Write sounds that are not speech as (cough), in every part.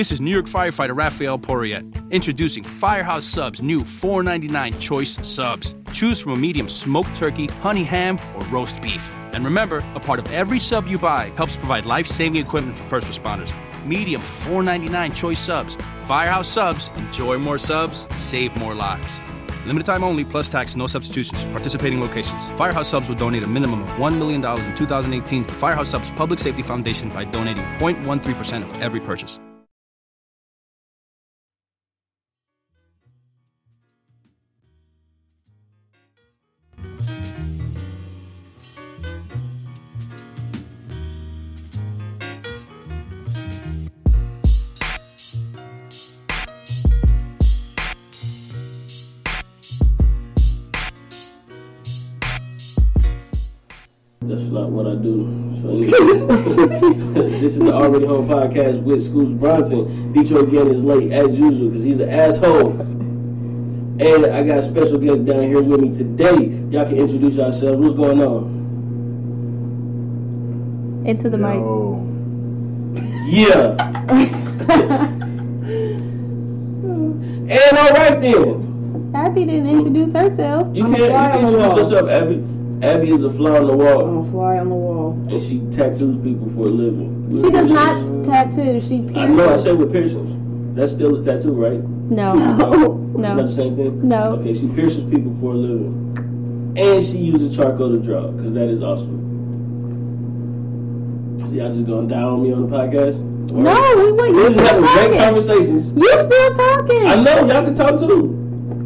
This is New York firefighter Raphael Porriet, introducing Firehouse Subs' new $4.99 choice subs. Choose from a medium smoked turkey, honey ham, or roast beef. And remember, a part of every sub you buy helps provide life saving equipment for first responders. Medium $4.99 choice subs. Firehouse Subs. Enjoy more subs, save more lives. Limited time only, plus tax, no substitutions. Participating locations. Firehouse Subs will donate a minimum of $1 million in 2018 to Firehouse Subs Public Safety Foundation by donating 0.13% of every purchase. That's not what I do. So (laughs) this is the Already Home podcast with Scoots Bronson. Detroit again is late as usual because he's an asshole. And I got special guests down here with me today. Y'all can introduce yourselves. What's going on? Into the mic. Yo, Yeah. (laughs) and all right then. Abby didn't introduce herself. You I'm a can't fly introduce yourself, Abby. Abby is a fly on the wall. I'm wall, a fly on the wall. and she tattoos people for a living. With She does not tattoo. She I know. I pierces. said with piercings. That's still a tattoo, right? No. Not No. Not the same thing? No. Okay, she pierces people for a living. And she uses charcoal to draw, because that is awesome. See, y'all just gonna die on me on the podcast? No, we wait. We're just still having great conversations. You still talking. I know, y'all can talk too.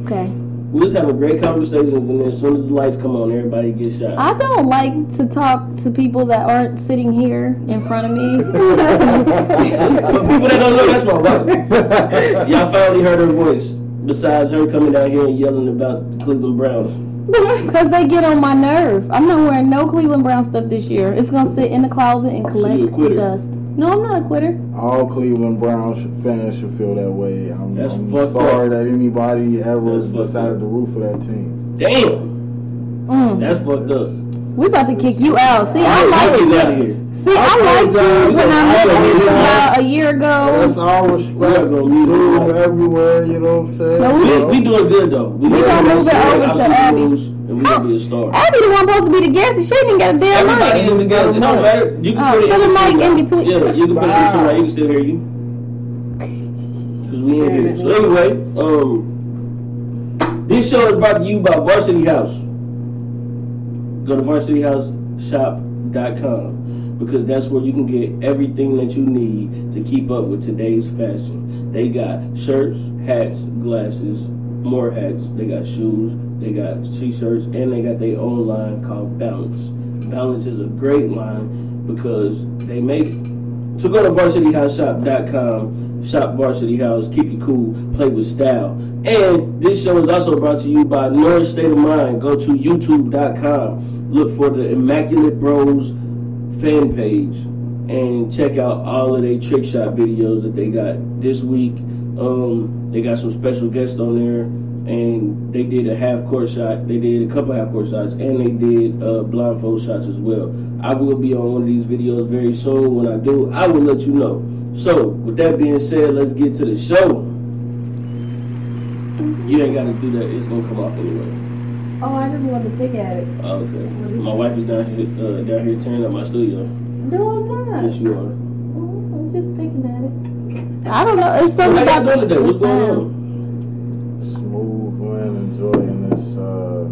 Okay. We're just having great conversations, and then as soon as the lights come on, everybody gets shot. I don't like to talk to people that aren't sitting here in front of me. (laughs) For people that don't know, that's my wife. (laughs) Y'all finally heard her voice. Besides her coming down here and yelling about the Cleveland Browns. (laughs) Because they get on my nerve. I'm not wearing no Cleveland Brown stuff this year. It's going to sit in the closet and collect you a quitter? dust. No, I'm not a quitter. all Cleveland Browns fans should feel that way. I'm, That's I'm fucked sorry up. that anybody ever That's fucked decided up. to root for that team. Damn, Mm. that's fucked up. We about to kick you out. See, I I'm like you. out of here. See, I like you when I met you about a year That's ago. all We're respect. We gonna Move it. everywhere, you know what I'm saying? No, we- We, we doing good though. We, We gonna move it over to Abby. Rules, and we gonna be a star. Abby the one supposed to be the guest, and she didn't get a damn Everybody mic. is the guest. It don't matter. You can Oh, put it put in a between. mic in between. Yeah, you can put it in between. Right? You can still hear you. Cause we in here. So anyway, um, this show is brought to you by Varsity House. Go to varsityhouseshop.com because that's where you can get everything that you need to keep up with today's fashion. They got shirts, hats, glasses, more hats. They got shoes, they got t-shirts, and they got their own line called Balance. Balance is a great line because they make. So go to varsityhouseshop.com, shop Varsity House, keep it cool, play with style. And this show is also brought to you by North State of Mind. Go to youtube.com, look for the Immaculate Bros fan page, and check out all of their trick shot videos that they got this week. Um, they got some special guests on there, and they did a half court shot. They did a couple half court shots, and they did uh, blindfold shots as well. I will be on one of these videos very soon. When I do, I will let you know. So, with that being said, let's get to the show. You ain't got to do that. It's gonna come off anyway. Oh, I just wanted to pick at it. Oh, okay. My wife is down here, uh, down here tearing up my studio. No, I'm not. Yes, you are. Mm, I'm just picking at it. I don't know. It's So something how y'all about doing today? What's the going sound. on? Smooth, man, enjoying this. Uh,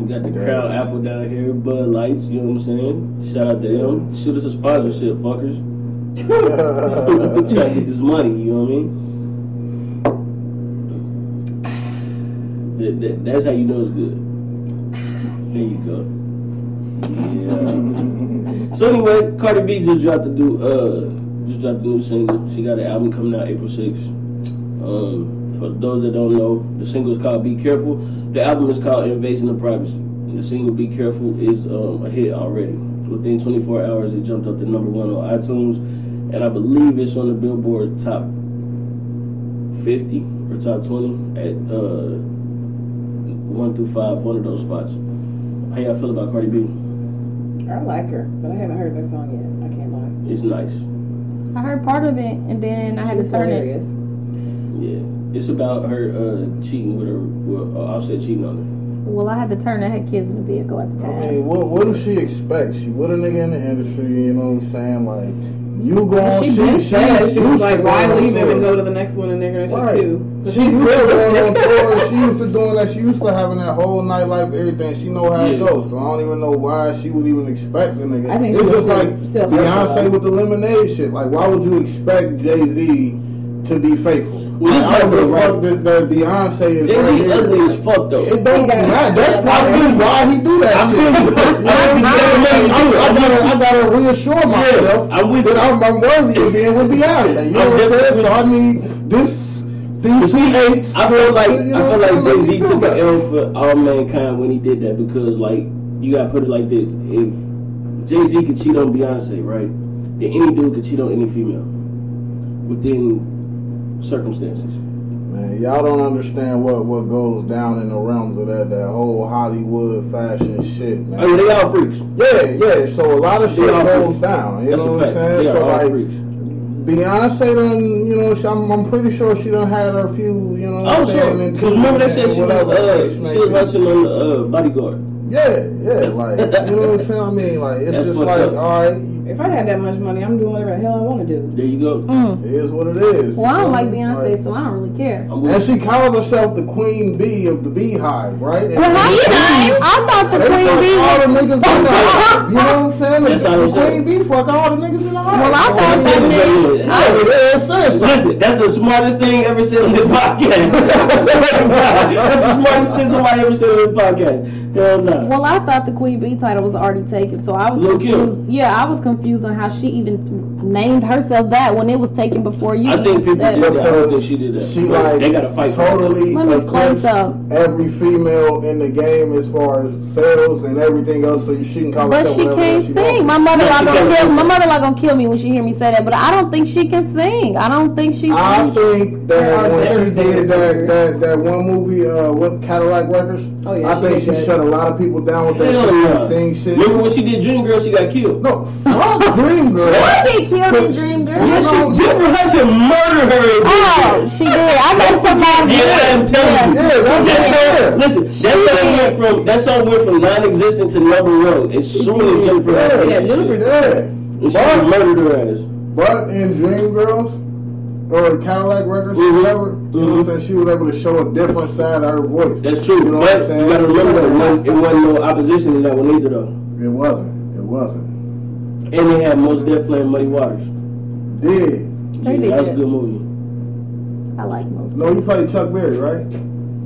We got the crowd Apple down here, Bud Lights. You know what I'm saying? Shout out to them. Shoot us a sponsorship, fuckers. (laughs) Trying to get this money. You know what I mean? That, that, that's how you know it's good. There you go. Yeah. (laughs) so anyway, Cardi B just dropped the new uh just dropped a new single. She got an album coming out April 6th. Um, for those that don't know, the single is called "Be Careful." The album is called "Invasion of Privacy." And the single "Be Careful" is um, a hit already. Within 24 hours, it jumped up to number one on iTunes, and I believe it's on the Billboard top 50 or top 20 at uh, one through five, one of those spots. How y'all feel about Cardi B? I like her, but I haven't heard that song yet. I can't lie. It's nice. I heard part of it, and then I had She's to turn it. hilarious. Yeah, it's about her uh, cheating with her. Well, uh, Offset cheating on her. Well, I had to turn. I had kids in the vehicle at the I time. mean, what what does she expect? She with a nigga in the industry, you know what I'm saying? Like, you going, She she, did she, say she was like, why leave him and go to the next one and they're gonna Right. shit too. So she she's used to going on realistic. tour. She used to doing that. She used to having that whole nightlife, everything. She know how it Yeah. goes. So I don't even know why she would even expect the nigga. I think it's just like still hurt Beyonce though. with the lemonade shit. Like, why would you expect Jay Z to be faithful? Well, this Like, I might be a right. fuck that, that Beyonce is. Jay right Z here. ugly as fuck though. It don't matter. That's I probably why he do that I shit. feel you. You I'm saying? I feel. I, I gotta, I gotta reassure myself I'm with that you. I'm, I'm worthy of being with Beyonce. You know I'm what I'm saying? So I need this, But these see, eights. I feel like you I feel like Jay Z took feel an L for all mankind when he did that because like you gotta put it like this: if Jay Z could cheat on Beyonce, right, then any dude could cheat on any female within circumstances. Man, y'all don't understand what, what goes down in the realms of that that whole Hollywood fashion shit, man. Oh yeah, they all freaks. Yeah, yeah. So a lot of shit goes freaks. down. You That's know what I'm saying? They So like, freaks. Beyonce done, you know, she- I'm, I'm pretty sure she done had her few, you know. Oh sure, because remember they said she was uh, she was be. hunching on the uh, bodyguard. Yeah, yeah, like you know what I'm saying. I mean, like it's That's just like, all right, If I had that much money, I'm doing whatever the hell I want to do. There you go. Mm. it is what it is. Well, I don't you like know? Beyonce, so I don't really care. And she calls herself the queen bee of the beehive, right? And Well, how you know? I thought the They queen fuck bee all the niggas in the hive. You know what I'm saying? That's the I'm queen bee fuck all the niggas in the hive. Well, I So, thought yeah, that meant- yeah, it says so. Listen, that's the smartest thing ever said on this (laughs) podcast. (laughs) I swear to God, that's the smartest thing somebody ever said on this podcast. Hell no. Well, I thought the queen bee title was already taken, so I was Lil' Kim. confused. Yeah, I was confused on how she even named herself that when it was taken before you. I think people said did it. that. I don't think she did that. She But like they got to fight for it. totally Let me explain eclipsed every female in the game as far as sales and everything else. So she can call But herself she whatever can't she sing. wants. My mother No, she gonna can't kill. sing. My mother like gonna kill me when she hear me say that. But I don't think she can sing. I don't think she's. I think that when she did that, that that one movie, uh, what Cadillac Records? Oh, yeah, I she think she shut a lot of people down with that Hell shit. no. That shit. Remember when she did Dream Girl, she got killed. No, fuck Dream Girl. What? She killed in Dream Girl. Yes, she, Jennifer Hudson murdered her Oh, Girl. she did. I know somebody. Yeah, I'm telling you. Yeah, that's That what song, I'm listen, that song went from that song went from non-existent to number one as soon as Jennifer Yeah, Hudson Yeah, did that Jennifer's- shit. Yeah. And But- murdered her ass. But in Dream Girls or Cadillac Records or Mhm. whatever, you know what I'm saying? She was able to show a different side of her voice. That's true. You know what I'm but saying? you gotta remember though, it wasn't, it wasn't no opposition in that one either though. It wasn't. It wasn't. And they had Mos Def playing Muddy Waters. Did. They Yeah, did that was a good. good movie. I like most. No, you played Chuck Berry, right?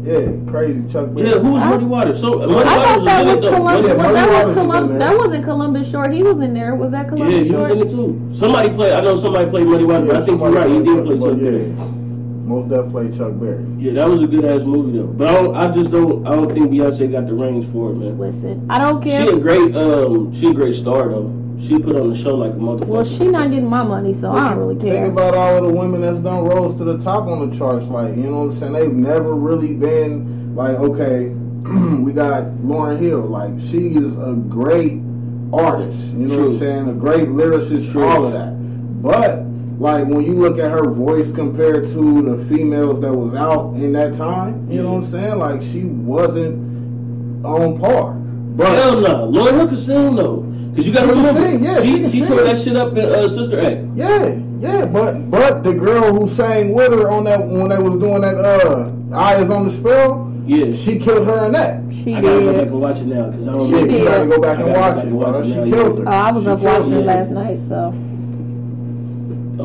Yeah, crazy Chuck Berry. Yeah, who's was I- Muddy Waters? So Muddy I Waters was that in was it though. Columbus. Yeah, well, Muddy that Waters was was in there. That wasn't Columbus Short. He was in there. Was that Columbus Yeah, Columbus he was Short? in it too. Somebody played. I know somebody played Muddy Waters, but I think you're right. He did play Chuck yeah. Berry. Mos Def played Chuck Berry. Yeah, that was a good ass movie though. But I, don't, I just don't. I don't think Beyonce got the range for it, man. Listen, I don't care. She a great. Um, she a great star though. She put on the show like a motherfucker. Well, she not getting my money, so I don't really care. Think about all of the women that's done rose to the top on the charts. Like, you know what I'm saying? They've never really been like, okay, (clears throat) we got Lauryn Hill. Like, she is a great artist. You know what I'm saying? A great lyricist, True. all of that. But like when you look at her voice compared to the females that was out in that time, you know what I'm saying? Like she wasn't on par. But Hell no, Lauryn Hill can sing though. Cause you gotta She can remember, sing, yeah, she she she tore that shit up in uh, Sister Act. Yeah, yeah, but but the girl who sang with her on that when they was doing that uh Eyes on the Spell, Yeah, she killed her in that. She I gotta go back and watch it now because I don't Shit, know. you gotta go back I and gotta go watch back it, and watch it She now, killed yeah. Oh, her. I was She up killed watching her. it last night, so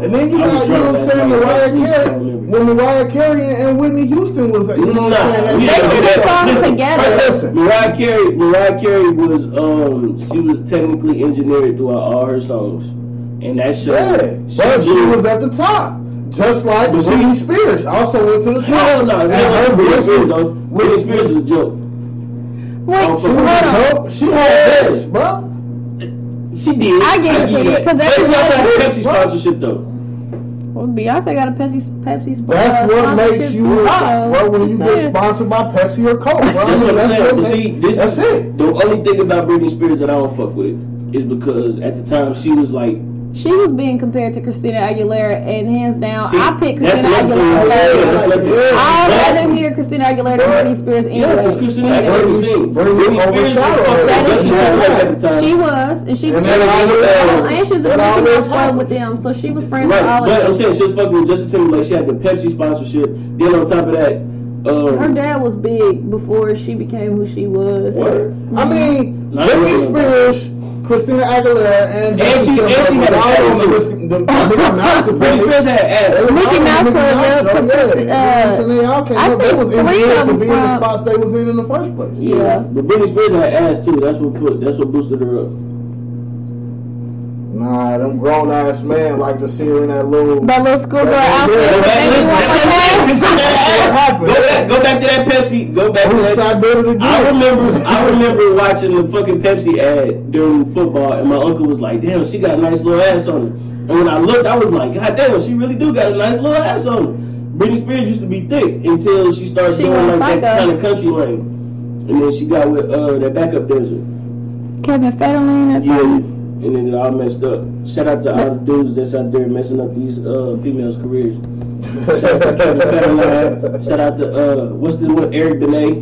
And then you got, you drunk know what I'm last saying, Mariah sleep, so I Carey. Remember. When Mariah Carey and Whitney Houston was, you know what I'm saying? we That- ain't They do did a that. song Listen, together. Listen. Mariah Carey, Mariah Carey was um she was technically engineered throughout all her songs, and that shit. Yeah, but she was at the top. Just like But she- Whitney Spears also went to the top. Hell no, And hell her no, Whitney voice Spears was- though. Whitney Spears is a joke. wait, Oh, She hold was on. a dope. She had this, bro. She did. I get it, give yeah, that. 'cause that's But she also had a what- Pepsi sponsorship though. Well, Beyonce got a Pepsi Pepsi. That's uh, what makes you too, hot, so bro. When you get sponsored by Pepsi or Coke, bro. I That's mean, what I'm saying. what But see, this that's is it. the only thing about Britney Spears that I don't fuck with is because at the time she was like She was being compared to Christina Aguilera, and hands down, See, I picked Christina. Aguilera. Yeah, that's first. another thing. Yeah. I'd But- rather hear Christina Aguilera than Britney Spears Yeah, anyway. because Christina Any day. Aguilera was singing. Britney Britney Spears was overshadowed fucking her. That is Justin true. Timberlake at the time. She was, and she And was that friends with always- all, and she was a that Mickey always Mouse club with them, so she was friends Right, with all but I'm saying she was fucking with Justin Timberlake. She had the Pepsi sponsorship. Then on top of that, um, Her dad was big before she became who she was. What? I mean, Britney no, no. Spears, Christina Aguilera, and And she- and she had a all on the too. The Mouse (laughs) Britney. Spears had ass. They was Mickey all on Mouse Club, yeah, show, because, yeah. uh, So they all came up. They was three engineered of to be in the spots they was in in the first place. Yeah. But Britney Spears had ass too. That's what put. That's what boosted her up. Nah, them grown ass men like to see her in that little. That little schoolgirl outfit. yeah, with Go back, baby look, on that's her what I'm head. saying. See that? Go back, go back to that Pepsi. Go back to that. I did it again. I remember, I remember watching the fucking Pepsi ad during football, and my uncle was like, "Damn, she got a nice little ass on her." And when I looked, I was like, "God damn, she really do got a nice little ass on her." Britney Spears used to be thick until she started She doing like that psycho. kind of country lane, and then she got with uh, that backup dancer. Kevin Federline or Yeah, something. And then it all messed up. Shout out to all the dudes that's out there messing up these uh, females' careers. Shout out to Kevin Federline. Shout out to uh, what's the one Eric Benet.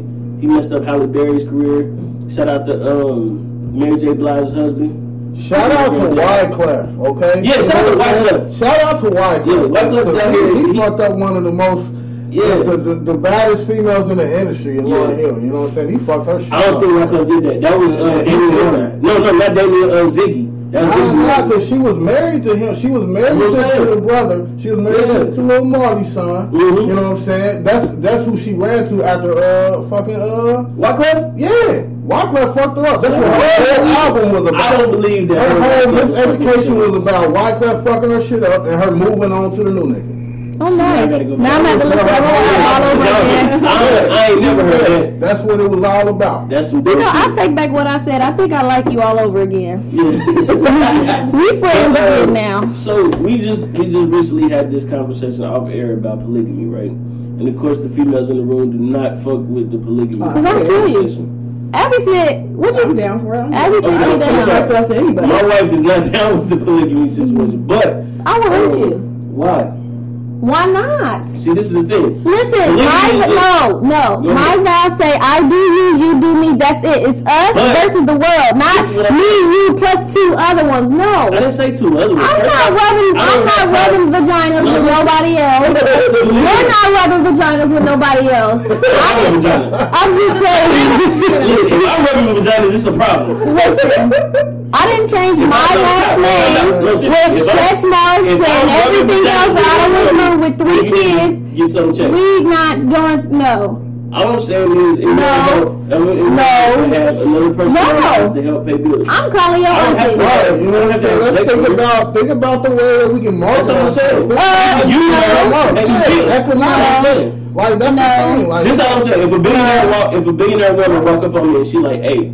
He messed up Halle Berry's career. Shout out to um, Mary J. Blige's husband. Shout out to Wyclef, okay? Yeah, shout out to You know what I'm saying? Wyclef. Shout out to Wyclef. Yeah, Wyclef down he, here, he he- fucked up one of the most, Yeah. the, the, the baddest females in the industry in Yeah. Lauryn Hill. You know what I'm saying? He fucked her shit I don't up. think Wyclef did that. That was uh, Yeah, he Damien did Marley. that. No, no, not Damien. Uh, Ziggy. That was Nah, Ziggy. because she was married to him. She was married That's to, to the brother. She was married Yeah. to, to little Marley's son. Mhm. You know what I'm saying? That's that's who she ran to after uh fucking uh Wyclef? yeah. Wyclef fucked her up. That's what her whole album was about. I don't believe that. Her whole Wyclef was fucking miseducation was about Wyclef fucking her shit up and her moving on to the new nigga. Oh, See, nice. gotta go Now I'm back. going to listen to all over again. I, I ain't never heard that. That's what it was all about. That's some You know, I take back what I said. I think I like you all over again. Yeah. (laughs) (laughs) We friends again now. So we just we just recently had this conversation off air about polygamy, right? And of course, the females in the room do not fuck with the polygamy Cause I'll kill conversation. Abby said, what I'm you? down for it. I'm Abby said I she don't I'm down. sorry. myself to anybody. My wife is not (laughs) down with the polygamy situation, but I will hurt um, you. Why? Why not? See, this is the thing. Listen, my, no, no. My vows say, I do you, you do me. That's it. It's us But- versus the world, not This is what I me, you plus two other ones. No. I didn't say two other ones. I'm First not rubbing. I'm not rubbing vaginas No, with nobody else. (laughs) You're not rubbing vaginas with nobody else. (laughs) I I love didn't, vagina. I'm just saying. (laughs) Listen, if I'm rubbing vaginas, it's a problem. Listen, I didn't change If my don't last stop, name listen, with if I- stretch marks and everything else vaginas that I with went women, through with three you kids. Get something checked. We not going. No. All I'm saying is, it No. help, I mean, it No. have another person No. in the house to help pay bills. I'm calling your I don't have- Right, you know what I'm saying? Let's think about think about the way that we can market. That's what I'm saying. Uh, You no. know, Yeah, and you feel. That's what I'm economics. saying. Like that's No. the thing. Like This is all I'm saying. If a billionaire walk, if a billionaire woman walk up on me and she like, hey,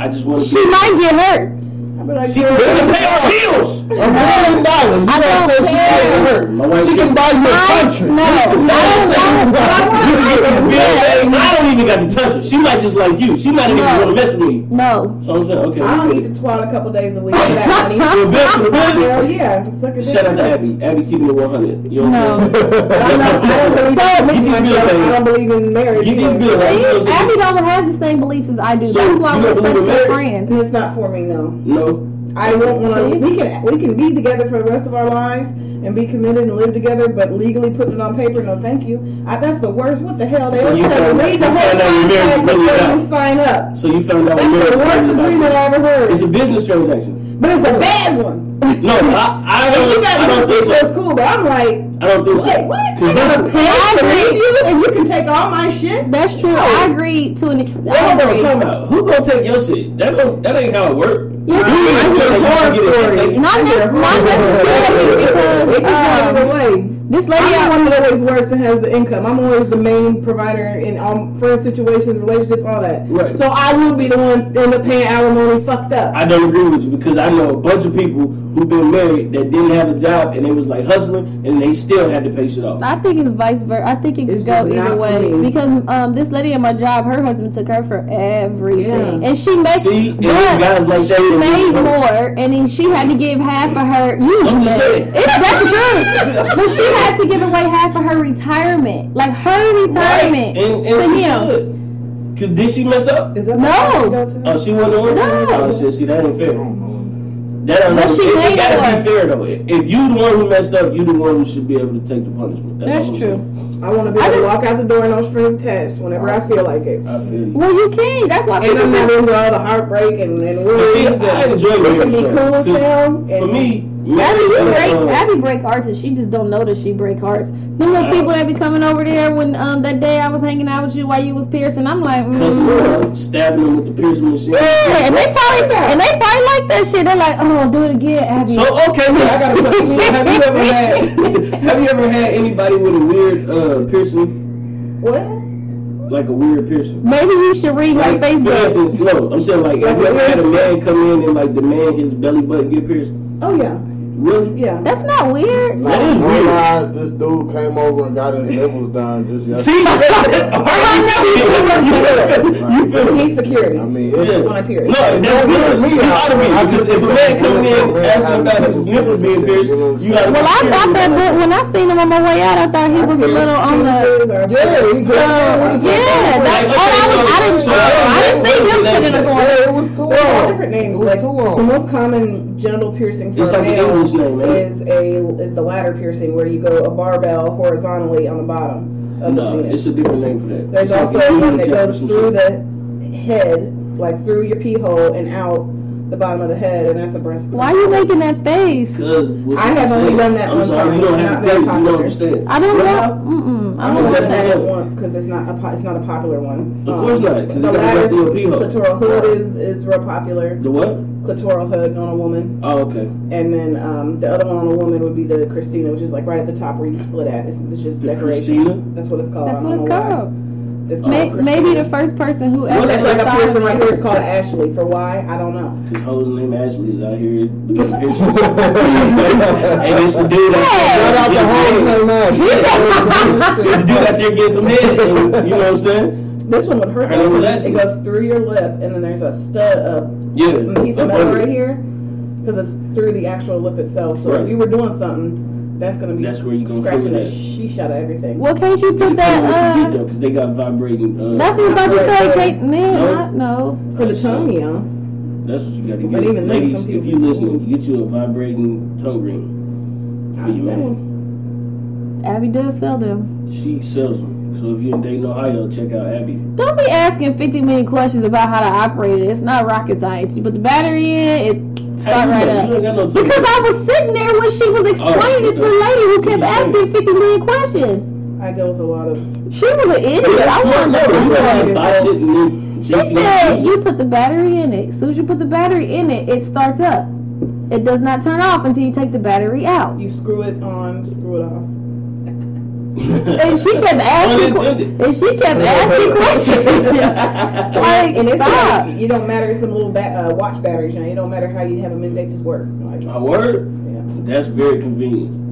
I just want to She might get hurt. Like, She girl, can pay our bills. a million dollars. I don't say she care. can't hurt. She can buy you a I, country. no, I don't saying- want. You can get this bill paid. I don't even got to touch her. She might just like you. She might not even No. want to mess with me. No. So I'm saying, okay. I don't need to twat a couple days a week for that money. For a bill, for the bill. Hell yeah. Suck. Shout out to Abby. Abby keeping it 100. You know what I'm saying? But I'm not, don't believe in Get these I don't believe in marriage. Get these either. bills. See, Abby don't have the same beliefs as I do. So, That's why you we're don't such believe good friends. It's not for me, no. No. I won't want to. We can we can be together for the rest of our lives and be committed and live together, but legally putting it on paper, no, thank you. I, that's the worst. What the hell? They So always tell you read the whole found out your marriage is contract before you sign up. So you found out That's the worst agreement I ever heard. It's a business transaction. but it's a bad one. No, I, I And you don't. got I don't think so. it's cool, but I'm like, I don't think so. what? I 'Cause gotta pay I to agree. you, and you can take all my shit. That's true. I agree to an extent. Well, I hold on, agree. time. Who gonna take your shit? That don't. That ain't how it work. Yes, You I ain't hear you horror can get a shit stories. Not, I ne- necessarily It can because go either um, way. This lady. I'm the one that always works and has the income. I'm always the main provider in all friend situations, relationships, all that. Right. So I will be the one end up paying alimony fucked up. I don't agree with you because I know a bunch of people who've been married that didn't have a job and they was like hustling and they still had to pay shit off. I think it's vice versa. I think it could go either way me. because um, this lady at my job, her husband took her for everything, Yeah. and she makes. See, and but guys like that she made more, and then she had to give half of her. You I'm just saying. It's, that's true. (laughs) But she had to give away half of her retirement, like her retirement Right, and, to and she him. should. Cause did she mess up? Is that No. the one you go to? Oh, she wasn't the one. No. Oh, shit, see that ain't I fair. That don't But she It, it gotta be fair though. If you the one who messed up, you the one who should be able to take the punishment. That's, That's true. saying. I want to be I able to walk out the door and no strings attached whenever I feel like it. I feel you. Well, you can't. That's why And people. I'm not into all the heartbreak and, and But worries. see, and I enjoy it can marriage be though. cool as 'Cause hell. For and- me, Abby, you break, Abby break hearts, and she just don't know that she break hearts. Them little people that be coming over there when um that day I was hanging out with you while you was piercing, I'm like, Cause mm. uh, stabbing them with the piercing machine. yeah, and they probably and they probably like that shit. They're like, oh, do it again, Abby. So okay, man, I got a question. So have you ever had (laughs) have you ever had anybody with a weird uh, piercing, What? like a weird piercing? Maybe you should read Like, for Facebook. instance, no, I'm saying like, have you ever had a man come in and like demand his belly button get pierced? Oh yeah, Really? yeah. That's not weird. That is weird. night, this dude came over and got his nipples done just See, yesterday. (laughs) you feel me? He's security. I mean, Yeah. it's, On a period. No, that's Don't good. weird me You out. gotta be because if a man that coming in man asking about his nipples being pierced, you know what I'm you gotta saying? Well, I thought that, serious but when I seen him on my way out, I thought he was a little on the. Yeah, he So, got yeah, that, Like, oh, I, was, I didn't, so- I didn't see him so- sitting in the corner. Yeah, it was two There are different names. It was Like two the most common genital piercing for It's a like male Name, ain't a is the ladder piercing, where you go a barbell horizontally on the bottom of No, the it's a different name for that. There's It's also a one that union check or goes through the head, like through your pee hole and out the bottom of the head, and that's a breast. Why are you making that face? Cause I have I'm only saying? done that I'm one sorry, time. you don't have not to. You don't understand. I don't What know. Mm-mm. I don't only know done that. that once because it's not a po- it's not a popular one. Of course not, 'cause the it gotta ladder, go through a pee hole. clitoral hood is is real popular. The what? Clitoral hood on a woman. Oh, okay. And then um, the other one on a woman would be the Christina, which is like right at the top where you split at. It's, it's just The decoration. Christina? That's what it's called. That's what it's called. It's May, maybe the first person who ever What's That's like a person right it. here is called Ashley. For why? I don't know. Cause hoes named Ashley's out here with (laughs) the piercings. and it's a dude Shout out out to Holmes there. and There's a dude out there getting some head, and, you know what I'm saying? This one would hurt Her name was though, Ashley. It goes through your lip, and then there's a stud, a Yeah. piece of metal right here, because it's through the actual lip itself. So Right. if you were doing something, that's gonna be That's where you gonna scratching feel the it at. sheesh out of everything. Well, can't you put depends on what you that? get Uh, though, cause they got vibrating. Uh, that's what I'm about to say. right. Can't, man, No. not no. For the tongue, yeah. That's what you got to But get. even Ladies, some if you listening, you get you a vibrating tongue ring for your man. Abby does sell them. She sells them. So if you're in Dayton, Ohio, check out Abby. Don't be asking 50 million questions about how to operate it. It's not rocket science. You put the battery in, it start right up. You ain't got no tongue. Because I was sitting there when she was oh, explaining it to the lady who kept asking 50 million questions. I deal with a lot of. She was an idiot. But I smart. wanted No, to know. buy shit and She said use you put the battery in it. As soon as you put the battery in it, it starts up. It does not turn off until you take the battery out. You screw it on, screw it off. (laughs) And she kept asking. Unintended. And she kept asking questions. (laughs) like, And it's stop. like, you don't matter. It's some little ba- uh, watch batteries. You know, it don't matter how you have them in. They just work. Like, A word? yeah. That's very convenient.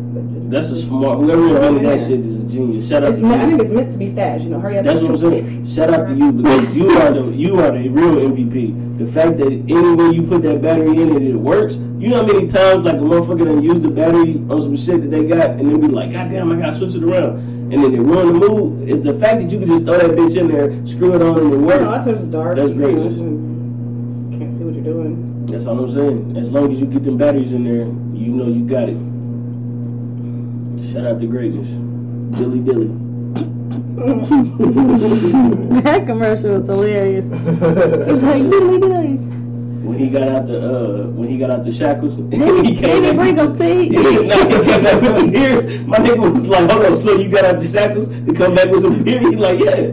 That's a smart. Whoever invented that shit is a genius. Shout out It's to meant, I think it's meant to be fast. You know, hurry up. That's what I'm saying. Shout out to you because you are the you are the real MVP. The fact that anywhere you put that battery in it, it works. You know how many times like a motherfucker done use the battery on some shit that they got and then be like, God damn, I gotta switch it around. And then they ruin the mood. It, the fact that you can just throw that bitch in there, screw it on, and it No, works. that's just dark. That's you know, Can't see what you're doing. That's all I'm saying. As long as you get them batteries in there, you know you got it. Shout out to greatness. Dilly dilly. (laughs) That commercial was hilarious. It's like, diddly diddly. When he got out the uh when he got out the shackles, (laughs) Then he, he back- bring them tea. Nah, he came back with the beers. My nigga was like, hold on, so you got out the shackles to come back with some beer? He like, yeah. (laughs)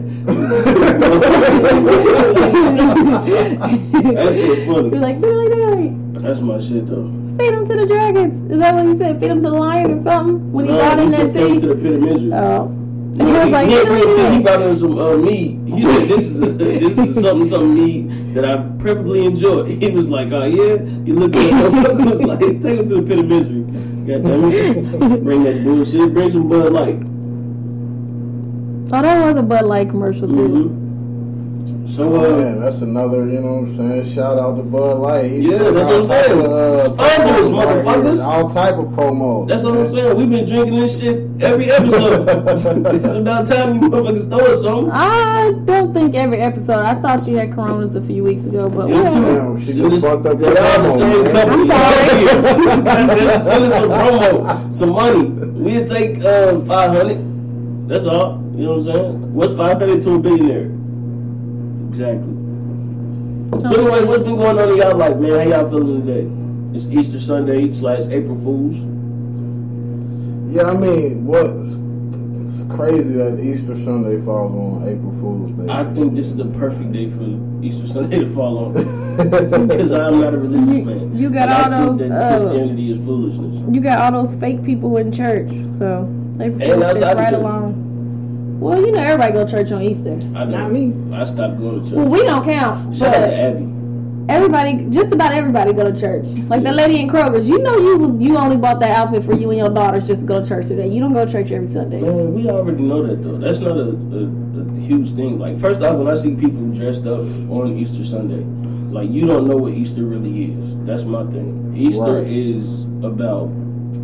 that shit Be funny. like, diddly diddly. That's my shit though. Feed them to the dragons. Is that what he said? Feed them to the lions or something? When he No, brought in that tea? to the pit of misery. Oh. No, he he, was like, he, didn't bring diddly tea, he brought in some uh, meat. He said, "This is a, (laughs) this is a something something meat that I preferably enjoy." (laughs) He was like, "Oh yeah." He looked at motherfucker (laughs) was like, "Take him to the pit of misery." God damn it! Bring that bullshit. Bring some Bud Light. Oh, that was a Bud Light commercial too. hmm So Oh, uh, man, that's another, you know what I'm saying? Shout out to Bud Light. He Yeah, that's what I'm saying. all type of, Sponsor us, promos right motherfuckers. All type of promos. that's what I'm saying. We've been drinking this shit every episode. (laughs) it's about time you motherfuckers throw us something. I don't think every episode. I thought you had coronas a few weeks ago, but You too. whatever. Damn, she Send just us- fucked up they your all the promo, same man. company. I'm Goddamn, (laughs) (laughs) Send us some promo, some money. We'll take uh, 500. That's all. You know what I'm saying? What's 500 to a billionaire? Exactly. So anyway, what's been going on in y'all life, man? How y'all feeling today? It's Easter Sunday slash April Fools. Yeah, I mean, what? It's crazy that Easter Sunday falls on April Fool's Day. I think this is the perfect day for Easter Sunday to fall on (laughs) because I'm not a religious You- man. you got And I all think those, that uh, Christianity is foolishness. You got all those fake people in church, so they And fits outside right church. along. Well, you know everybody go to church on Easter. I know. Not me. I stopped going to church. Well, we don't count, Shout out to but Abby. everybody, just about everybody, go to church. Like the lady in Kroger's, you know you was you only bought that outfit for you and your daughters just to go to church today. You don't go to church every Sunday. Man, we already know that though. That's not a, a, a huge thing. Like first off, when I see people dressed up on Easter Sunday, like you don't know what Easter really is. That's my thing. Easter Right. is about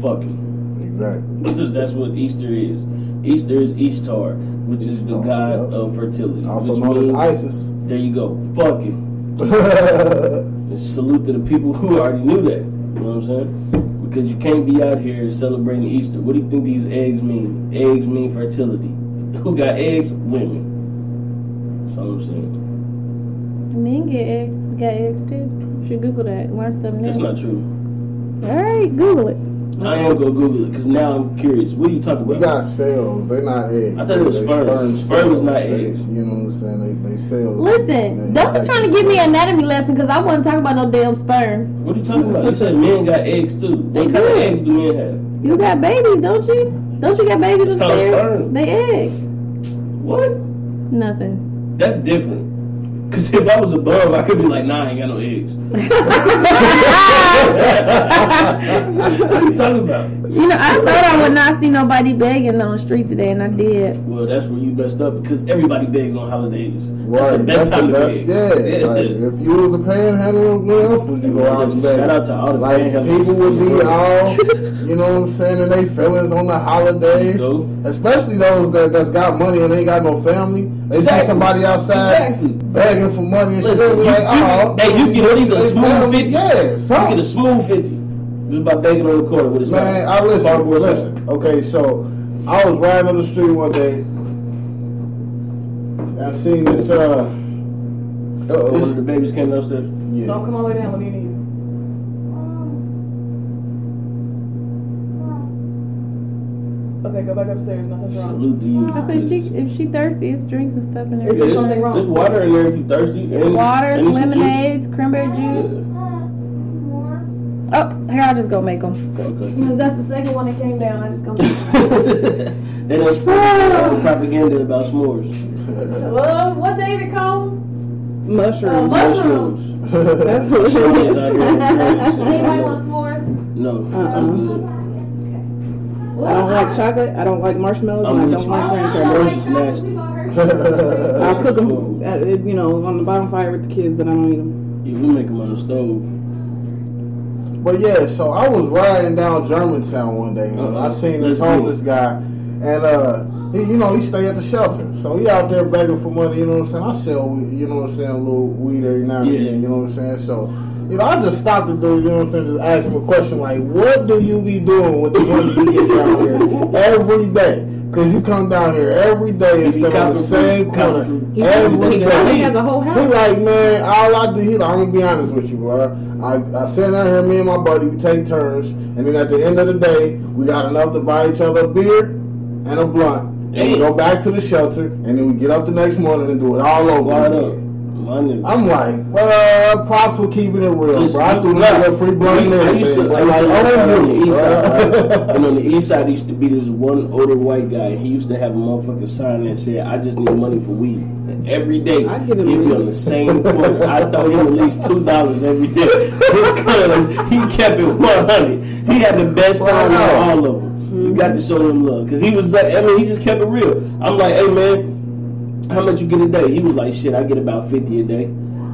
fucking. exactly. Because (laughs) that's what Easter is. Easter is Ishtar, which is the oh, god yep. of fertility. Also which known means, as ISIS. There you go. Fuck And (laughs) salute to the people who already knew that. You know what I'm saying? Because you can't be out here celebrating Easter. What do you think these eggs mean? Eggs mean fertility. Who got eggs? Women. That's all I'm saying. Men get eggs, got eggs too. You should Google that. Learn something That's not true. All right, Google it. I am gonna Google it because now I'm curious. What are you talking We about? got cells. They're not eggs. I thought it was They sperm. Sperm is not They- eggs. You know what I'm saying? They, they cells. Listen, don't be trying to give me an anatomy lesson because I wasn't talking about no damn sperm. What are you talking about? You said men got eggs too. What kind of eggs do men have? You got babies, don't you? Don't you got babies It's called upstairs? sperm. They eggs. What? Nothing. That's different. Cause if I was a bum, I could be like, nah, I ain't got no eggs. (laughs) (laughs) what are you talking about? You know, I thought I would not see nobody begging on the street today, and I did. Well, that's where you messed up because everybody begs on holidays. That's the best time to beg. Yeah, like, if you was a panhandler, where else would you go out and beg? Shout out to all the Like panhandlers. people would be all, (laughs) you know what I'm saying, and they feelings on the holidays. Go. Especially those that that's got money and ain't got no family. They see Exactly. somebody outside Exactly. begging for money and shit. Listen, they be you- like, you- oh, hey, you get at least a smooth family. 50. Yeah, You get a smooth fifty just by begging on the corner with a sign. Man, I listen. Cardboard sign. Listen. Okay, so I was riding on the street one day. I seen this. uh Uh-oh, one of the babies came downstairs. Yeah. Don't come all the way down. What do you need? Okay, go back upstairs. Nothing's wrong. Salute to you. I said, she, if she thirsty, it's drinks and stuff in Yeah, there. Is there something wrong? there's water in there if you're thirsty. And Waters, and lemonades, cranberry juice. Oh, here, I'll just go make them. Okay. That's the second one that came down. I just go make (laughs) they don't (laughs) propaganda about s'mores. Well, what David called? Uh, mushrooms. Mushrooms. That's S'mores out here in hilarious. the Anybody drugs. want s'mores? No, Uh-uh. I'm good. I don't like chocolate. I don't like marshmallows, I'm and I don't like graham S'mores crackers. is nasty. (laughs) I'll cook them, Cool. uh, you know, on the bonfire with the kids, but I don't eat them. Yeah, we make them on the stove. But yeah, so I was riding down Germantown one day and Uh-uh. I seen this Let's get homeless guy and uh he, you know, he stay at the shelter. So he out there begging for money, you know what I'm saying? I sell weed, you know what I'm saying, a little weed every now and Yeah. again, you know what I'm saying? So you know, I just stopped the dude, you know what I'm saying, just ask him a question like, what do you be doing with the money you get down here every day? Cause you come down here every day and He stay on the same corner every day. He every That's it. day. He has a whole He house. like, man, all I do, he like, I'm gonna be honest with you, bro. I, I sit down here, me and my buddy, we take turns, and then at the end of the day, we got enough to buy each other a beer and a blunt. And we go back to the shelter, and then we get up the next morning and do it all over again. My nigga. I'm like, well, uh, props for keeping it real, Listen, bro. I threw nah, this free blunt and I used to, I but like, to live oh, on the east side, right? (laughs) and on the east side used to be this one older white guy. He used to have a motherfucking sign that said, "I just need money for weed." And every day I'd give him he'd be on the same corner. I throw him at least two dollars every day. (laughs) Just cause he kept it one hundred. He had the best sign Wow. on all of them. You got to show him love because he was like, I mean, he just kept it real. I'm like, hey man. How much you get a day? He was like, shit, I get about 50 a day.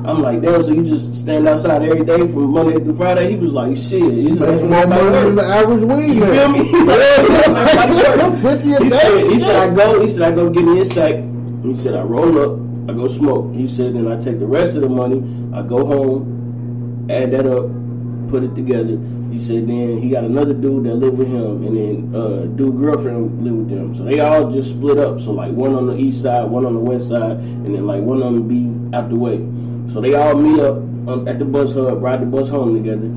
I'm like, damn, so you just stand outside every day from Monday through Friday? He was like, shit. He's That's more money than the average weed You man. feel me? He (laughs) like, Yeah. (laughs) 50 a day? said, he said, I go, he said, I go get me a sack. He said, I roll up, I go smoke. He said, then I take the rest of the money, I go home, add that up, put it together. He said, then he got another dude that lived with him, and then uh, dude girlfriend lived with them. So they all just split up. So like one on the east side, one on the west side, and then like one of them be out the way. So they all meet up um, at the bus hub, ride the bus home together,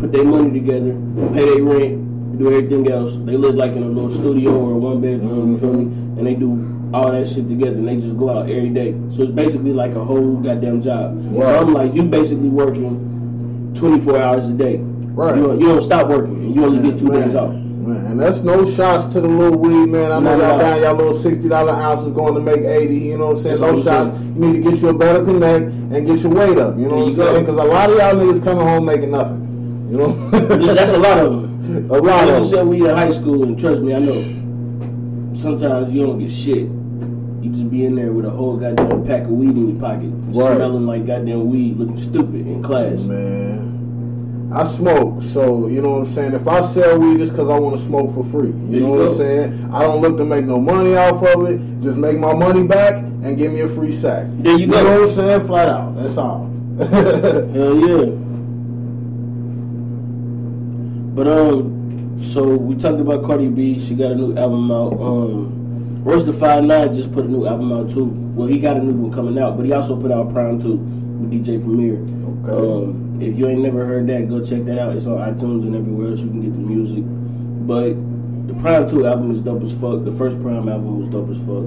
put their money together, pay their rent, do everything else. They live like in a little studio or a one bedroom, you feel me? And they do all that shit together and they just go out every day. So it's basically like a whole goddamn job. So I'm like, you basically working 24 hours a day. Right. You, don't- you don't stop working and you only get two Man, days off. Man, and that's no shots to the little weed, man. I know y'all down y'all little sixty dollar ounces going to make eighty. You know what I'm saying? That's no shots. saying. You need to get you a better connect and get your weight up. You know There what I'm saying? Because a lot of y'all niggas coming home making nothing. You know? Yeah, That's a lot of them. (laughs) A lot I of used to them. weed in high school and trust me, I know. Sometimes you don't get shit. You just be in there with a whole goddamn pack of weed in your pocket, Right. smelling like goddamn weed, looking stupid in class. Man. I smoke, so you know what I'm saying. If I sell weed, it's because I want to smoke for free. You know you what. I'm saying? I don't look to make no money off of it. Just make my money back and give me a free sack. There you go. know what I'm saying? Flat out. That's all. (laughs) Hell yeah. But um, so we talked about Cardi B. She got a new album out. Um, Royce the Five Nine just put a new album out too. Well, he got a new one coming out, but he also put out PRhyme too with DJ Premier. Okay. Um, if you ain't never heard that, go check that out. It's on iTunes and everywhere else you can get the music. But the PRhyme Two album is dope as fuck. The first PRhyme album was dope as fuck.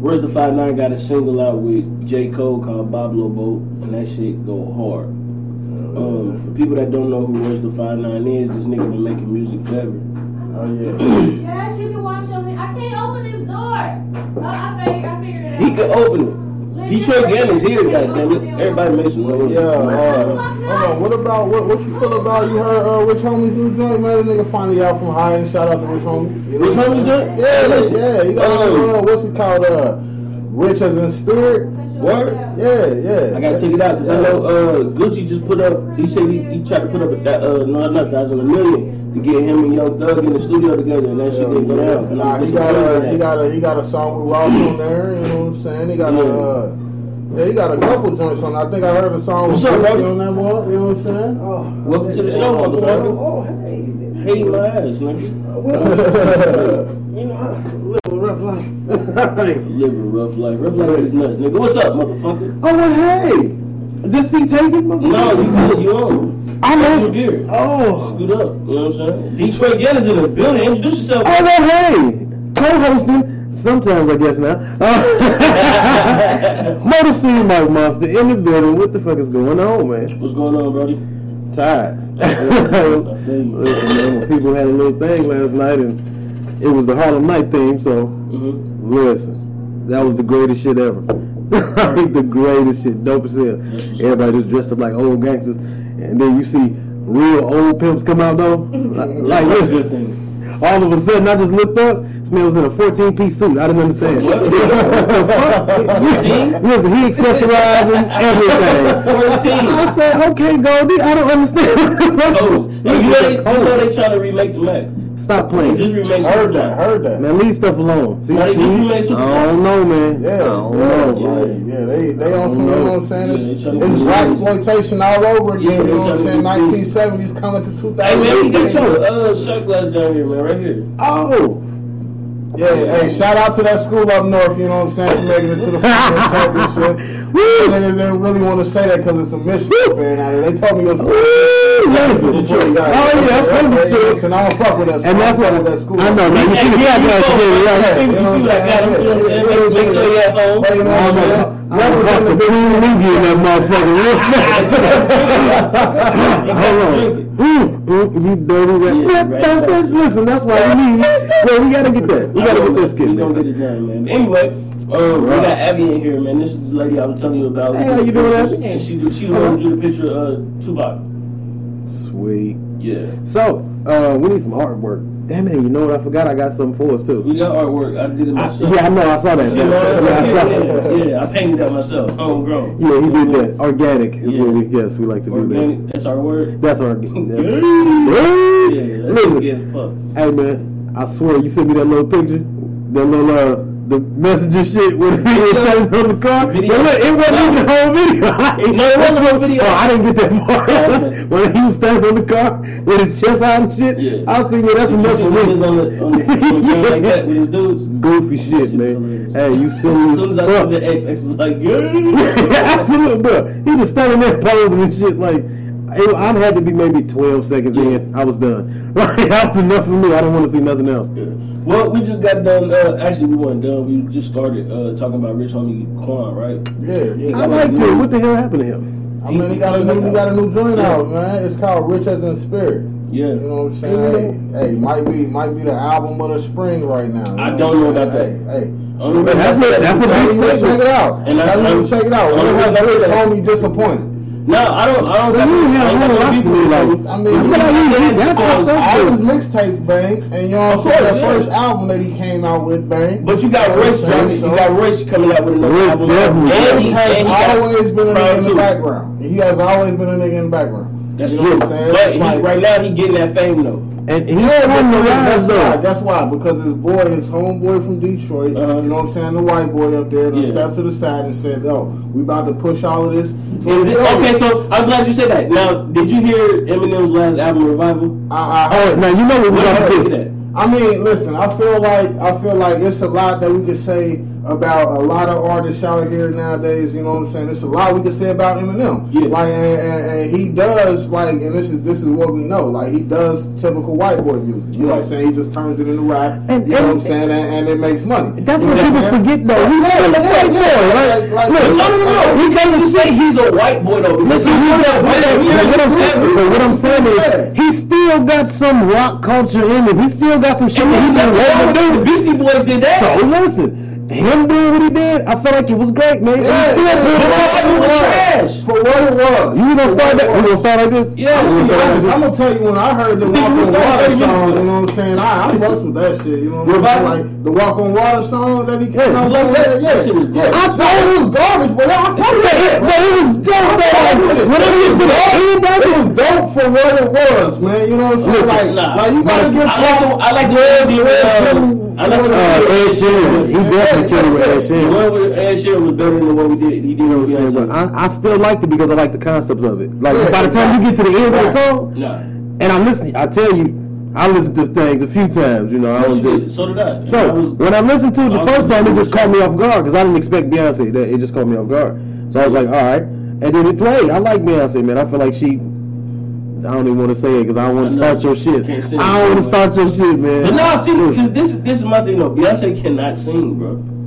Royce the Five Nine got a single out with J Cole called Boblo Boat, and that shit go hard. Um, for people that don't know who Royce the Five Nine is, this nigga been making music forever. Oh yeah. (clears throat) Yes, you can watch them. I can't open this door. Oh, I figured, I figured it out. He can open it. Detroit Gang is here, goddammit. Everybody make some noise. Yeah, uh, What about what? What you feel about? You heard uh, Rich Homie's new joint, man. The nigga finally out from high. And shout out to Rich Homie. You know Rich Homie's joint? Yeah, Listen, yeah. He got um, uh, what's it called? Uh, Rich as in spirit. Word? Yeah, yeah. I gotta check it out because I know uh, Gucci just put up. He said he, he tried to put up a uh, no, not thousand, a million to get him and Young Thug in the studio together, and that shit didn't go down. And Nah, he got a he got a he got a song with Ross on there. You know what I'm saying? He got Yeah. a uh, yeah, he got a couple joints on. I think I heard a song What's with up, bro? on that one. You know what I'm saying? Oh, Welcome to the show, oh, motherfucker. Oh, oh hey. Hate my ass, nigga. (laughs) You know, I live a rough life. (laughs) Live a rough life. Rough life is nuts, nigga. What's up, motherfucker? oh, well, hey. This seat taken? motherfucker? No, you good. You on? I know. You here? Oh. Scoot up. You know what I'm saying? Detroit Gang is in the building. Introduce yourself. Oh, well, hey. Co-hosting. Sometimes, I guess now. (laughs) Motor City Mike Monster in the building. What the fuck is going on, man? What's going on, Brody? Tired. (laughs) I feel you. (laughs) Listen, man, people had a little thing last night, and it was the Harlem Night theme. So Mm-hmm. listen, that was the greatest shit ever. the greatest shit, dope as hell. Everybody just dressed up like old gangsters, and then you see real old pimps come out though. like, like listen, good thing. All of a sudden, I just looked up. This man was in a 14 piece suit. I didn't understand. What? what (laughs) the fuck? Fourteen? Listen, he accessorizing everything. 14. I said, okay, Goldie, I don't understand. Oh, (laughs) you know they, you know they trying to remake the Mack. Stop playing. just remade heard that. Heard that. Man, leave stuff alone. See, Why just see? I don't know, man. Yeah, I don't yeah, know. like, yeah, they they on some, you know what I'm saying? Yeah, It's, trying it's black exploitation all over again. Yeah, you know what I'm saying? trying to do 1970s coming to 2000. Hey man, get your uh, shot glass down here, man, right here. Oh, Yeah, hey, shout out to that school up north, you know what I'm saying, for making it to the football championship. Niggas didn't really want to say that because it's a Michigan fan out there. They told me it was Woo, listen. Detroit guys. Oh, yeah, that's Hey, from hey, Detroit. Listen, I don't fuck with that school. And that's I what that school. I know. Man, you see the Hey, shot yeah, glass you again, know, right? you see, you see what I got him, you know what I'm saying? Make, make sure you have home. Hey, you know what I'm saying? I'm gonna have to clean in that motherfucker. (laughs) Hold on. Ooh, you dirty rat. Yeah, bastard. bastard. Listen, that's why we need. Well, we gotta get that. We gotta get this kid, We gonna get it done, man. Anyway, um, we got Abby in here, man. This is the lady I was telling you about. Hey, how you doing. Abby? And she she the drew the picture of uh, Tupac. Sweet. Yeah. So, uh, we need some artwork Damn it! You know what? I forgot. I got something for us too. We got artwork. I did it I, myself. yeah, I know. I saw that. You Yeah, I saw that. yeah, yeah, I painted that myself, homegrown. Yeah, he did that. Organic is Yeah. what we. Yes, we like to do that. that's our word. That's our. (laughs) That's, Yeah, that's Listen, good as fuck. Hey man, I swear you sent me that little picture, that little uh, the messenger shit with he was standing on the car. But Video? look, it wasn't even the whole video. (laughs) No, it wasn't the whole video. Oh, I didn't get that far. okay. (laughs) when he was standing on the car with his chest out and shit, Yeah. I was thinking, yeah, that's enough for me. on the on the, on like that with his dudes. Goofy shit, man. Hey, you As soon as I saw the. X, X was like, (laughs) yeah. Absolutely, bro. He just standing there posing and shit like. It- I had to be maybe 12 seconds in. I was done. (laughs) Like, that was enough for me. I didn't want to see nothing else. Well, we just got done. Uh, actually, we weren't done. We just started uh, talking about Rich Homie Quan, right? Yeah, yeah. I liked it. What the hell happened to him? I mean, he got a new, he got a new joint Yeah. out, man. It's called Rich as in Spirit. Yeah. You know what I'm saying? Hey, hey, might be might be the album of the spring right now. I don't know saying? about that. Hey, hey. Only But that's reason I a- said that's a that- big Tell check it out. And And I- Tell me I'm- check it out. only When reason I has said Rich that- homie disappointed? No, I don't. I don't. But you got- have I don't a whole lot beef to with like- I mean, I feel he- like he- he- that's what's up, all his mixtapes bang, and you know Of course, That yeah. first album that he came out with bang. But you got know Royce dropping. You got Royce coming out with another Royce album. definitely. And He has and he always been a nigga in the background. He has always been a nigga in the background. That's You know true. what I'm saying? But he, like- right now, he getting that fame though. And he's Yeah, on the that's why. That's why. Because his boy, his homeboy from Detroit, Uh-huh. you know what I'm saying, the white boy up there, Yeah. stepped to the side and said, "Yo, we about to push all of this." Is it okay? So I'm glad you said that. Now, did you hear Eminem's last album, Revival? I, I Oh, heard. now you know what we What got did you to think do. I mean, listen. I feel like I feel like it's a lot that we could say about a lot of artists out here nowadays. You know what I'm saying? It's a lot we could say about Eminem. Yeah. Like, and, and, and he does like, and this is this is what we know. Like, he does typical white boy music. You know what I'm saying? He just turns it into rap. And- you know what I'm saying? And, and it makes money. That's what people forget though. He's still a white boy, like- right? No, no, no, no. He can't just say he's a white boy though, because he's one of But what, I'm saying, ever. but what I'm saying Yeah. is, he still got some rock culture in him. He still got some shit And that he's he's not been the waiting one to with the. Beastie Boys did that. So listen, him doing what he did, I felt like it was great, man. Yeah, still yeah. what Revival was trash. For what it was. You gonna start that? You gonna start like this? Yeah. I'm I'm gonna tell you when I heard the Walk on Water song, you know what I'm saying? I, I fucks with that shit, you know what I'm saying? Like the Walk on Water song that he came Yeah, out like with, that? yeah, shit was yeah. I thought it was garbage, but I fucked with it. So it was dope. When it gets to the end, that It was dope for what it was, man. You know what I'm saying? Like, like you gotta give I like the, I like the uh, I like Uh, Ed Sheeran, he definitely killed it with Ed the Sheeran. one with Ed Sheeran was better than what we did. He did You know what I'm saying? But. I, I still liked it because I like the concept of it. Like Yeah, by the time you get to the end of the song, Nah. and I'm listening, I tell you, I listen to things a few times. You know, I Yes, don't you did. just. So did I. So I was- when I listened to it the first time, it just caught me off guard because I didn't expect Beyonce. That it just caught me off guard. So I was like, all right, and then it played. I like Beyonce, man. I feel like she. I don't even want to say it because I don't want to start your shit. I don't want to start your shit, man. But no, see, because this this is my thing though. Beyonce cannot sing, bro.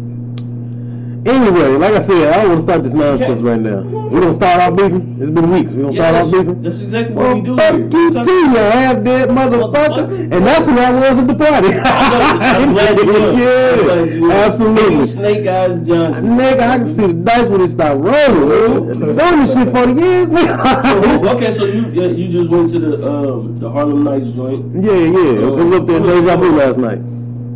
Anyway, like I said, I don't want to start this nonsense right now. We're gonna start off beefing. It's been weeks. We're gonna Yeah, start off beefing. that's exactly what Well, we do fuck here. you too, you half dead motherfucker. And that's who I was at the party. (laughs) I'm glad you won. Yeah, absolutely. Snake Eyes Johnson. Nigga, I can see the dice when it start rolling. Doing this shit for the years, So nigga. okay, so you you just went to the um the Harlem Nights joint. yeah, yeah. It was up there in Deja Vu last night.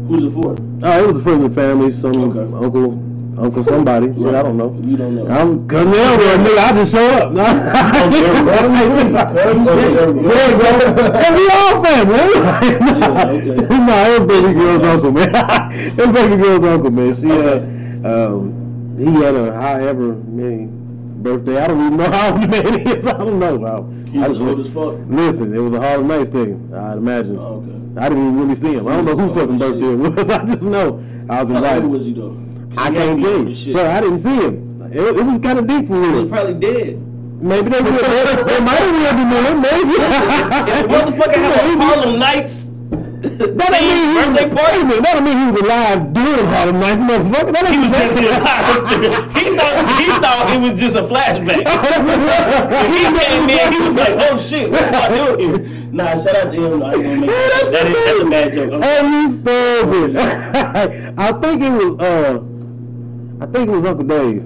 Who's it for? Oh, it was a friend of the family, some Okay. uncle, uncle somebody. Shit, I don't know. You don't know. I'm now there, nigga, I just show up. And (laughs) we all family. Yeah, (laughs) okay. nah, it was baby girl's uncle, man. it was (laughs) baby girl's uncle, man. She uh, um, he had a however many birthday. I don't even know how many it is. I don't know. I, He was old as fuck. Listen, it was a Harlem Nights thing. I'd imagine. Oh, okay. I didn't even really see him. I don't know who fucking birthday it was. I just know I was How old was he though? I can't me tell on you. this shit. So I didn't see him. It, it was kind of deep for him. He was probably dead. Maybe they would. They, they might have really been there. Maybe. If the motherfucker had a Harlem Nights That don't mean he was, birthday party. minute, that don't mean he was alive during Harlem Nights, motherfucker. That He was definitely alive. he thought he thought it was just a flashback. (laughs) he came in, he was like, "Oh shit, what am I doing here?" Nah, shout out to him. I ain't gonna make Yeah, that's That is, that's a bad joke. I'm Hey, you stupid. (laughs) I think it was, uh, I think it was Uncle Dave.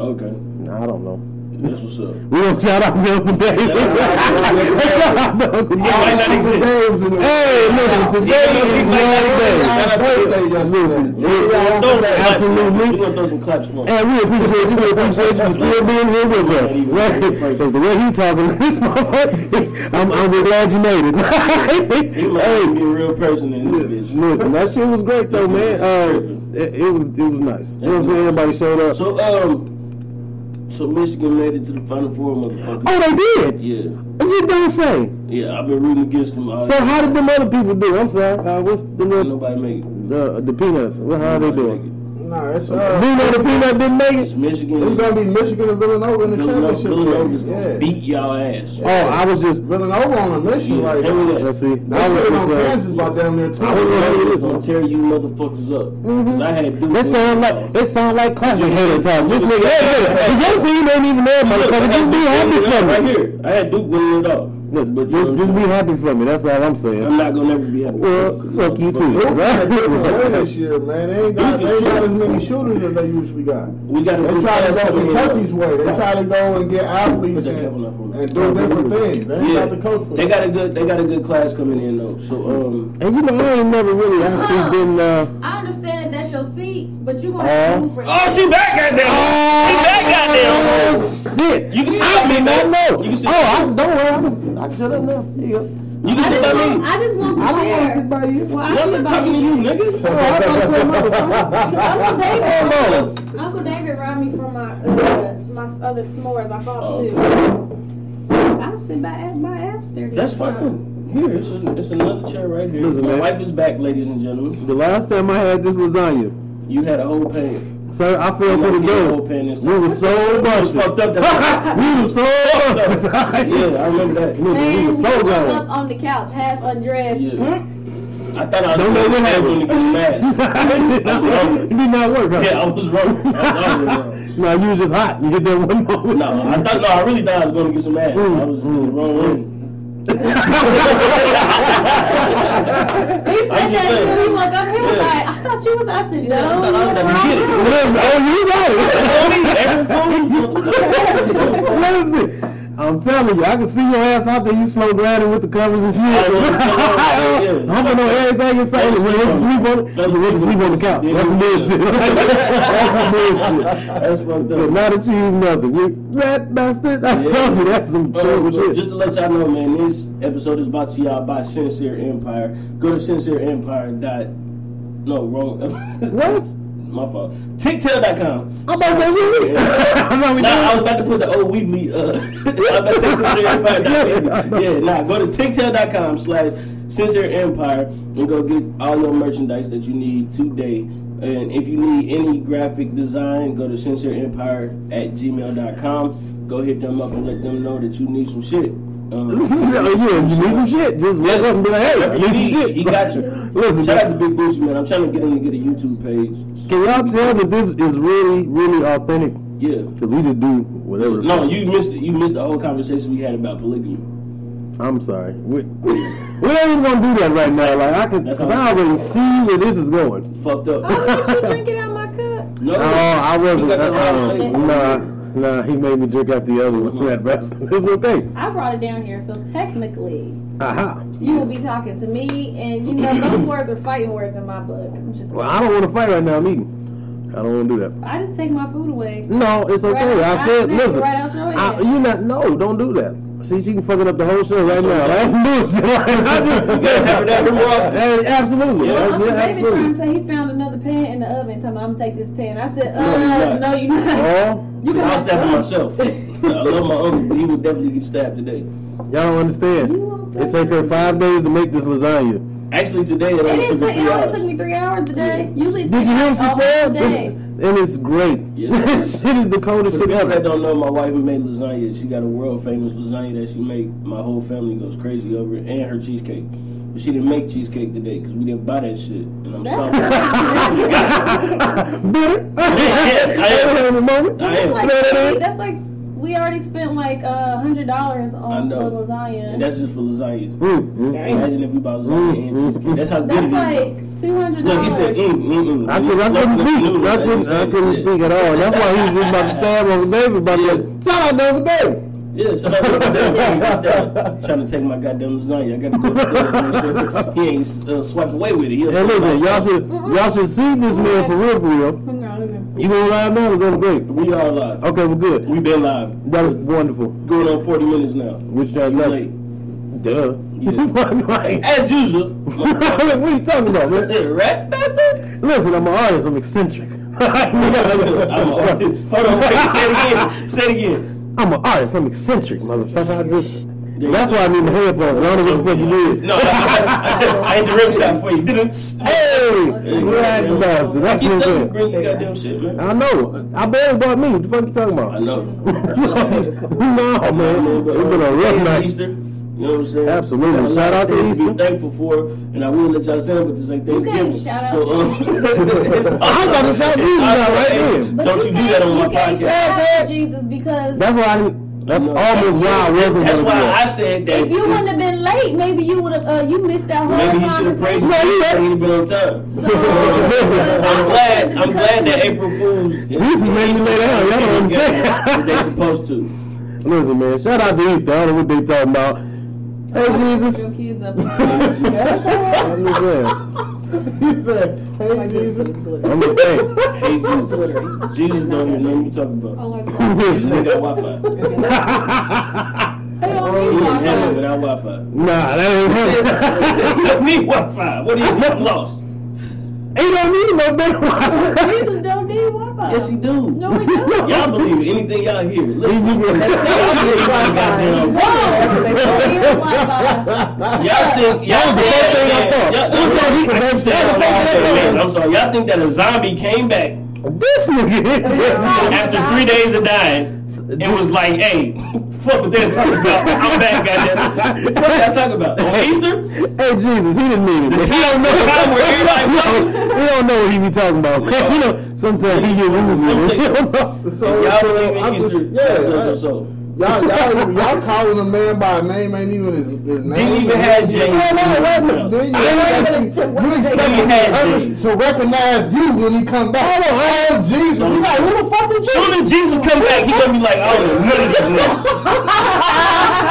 Okay. Nah, I don't know. That's what's up. We gonna shout out to Uncle Dave. Shout out to Uncle He Dave. exist. Dave's in the Hey, listen, today is he your might not exist. day. Shout out to birthday him. Listen, yesterday. it's- Yeah, Throw some yeah, claps for him. Absolutely. We gonna throw some claps for him. And we appreciate you. We appreciate you for still being here with us. Right? Because the way he talking, (laughs) this motherfucker, I'm, I'm glad you made He it. might hey, (laughs) be a real person in this bitch. listen, that shit was great though, man. Uh. It, it was it was nice. You know what I'm saying? Everybody showed up. So um, so Michigan made it to the Final Four, motherfucker. Oh, they did. Yeah, You don't say. yeah. I've been rooting against them. All So how did them other people do? I'm sorry. Uh, what's the little, nobody make it? the the peanuts? What how they Nobody doing? Nah, it's Do uh, you know the peanut didn't make It's it? Michigan. it's gonna be Michigan and Villanova in the Villanova, championship Villanova's game. gonna Yeah, beat y'all ass. Oh, I was just. Villanova on a mission Yeah, right hell now. Let's see. They I was shit on just, uh, Kansas about damn near two. I was gonna- I'm gonna tear you motherfuckers up. Cause I had Duke. It sound like it sound like classic You hater just- talk. This nigga, just- hey, hey, your team ain't even there, Look, I motherfucker. had Just be Duke happy winning it for all right me. here. I had Duke winning it all. Listen, But just, just be happy for me. That's all I'm saying. I'm not gonna ever be happy. Well, for fuck you too. Duke got a different way Right? (laughs) this year, man. They ain't got, they ain't got as many shooters as they usually got. We got a They try to go. Kentucky's way. They try to go and get athletes and, cap on that for me. and do different things. They ain't Yeah, got the coach for they got a good they got a good class coming in though. So um, And you know, I ain't never really (laughs) actually been. Uh, I understand that that's your seat, but you gonna Oh. move for oh, she back, goddamn, she back, goddamn. Oh shit! You can sit I me, did man. not know. You can sit oh, I, me. don't worry. I can, I can shut up now. Here you go. You can I sit just, by want, me. I just want to I don't want to share. sit by you. Well, I I'm not by talking to you, nigga. (laughs) Oh, I thought you said (laughs) motherfucker. Uncle David, Hold. Uncle David robbed me from my uh, my other s'mores I bought Oh, too. I sit by my Amsterdam. That's fine. Here, it's, a, it's another chair right here. Listen, My man. wife is back, ladies and gentlemen. The last time I had this lasagna, You had a whole pan. sir, I fell I'm to gonna the get a whole door. pan We time. was so You was busted. fucked up. (laughs) That's we were so busted. yeah, I remember that. Listen, we were so was gone. up on the couch, half undressed. Yeah. Hmm? I thought I was Don't let going it to happen. to get smashed. it did not work. Huh? Yeah, I was wrong. I was wrong. No, you were just hot. You hit that one moment. No, I thought no, I really thought I was going to get some ass. I was in the wrong way. He said I'm just that saying. too. He woke up, he was Yeah. I thought you was. I said, no. Yeah, I thought I was gonna get it. Listen, oh, you got it. That's on me. April Fool's. (laughs) Listen, I'm telling you, I can see your ass out there. You slow grinding with the covers and shit. I know, I know, yeah. I'm gonna know everything inside. Fell You went to sleep on it. You went to sleep on the couch. That's some bullshit. That's some bullshit. That's fucked Did not achieve nothing. You rat bastard. I Yeah. told you that's some Uh, terrible shit. just to let y'all know, man, this episode is brought to y'all by Sincere Empire. Go to sincereempire dot. No, wrong. What? My fault. Tictail.com. I'm about to say. (laughs) I'm I was about to put the old we meet. Uh, (laughs) I was about to say Sincere Empire. (laughs) Yeah, nah, go to tictail.com slash Sincere Empire and go get all your merchandise that you need today. And if you need any graphic design, go to sincereempire at gmail.com. Go hit them up and let them know that you need some shit. Um, yeah, you need some shit. Just wake up and be like, hey, I Whatever need some shit. He got you. Listen, Shout out to Big Boosie, man. I'm trying to get him to get a YouTube page. can y'all tell that this is really, really authentic? Yeah. Because we just do whatever. No, you missed it. You missed the whole conversation we had about polygamy. I'm sorry. We, we ain't even gonna do that right now. Like I can, That's cause I I'm already see where this is going. Fucked up. Oh, did you drink it out my cup? No, Oh, I wasn't. You got the wrong Uh, state. Nah. He made me drink out the other one. That bastard. It's okay. I brought it down here, so technically, Aha. you will be talking to me, and you know those words are fighting words in my book. I'm just, Well, I don't want to fight right now. I'm eating. I don't want to do that. I just take my food away. No, it's okay. Right, I said, I snatched listen. right out your I, you not. No, don't do that. See, she can fuck it up the whole show right now. okay. That's bullshit. (laughs) Like, I just, gotta have her down more often. (laughs) Absolutely. Yeah. Yeah, Uncle David trying to say he found another pan in the oven. Telling me I'm gonna take this pan. I said, No, he's uh, not. no, you're not. Oh, You can I'll stab him myself. (laughs) I love my uncle, but he would definitely get stabbed today. y'all don't understand. You It take her five days to make this lasagna. Actually, today it It only didn't took me take. It three only hours. took me three hours today. Usually, it Did you hear what she said? Whole day. And it's great. Yes. Shit (laughs) is the coldest For shit people that don't know, my wife made lasagna. She got a world famous lasagna that she make. My whole family goes crazy over it, and her cheesecake. But she didn't make cheesecake today because we didn't buy that shit, and I'm sorry. (laughs) Bitter? (laughs) Yes, I am. in the moment. I That's am. like You know what I chili. mean? That's like we already spent like a hundred dollars I on know. the lasagna. And that's just for lasagnas. Mm, mm. Imagine if we bought lasagna and cheesecake. That's how good That's it is. like two hundred Look, he said, mm, mm, mm. I, could, I couldn't up the speak. noodles, I as you couldn't, I said. couldn't Yeah. speak at all. That's why he was just about to stab Uncle David. About Yeah. to shout out to Uncle David. Yeah, so that's what I'm. Trying to take my goddamn lasagna. I got to go to the store make sure he ain't uh, swipe away with it. He'll Hey, listen, y'all should y'all should see this man for real, for real. You gonna live now? That's great. We are live. Okay, we're good. We've been live. That was wonderful. Going on 40 minutes now. Which that's late. duh. Yeah. (laughs) like, As usual. (laughs) what are you talking about, man? (laughs) Rat bastard. Listen, I'm an artist. I'm eccentric. I'm a, hold on, wait, say it again. Say it again. I'm an artist. I'm eccentric, motherfucker. I just. That's why I need the headphones. I don't know what the fuck you did. No, I, ain't the rim shot for you. Didn't. Hey, relax, bastard. I That's keep what I'm bring your goddamn shit, man. I know. I barely bought me. What the fuck you talking about? I know. (laughs) no, man. It's been a rough Today's night. Easter. You know what I'm saying? Absolutely. Got a Shout out to things Easter. Be thankful for, and I will let y'all say it, but this ain't You Thanksgiving. can't shout out so, um, (laughs) (laughs) I was about to shout it's Jesus out right hey, then. But Don't you do that on my you can't podcast. shout out to Jesus because That's why I didn't. That's No. almost why I wasn't That's why do I said that. if you wouldn't have been late, maybe you would have. Uh, you missed that whole Maybe he should have prayed. conversation. Jesus and he'd been on time. So, (laughs) I'm glad. I'm glad that April Fools. (laughs) Jesus made me lay down. Y'all don't understand. What they supposed to. (laughs) Listen, man. Shout out to Easter. I don't know what they talking about. Hey, Jesus. Your kids up. I'm. (laughs) He said, "Hey Jesus." I'm just saying. Hey Jesus. Jesus don't even know what you talking about. Oh my God. Jesus ain't got Wi-Fi. (laughs) Hey, on He me, didn't Papa. handle without Wi-Fi. Nah, that ain't He him. said, "You don't need Wi-Fi. What are you (laughs) you lost?" He don't need no better (laughs) one. Jesus don't need Wi-Fi. Yes, he do. No, he (laughs) don't. Y'all believe it. Anything y'all hear. Listen. He do. Y'all believe. Goddamn. Whoa! He need Wi-Fi. Y'all think y'all the think first thing I thought. y'all- That's what he- I'm that's saying, I'm he saying, said. man, I'm sorry. Y'all think that a zombie came back This nigga. after three days of dying it was like, "Hey, fuck what they're talking about. I'm back, goddamn. What the fuck y'all talking about? On Easter? Hey, Jesus, he didn't mean it. The He time- don't know. the time where (laughs) everybody No, he don't know what he be talking about. you know, sometimes he get Let me woozy. tell you (laughs) He don't know. So Y'all so believe in Easter? yeah, Bless your I- soul. Y'all, y'all, y'all calling a man by a name ain't even his, his name. Didn't even have James. No, no, wait a minute. Then you, you expect Didn't have others to recognize you when he come back. Oh, Jesus! He's like, who the fuck is this? Soon as Jesus come back, he gonna be like, I don't know none of these (laughs) names.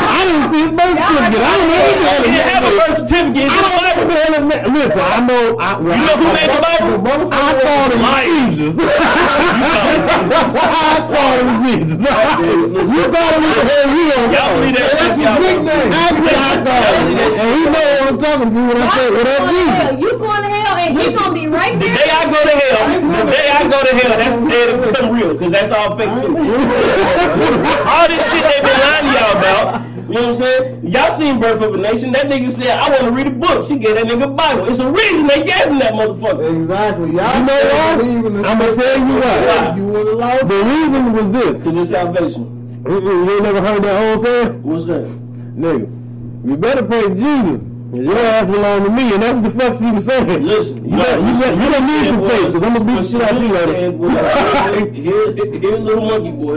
I didn't see his birth certificate. I don't know He didn't have a birth certificate. I don't It's in the Bible. Listen, I know. I, well, You know who I, made the Bible? I thought it was Jesus. (laughs) I thought it was Jesus. you (laughs) thought it was the hell you don't Y'all believe that shit? That's his nickname. That's what I thought. And he know what I'm talking to when I say, what up, Jesus? You going to hell and he's gonna be right there. The day I go to hell, the day I go to hell, that's the day it become real, because that's all fake too. (laughs) all this shit they been lying to y'all about, you know what I'm saying? Y'all seen Birth of a Nation, that nigga said, I want to read a book. She gave that nigga a Bible. It's a reason they gave him that motherfucker. Exactly. Y'all You know what? believe in the I'ma tell you that what. You want to lie? The reason was this. Because it's salvation. You ain't never heard that whole saying? What's that? Nigga, you better pray to Jesus. Your ass belong to me, and that's what the fuck she was saying. Listen, you, got, you, got, you gonna need some faith, because I'm gonna beat the shit out you later. Here, here, little monkey boy.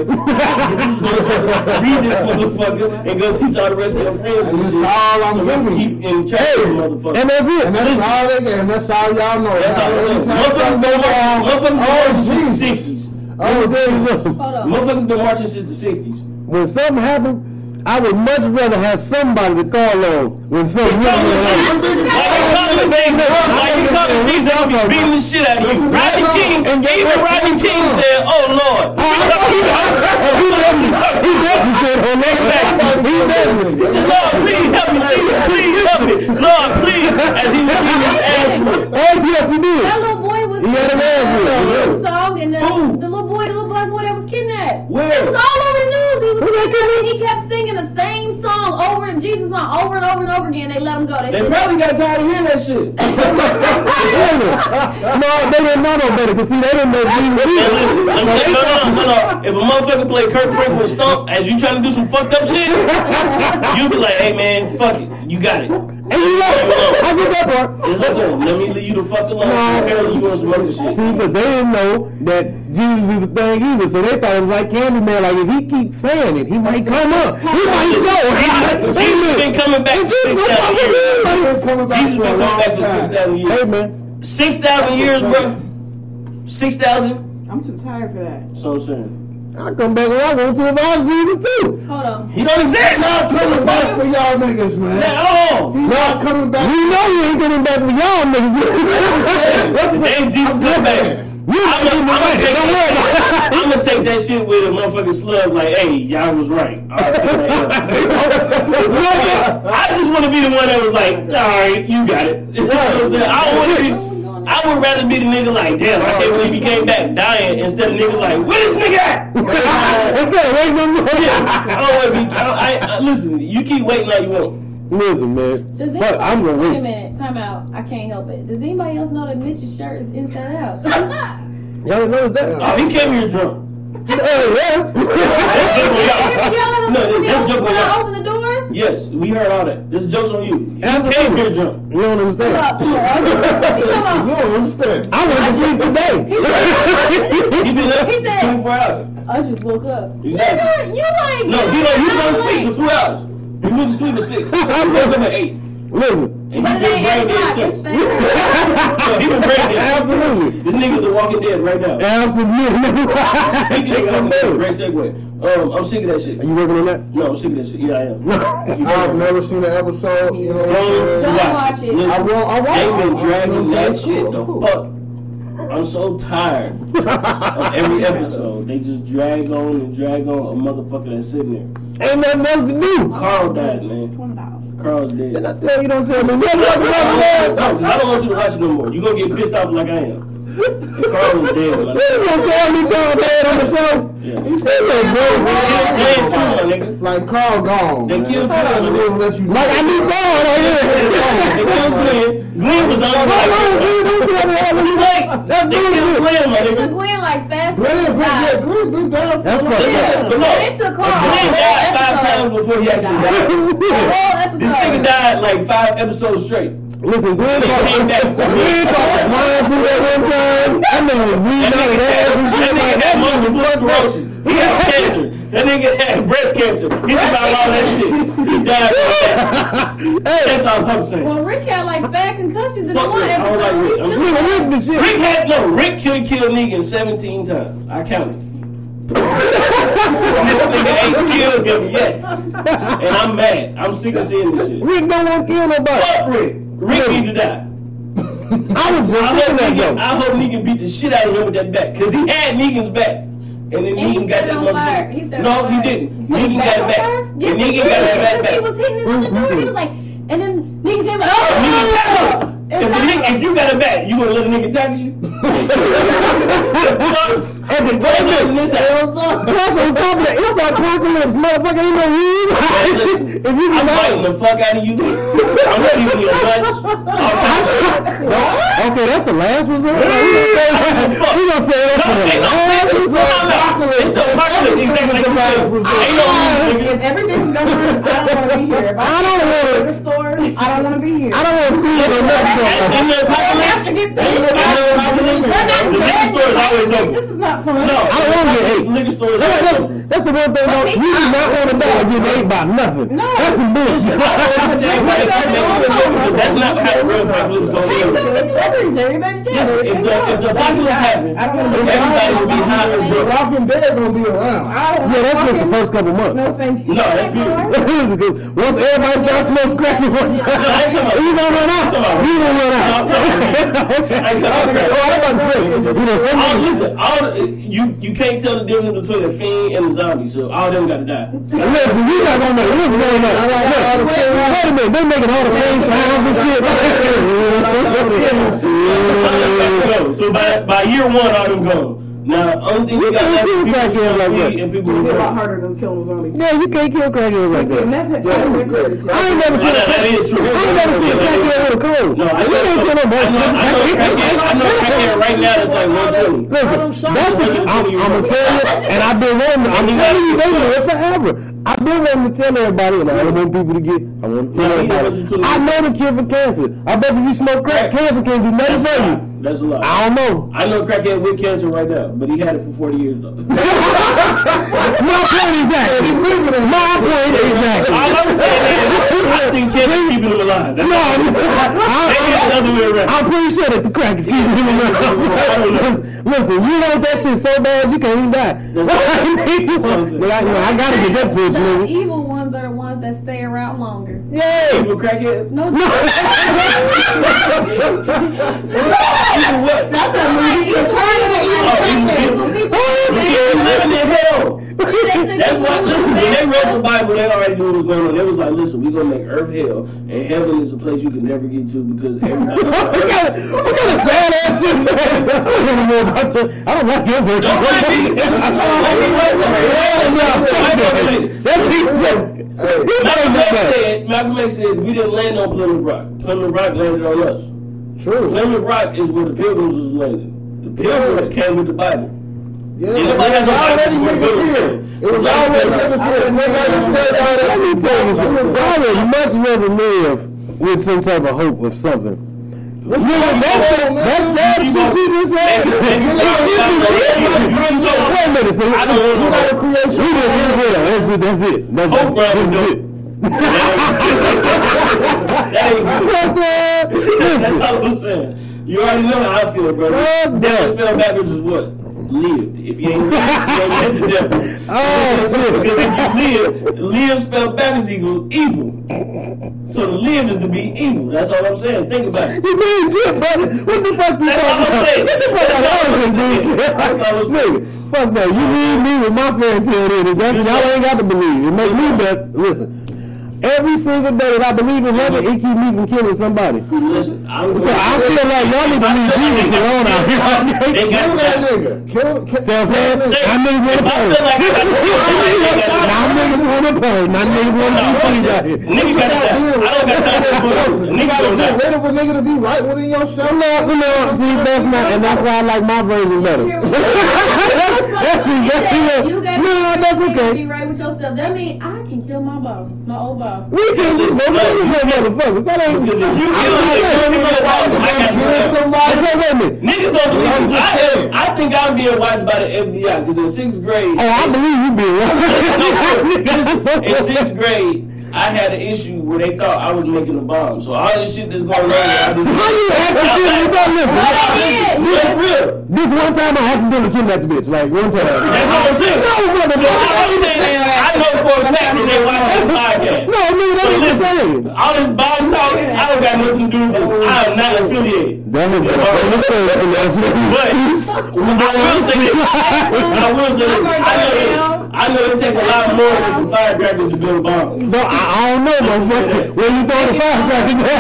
Read this motherfucker and go teach all the rest of your friends And this that's shit. all I'm so giving keep in of the motherfucker. And that's it. And that's Listen. all they get, and that's all y'all know. That's all I'm saying. Motherfuckers been marching, motherfuckers been marching since the 60s. Oh, there you go. Motherfuckers been marching since the 60s. When something happened, I would much rather have somebody to call on when something Like really went on. you calling Jesus, like you calling Jesus, I'll be beating the shit out of you. Rodney King, even Rodney King said, "Oh Lord." Oh, he definitely, he definitely said, oh, Exactly. He definitely. He said, "Lord, please help me, Jesus, please help me, Lord, please." As he was eating his ass. Oh, yes, he did. That little boy was He had an ass with it, singing yeah. the song and the, Who? the little boy, the little black boy that was kidnapped. Where? It was all over the news. He was singing, he kept singing the same song over and Jesus song over and over and over again. They let him go. They, They said, probably got tired of hearing that shit. (laughs) (laughs) no, they didn't know no better, because see, they didn't know Jesus Man, listen, I'm saying, no, no, no, no. If a motherfucker play Kirk Franklin Stomp as you trying to do some fucked up shit, (laughs) you'll be like, hey man, fuck it, you got it. And you know, I get that part. Listen, let me leave you the fuck alone. No. Apparently you want some other shit. See, but they didn't know that Jesus is a thing either, so they thought it was like Candyman. Like if he keeps saying it, he might come up. He might show. Jesus, Jesus been coming back for six thousand years. They're coming back Jesus been coming back for six time. thousand Hey man, Six thousand years, bro. Six thousand. I'm too tired for that. So I'm saying I come back when I want to if Jesus too. Hold on. he don't exist. Not coming back for y'all niggas, man. At all. He's not coming back. We know you ain't coming back for y'all niggas. (laughs) (laughs) The day Jesus come back. You I'm ain't gonna, coming take back. Don't that shit. I'm gonna take that shit with a motherfucking slug. Like, hey, y'all was right. All right, take that L. (laughs) I just want to be the one that was like, all right, you got it. You know what I'm saying? I don't want to be. I would rather be the nigga like, damn, I can't believe he came back dying instead of nigga like, where this nigga at? (laughs) Instead of waiting on I don't want to be. I, I, I, listen, you keep waiting like you want. Listen, man. Does Fuck, anybody, I'm gonna wait a minute, time out. I can't help it. Does anybody else know that Mitch's shirt is inside out? (laughs) Y'all know that? Oh, he came here drunk. Hey, yeah. (laughs) That joke on y'all. Y'all No, know that joke on when I y'all. open the door? Yes, we heard all that. This joke's on you. He Absolutely. came here drunk. You don't understand. Look, look, he You don't understand. I went to sleep today. (laughs) He been up He for said- 24 hours. I just woke up. Exactly. Nigga, you like No, he like he was on sleep for two hours. He went to sleep at six. (laughs) He woke up at eight. Listen, And he But been ain't brain eight dead o'clock. It's since. fast. No, he been brain dead. absolutely. This nigga's the walking dead right now. (laughs) Speaking of walking dead, Absolutely. great segue. Um, I'm sick of that shit. Are you working on that? No, I'm sick of that shit. Yeah, I am. I've never seen an episode. You know Don't? Don't watch watch it. it. Listen, I won't. I won't. They've been dragging okay, that shit cool, the fuck. I'm so tired of every episode. They just drag on and drag on a motherfucker that's sitting there. Ain't nothing else to do. Carl died, man. Twenty dollars. Carl's dead. Did I tell you don't tell me nothing No, about the because I don't want you to watch it no more. You gonna get pissed off like I am. And Carl was dead, man. You gonna tell me down there on the show? Yeah. He said that, bro. Playing too, my nigga. Like Carl gone. They man. killed I Glenn. just wanna let you know. Like I need God out They here. killed Glenn. Glenn was the only one Hold on, that dude, don't tell me all Too this. late. That's They killed bullshit. Glenn, my It took nigga. Glenn like fast Glenn, to been, yeah, die. Glenn been down. for That's a long fucked Listen, time. but no. But it took Carl. Glenn a died whole five episode. times before he actually died. A whole episode. This nigga died like five episodes straight. Listen, Glenn He came back. Glenn caught swine flu that one time. That nigga was bleeding That out nigga his had, ass and that shit. nigga like had that. multiple sclerosis. He had cancer. That nigga had breast cancer. He survived all that shit. He died from that. That's all I'm saying. Well, Rick had like bad concussions in the Fuck one Rick. I don't like Rick. I'm episode. Nigga with the shit. Rick had no. Rick could kill Negan 17 times. I counted. this nigga ain't killed him yet. And I'm mad. I'm sick of seeing this shit. Rick don't want to kill nobody. Fuck Rick. Rick need to die. I was just I hope, that Negan, though. I hope Negan beat the shit out of him with that bat. Because he had Negan's bat. And then And he Negan got that on fire. He motherfucker. No, he didn't. Set Negan got it back. fire? And Yes, he Negan did. got that bat Because he was hitting it on the door. He was like, and then nigga came like, Nigga oh, tackle him. If, nigga, if you got a bat, you gonna let a nigga tackle you? (laughs) (laughs) Hey, this boy letting this on top of that, it's like apocalypse, motherfucker. Ain't no weed. If you I'm biting the fuck out of you. I'm squeezing your nuts. All kinds (laughs) of shit. Okay, that's the last resort. We fuck. gonna say that for the ain't no last resort. resort. It's the apocalypse, exactly like you. Ain't no rules, If nigga. everything's going, I don't want to be here. If I, I don't can't wanna- go to the store, I don't want to be here. I don't want to squeeze Listen, on nothing. in the apocalypse, in the apocalypse, the liquor store is always open. This is. No, I don't want to get ate. liquor store That's, that's, that's the one thing. Though, we do not want to die getting ate by nothing. No. That's some bullshit. I understand why they keep making this up, because that's not how real apocalypse gonna Ain't end. doing deliveries. Everybody Listen, together. if the, apocalypse happened, I don't want to be everybody would be high and drunk. Walking Dead gonna be around. I don't Yeah, that's just the first couple months. No, thank you. No, that's beautiful. (laughs) once everybody starts smoking crack at one time, No, I ain't talking about- you gonna run out. You gonna run out. talking about- (laughs) okay. I ain't talking about- Oh, I'm about to say, you know, some oh, All, listen, all you you can't tell the difference between a fiend and a zombie, so all them gotta die. Listen, we not gonna make this going on. Look, Wait a minute, they making all the same sounds and shit. (laughs) So by by year one, all them gone. Now, only thing you got left is people Back who in smoke like that. and people It's a lot harder than killing zombies. yeah, you can't kill crackheads like that. meth had fun with their I ain't never seen a that, that is true. I ain't never seen a crackhead with a cold. No, I ain't kill I nobody. know. I know. a crackhead- I know. a crackhead right now that's like one twenty. Listen, that's the, I'm, I'm gonna tell you, and I've been waiting. I'm telling you, got they it. live forever. I I've been wanting to tell everybody, and I don't want people to get. I want to tell No, everybody. wants you to I know the cure for cancer. I bet you if you smoke crack, Crack. cancer can't do nothing That's for you. That's a lie. I don't know. I know a crackhead with cancer right now, but he had it for 40 years though. (laughs) My point exactly. My point exactly. All I'm saying is, I think cancer keeping him alive. That's No, all I'm saying. Maybe it's the other way around. I'm pretty sure that the crack is keeping him around. Listen, you want that shit so bad you can't even die. That's what I'm. (laughs) But I, you know, I gotta get that push, The nigga. evil ones are the ones that stay around longer. Yeah. Evil crackheads. No, (laughs) Evil what? That's a movie. Return of the Evil Oh, Crackhead. evil people living in hell. That's why, listen, when they wrote the Bible, they already knew what was going on. They was like, listen, we're going to make earth hell, and heaven is a place you can never get to because everybody. (laughs) What kind of what kind of sad ass shit is (laughs) that? I don't know about you. I don't like your version. Don't mind me. Hell no, fuck that. That Malcolm X said, Malcolm X said, we didn't land on Plymouth Rock. Plymouth Rock landed on us. True. Plymouth Rock is where the pilgrims was landing. The pilgrims came with the Bible. Yeah, it nobody had was already Bible before niggas here. came. It was So already like- niggas here. Niggas said all that. Let me tell you something. I would much rather live with some type of hope of something. Nigga, that's, that's sad shit you just said. (laughs) Wait a minute, so I don't want you gotta create your That's it. That's it. That's it. That's it. it. (laughs) That ain't good. (laughs) That's all I'm saying. You already know how I feel, brother. Fuck Devil that. spelled backwards is what? Lived. If you ain't lived, you ain't (laughs) met the devil. Oh, Because if you live, live spelled backwards equals evil. So to live is to be evil. That's all I'm saying. Think about it. You mean shit, brother? What the fuck you That's all I'm saying. Get the fuck That's all I'm saying. That's all I'm saying. Fuck that. You leave me with my fairy tale then. That's, y'all ain't got to believe. It make me better. Listen. Every single day that I believe in heaven, it keep me from killing somebody. Listen, I'm So I feel like y'all need to leave Jesus alone out They here. Kill that that. nigga. Kill. kill See what I'm saying? Now niggas want to I play. feel like I got to do something, they got Now niggas want to play. Now niggas want to be seen out here. Nigga got that. I don't got time for bullshit. You Nigga gotta don't get die. rid of a nigga to be right within yourself. No, no, see, that's not, and that's why I like my version better. (laughs) that's exactly what. You got No, that's Be right with yourself. That means I can kill my boss, my old boss. We can do no motherfuckers. That ain't. Because if you I'm kill not a nigga, saying- you kill a boss, I got Kill to somebody. Okay, wait a minute. Niggas don't believe me. I, I think I'm being watched by the FBI because in sixth grade, Oh, I believe you being right. (laughs) in sixth grade, I had an issue where they thought I was making a bomb. So all this shit that's going on, I didn't. How you accidentally don't listen? That's real. This one time I accidentally kidnapped the bitch. Like one time. That's what I'm saying. No, brother. So all I'm saying is, I know for a fact that they watch this podcast. No, nigga, So that ain't the listen, same. all this bomb talk, I don't got nothing to do with this. I am not affiliated. That is the public service announcement. But I will say this. I will say this. I know it, I know it take a lot more than some firecrackers to build a bomb. No, I, I don't know, motherfucker. (laughs) Where you throw the firecrackers at?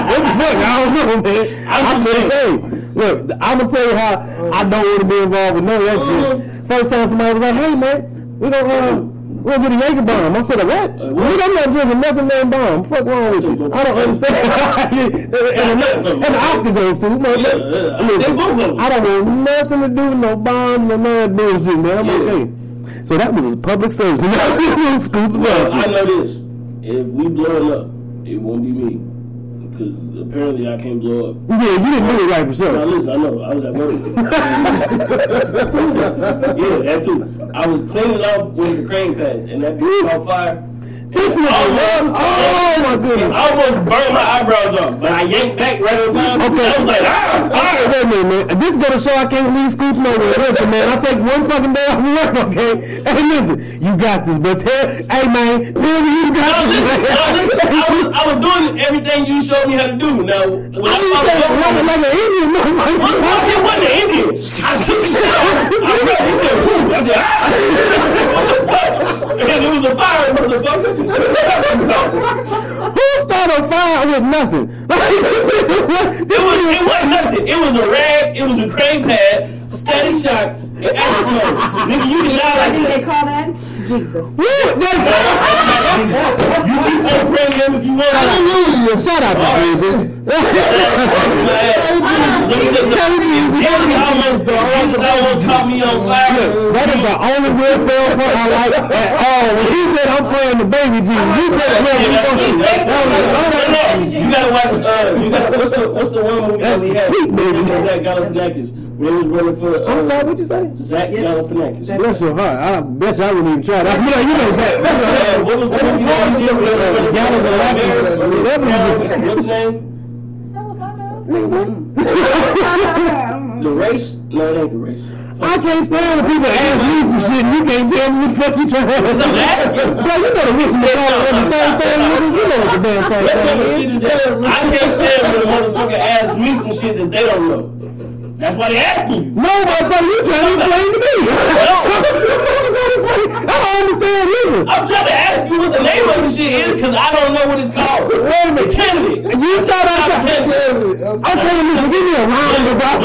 (laughs) what the fuck? I don't know, man. I'm I'm just saying. saying. Look, I'm gonna tell you how I don't want to be involved with none of that shit. First time somebody was like, "Hey, man, we gonna uh, we'll get a Jaeger bomb." I said, "A what?" Uh, what? Nigga, I'm not drinking nothing named bomb. Fuck wrong with you? I don't understand. (laughs) and, and, and the Oscar goes too. Man, Yeah, yeah. I Listen, think both of them. I don't want nothing to do with no bomb, no that bullshit, man. I'm Yeah. okay. So that was a public service (laughs) from Scoots Well, I know this. If we blowing up, it won't be me. Because apparently I can't blow up. Yeah, you didn't do it right for Now sure. listen, I know, I was at work. (laughs) (laughs) yeah, that too. I was cleaning off with the crane passed and that bitch caught fire. This nigga, man. Oh my It goodness. almost burned my eyebrows off, but I yanked back right on time. Okay. I was like, ah, fire! wait a minute, man. This is gonna show I can't leave Scoots nowhere. Listen, man, I take one fucking day off work, okay? Hey, listen, you got this, but tell, hey, man, tell me you No, got this. listen, no, listen. I was, I was doing everything you showed me how to do. Now, when I I the like, like an Indian motherfucker. it wasn't an Indian. I took the shit. I read, he said, whoo. I said, ah. What the fuck? And it was a fire, motherfucker. Who started a fire with nothing? It was, it wasn't nothing. It was a rag, it was a crane pad, static shock, and acetone. Nigga, you can die like think that. they call that Jesus. You keep on praying them if you want. Hallelujah! Shout out to Jesus. (laughs) (laughs) Let me tell you something. Jesus almost, Jesus niggas almost caught me on fire. That is the only real film part I like at all. When he said I'm playing the baby Jesus, you said, you Yeah, fucking- that's- I was like, No, no, you gotta watch. Uh, you gotta. What's the What's the one movie that we had? sweet, baby. With Zach Galifianakis. When he was running for. Uh, I'm sorry, what you say? Zach Galifianakis. Bless your heart. I bet you I wouldn't even try that. You know, you know that. Uh, what was the movie that he did? with- with- Gallows and Lackeys. with- That Town- was- What's his name? Hell if I know. The race? No, it ain't the race. I can't stand when people ask me some shit and you can't tell me what the fuck you trying to I'm asking. Bro, you know the Whitney McCall and the same thing, nigga. You know what the damn thing is. shit is that I can't stand when a motherfucker asks me some shit that they don't know. That's why they asking you. No, motherfucker, you trying to explain to me. I don't (laughs) understand either. I'm trying to ask you what the name of the shit is because I don't know what it's called. Wait a minute. Candidate. You start out Candidate. Okay, listen, give me a round of But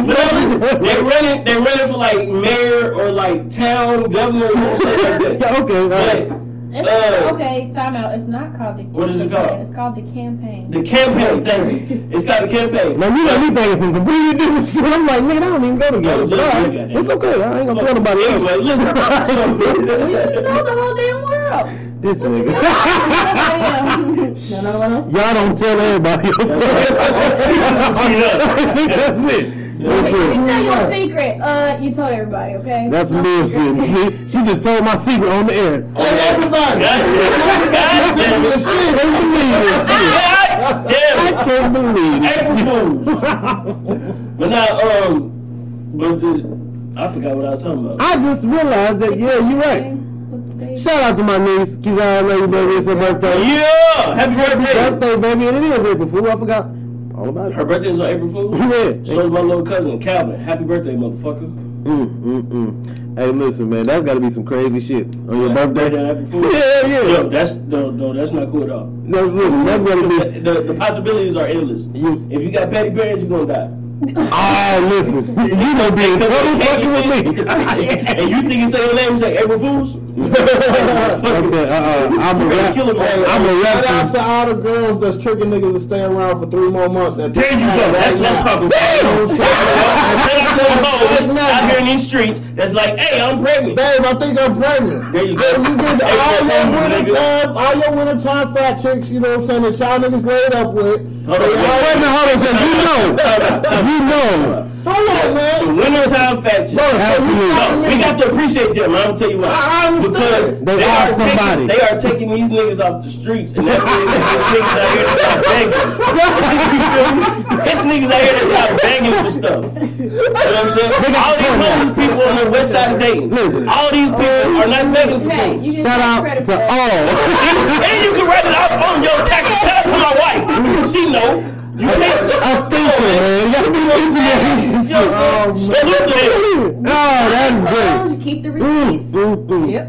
applause. they running, they running for like mayor or like town governor or some shit like that. (laughs) Okay, all right. But It's, Uh, okay, time out. It's not called the. What is it called? It's called the campaign. the campaign, thank you. (laughs) It's got a campaign. Now you got me thinking some completely different shit. I'm like, man, I don't even go together. But all right, it's okay. I ain't gonna tell nobody else. Anyway, listen. (laughs) (laughs) We just So, told the whole damn world. This nigga. No, no one else. Y'all don't tell everybody. between us. That's it. That's You it. tell your secret. Uh, you told everybody, okay? That's some bullshit. See, she just told my secret on the air. Hey, everybody. God damn it. I can't believe it. God I damn it. can't believe it. April Fools. (laughs) But now, um, but the, I forgot what I was talking about. I just realized that, yeah, you're right. Shout out to my niece, Kizan, I know you baby, it's her birthday. Yeah! Happy birthday! Birthday, baby, and it is April Fool. I forgot all about Her it. birthday is on April Fool's? Yeah. So is my little cousin, Calvin. Happy birthday, motherfucker. Mm, mm, mm. Hey, listen, man, that's got to be some crazy shit on your Happy birthday. Yeah, (laughs) yeah. Yo, that's, no, no, that's not cool at all. No, listen, that's got to be. The, the possibilities are endless. You- If you got petty parents, you're gonna die. Oh, listen, you gonna be in trouble fucking with me. and you think you say your name is say April Fools? Okay, uh-uh. I'm a rap. Kill him. I'm a Shout out to all the girls that's tricking niggas to stay around for three more months. And There you go. That's what I'm talking about. And Shout out to the hoes out here in these streets that's like, hey, I'm pregnant. Babe, I think I'm pregnant. There you go. Hey, you get all your Fools, winter time, all your winter time fat chicks, you know what I'm saying, that y'all niggas laid up with. Hold wait, a minute, hold on, you know, you know. Hold on, The man. wintertime fat chicks. Absolutely. No, we got to appreciate them. I'm gonna tell you why. I understand. Because They they, are are somebody. taking, they are taking these niggas off the streets, and that means it's niggas out here that's out begging. You feel me? It's niggas out here that's out begging for stuff. You know what I'm saying? All these homeless people on the west side of Dayton. Listen. All these people oh, are not begging for Hey, things. you Shout out to all. (laughs) and you can write it off on your taxes. Shout out to my wife because she know you can't. I'm thinking, man. You gotta be listening to this You know shit. what I'm saying? Salute to them. Oh, that is great. You keep the receipts. mm, mm. Yep.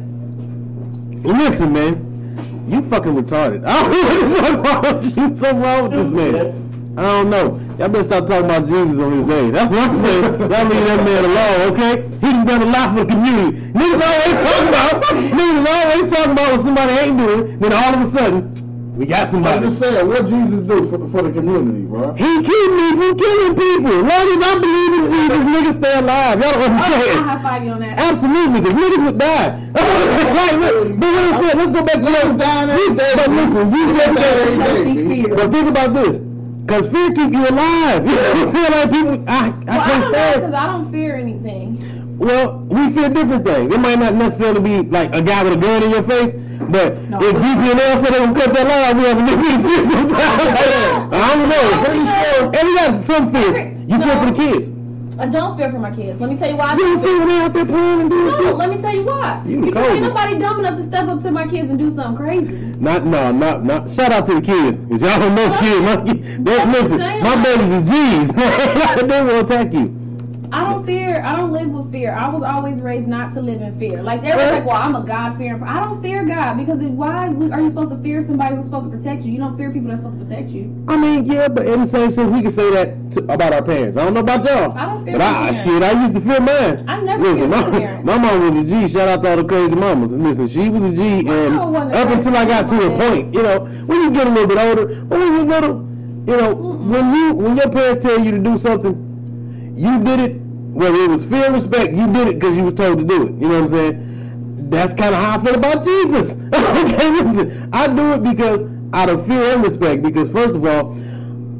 Listen, man, you fucking retarded. (laughs) I don't know what wrong with you. Something wrong with this man. I don't know. Y'all better stop talking about Jesus on his day. That's what I'm saying. Y'all leave that man alone, okay? He done done a lot for the community. Niggas always talking about, niggas always talking about what somebody ain't doing. Then all of a sudden, we got I'm somebody. just saying, what Jesus do for, the, for the community, bro? He keep me from killing people. As long as I believe in Jesus, niggas stay alive. Y'all don't understand. I'll understand. high five you on that. Absolutely, because niggas would die. (laughs) like, look, but what I said, let's go back to Niggas dying every You- day, But listen, you Niggas just dying every day, Healthy B. fear. But think about this, because fear keep you alive. (laughs) You know what I'm? Like people, I, I Well, can't don't stand. because I don't fear anything. Well, we fear different things. It might not necessarily be like a guy with a gun in your face, but if DP&L said they would cut that line, we have a of fear sometimes. I don't know. Pretty sure. And we got some fears. You fear for the kids. I don't fear for my kids. Let me tell you why. I You don't fear when they out there playing and doing No, shit. let me tell you why. You the because ain't nobody dumb enough to step up to my kids and do something crazy. Not, no, not, not. Shout out to the kids. Cause y'all don't know kids. My, I'm listen, my babies is G's. (laughs) they will attack you. I don't fear. I don't live with fear. I was always raised not to live in fear. Like were like, "Well, I'm a God fearing." I don't fear God because it, why are you supposed to fear somebody who's supposed to protect you? You don't fear people that's supposed to protect you. I mean, yeah, but in the same sense, we can say that to, about our parents. I don't know about y'all. I don't fear But I, parents. shit, I used to fear mine. I never Listen, feared my my, parents. (laughs) my mom was a G. Shout out to all the crazy mamas. Listen, she was a G, and mama wasn't a up crazy until I got to a mama. point, you know, when you get a little bit older, when you're little, you know, when you when your parents tell you to do something, you did it Whether it was fear and respect, you did it because you was told to do it. You know what I'm saying? That's kind of how I feel about Jesus. (laughs) okay, listen, I do it because out of fear and respect. Because first of all,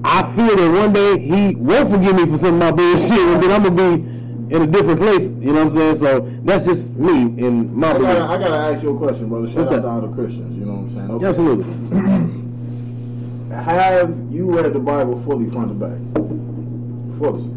I fear that one day he won't forgive me for some of my bullshit, and then I'm gonna be in a different place. You know what I'm saying? So that's just me and my I gotta, I gotta ask you a question, brother. Shout What's out that? to all the Christians. You know what I'm saying? Okay. Absolutely. (clears throat) Have you read the Bible fully front to back? Fully.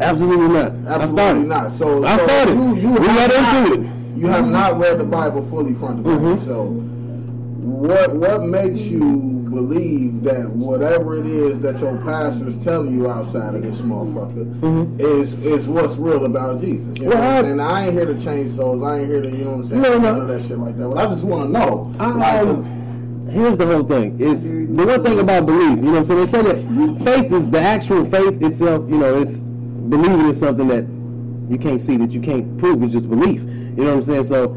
Absolutely not. Absolutely not. So, I so started. You, you We have got not, into it. You have not read the Bible fully front to back. Mhm. So, what what makes you believe that whatever it is that your pastor's telling you outside of this motherfucker Mhm. is is what's real about Jesus? You know Well, I- I'm? I ain't here to change souls. I ain't here to you know what I'm saying? No, no. None of that shit like that. But I just want to know. I, like, here's the whole thing. Is the one thing about belief. You know what I'm saying? They say that faith is the actual faith itself. You know, it's believing in something that you can't see, that you can't prove. It's just belief. You know what I'm saying? So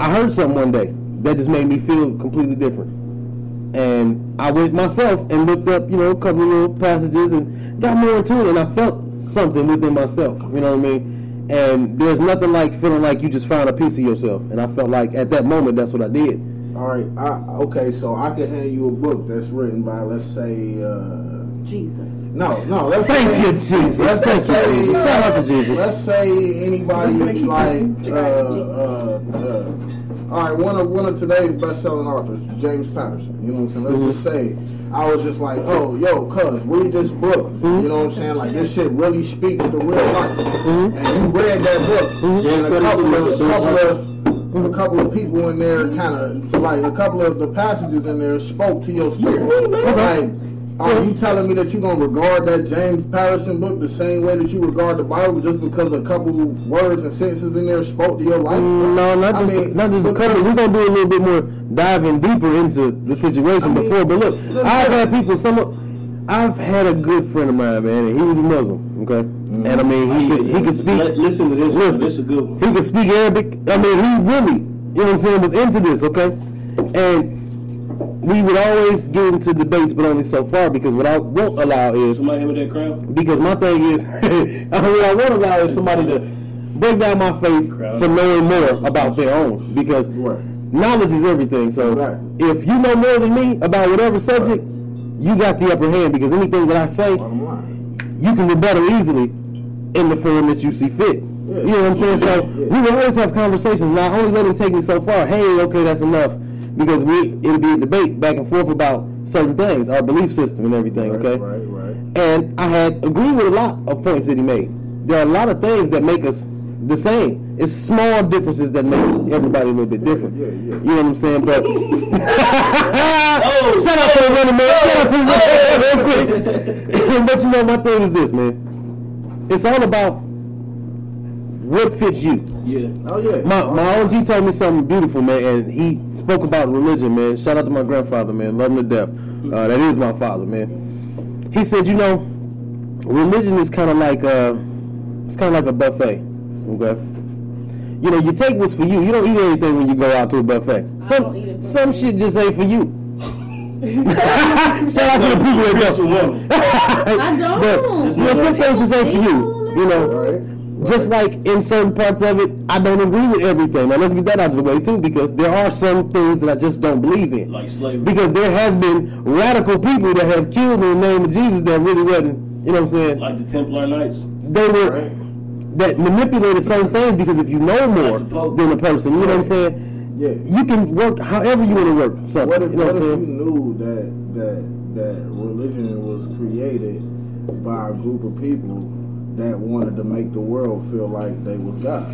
I heard something one day that just made me feel completely different. And I went myself and looked up, you know, a couple of little passages and got more into it, and I felt something within myself. You know what I mean? And there's nothing like feeling like you just found a piece of yourself. And I felt like at that moment, that's what I did. All right. I, okay, so I could hand you a book that's written by, let's say, uh, Jesus. no, no. Let's Thank say, you, Jesus. Let's Thank you, say, Jesus. Shout out to Jesus. Let's say anybody like, uh, uh, uh, all right, one of one of today's best-selling authors, James Patterson. You know what I'm saying? Let's Mm-hmm. just say I was just like, oh, yo, cuz, read this book. Mm-hmm. You know what I'm saying? Like this shit really speaks to real life. Mm-hmm. And you read that book, and a couple of, a couple of a couple of people in there kind of like a couple of the passages in there spoke to your spirit. Like, are you telling me that you're gonna regard that James Patterson book the same way that you regard the Bible just because a couple words and sentences in there spoke to your life? No, not I just mean, not just a couple. We're gonna do a little bit more diving deeper into the situation I mean, before. But look, I've had people. Some, of- I've had a good friend of mine, man, and he was a Muslim. Okay, Mm-hmm. and I mean, he could he could speak. Listen to this. Listen. This is a good one. He could speak Arabic. I mean, he really, you know what I'm saying, was into this, okay? And we would always get into debates, but only so far because what I won't allow is Somebody here with that crown? because my thing is, (laughs) what I won't allow is somebody to break down my faith Crowd. for knowing more about their own. Because Right. knowledge is everything. So Right. if you know more than me about whatever subject, you got the upper hand. Because anything that I say, you can rebuttal easily in the form that you see fit. Yeah. You know what I'm saying? So Yeah. we would always have conversations. Not only let them take me so far. Hey, okay, that's enough. Because we it'll be a debate back and forth about certain things, our belief system and everything. Right, okay. Right, right. And I had agreed with a lot of points that he made. There are a lot of things that make us the same. It's small differences that make everybody a little bit different. yeah, yeah. You know what I'm saying? But (laughs) (laughs) oh, shout out to the running man. Oh, shout out to the running man quick. Oh. (laughs) but you know, my thing is this, man. It's all about what fits you. Yeah. Oh yeah. My my OG told me something beautiful, man, and he spoke about religion, man. Shout out to my grandfather, man. Love him to death. Uh, that is my father, man. He said, you know, religion is kind of like uh, it's kind of like a buffet. Okay. You know, you take what's for you. You don't eat anything when you go out to a buffet. don't eat it Some some shit just ain't for you. (laughs) Shout out to the people that Christian go. (laughs) I don't. But, you know, some things just ain't for you. You know, Right. just like in certain parts of it, I don't agree with everything. Now let's get that out of the way too, because there are some things that I just don't believe in. Like slavery. Because there has been radical people that have killed in the name of Jesus that really wasn't, you know what I'm saying? Like the Templar Knights. They were Right. that manipulated certain things because if you know more Like the than a person, you know what I'm saying? Yeah. You can work however you want to work something. What if, you know what what if you knew that that that religion was created by a group of people that wanted to make the world feel like they was God?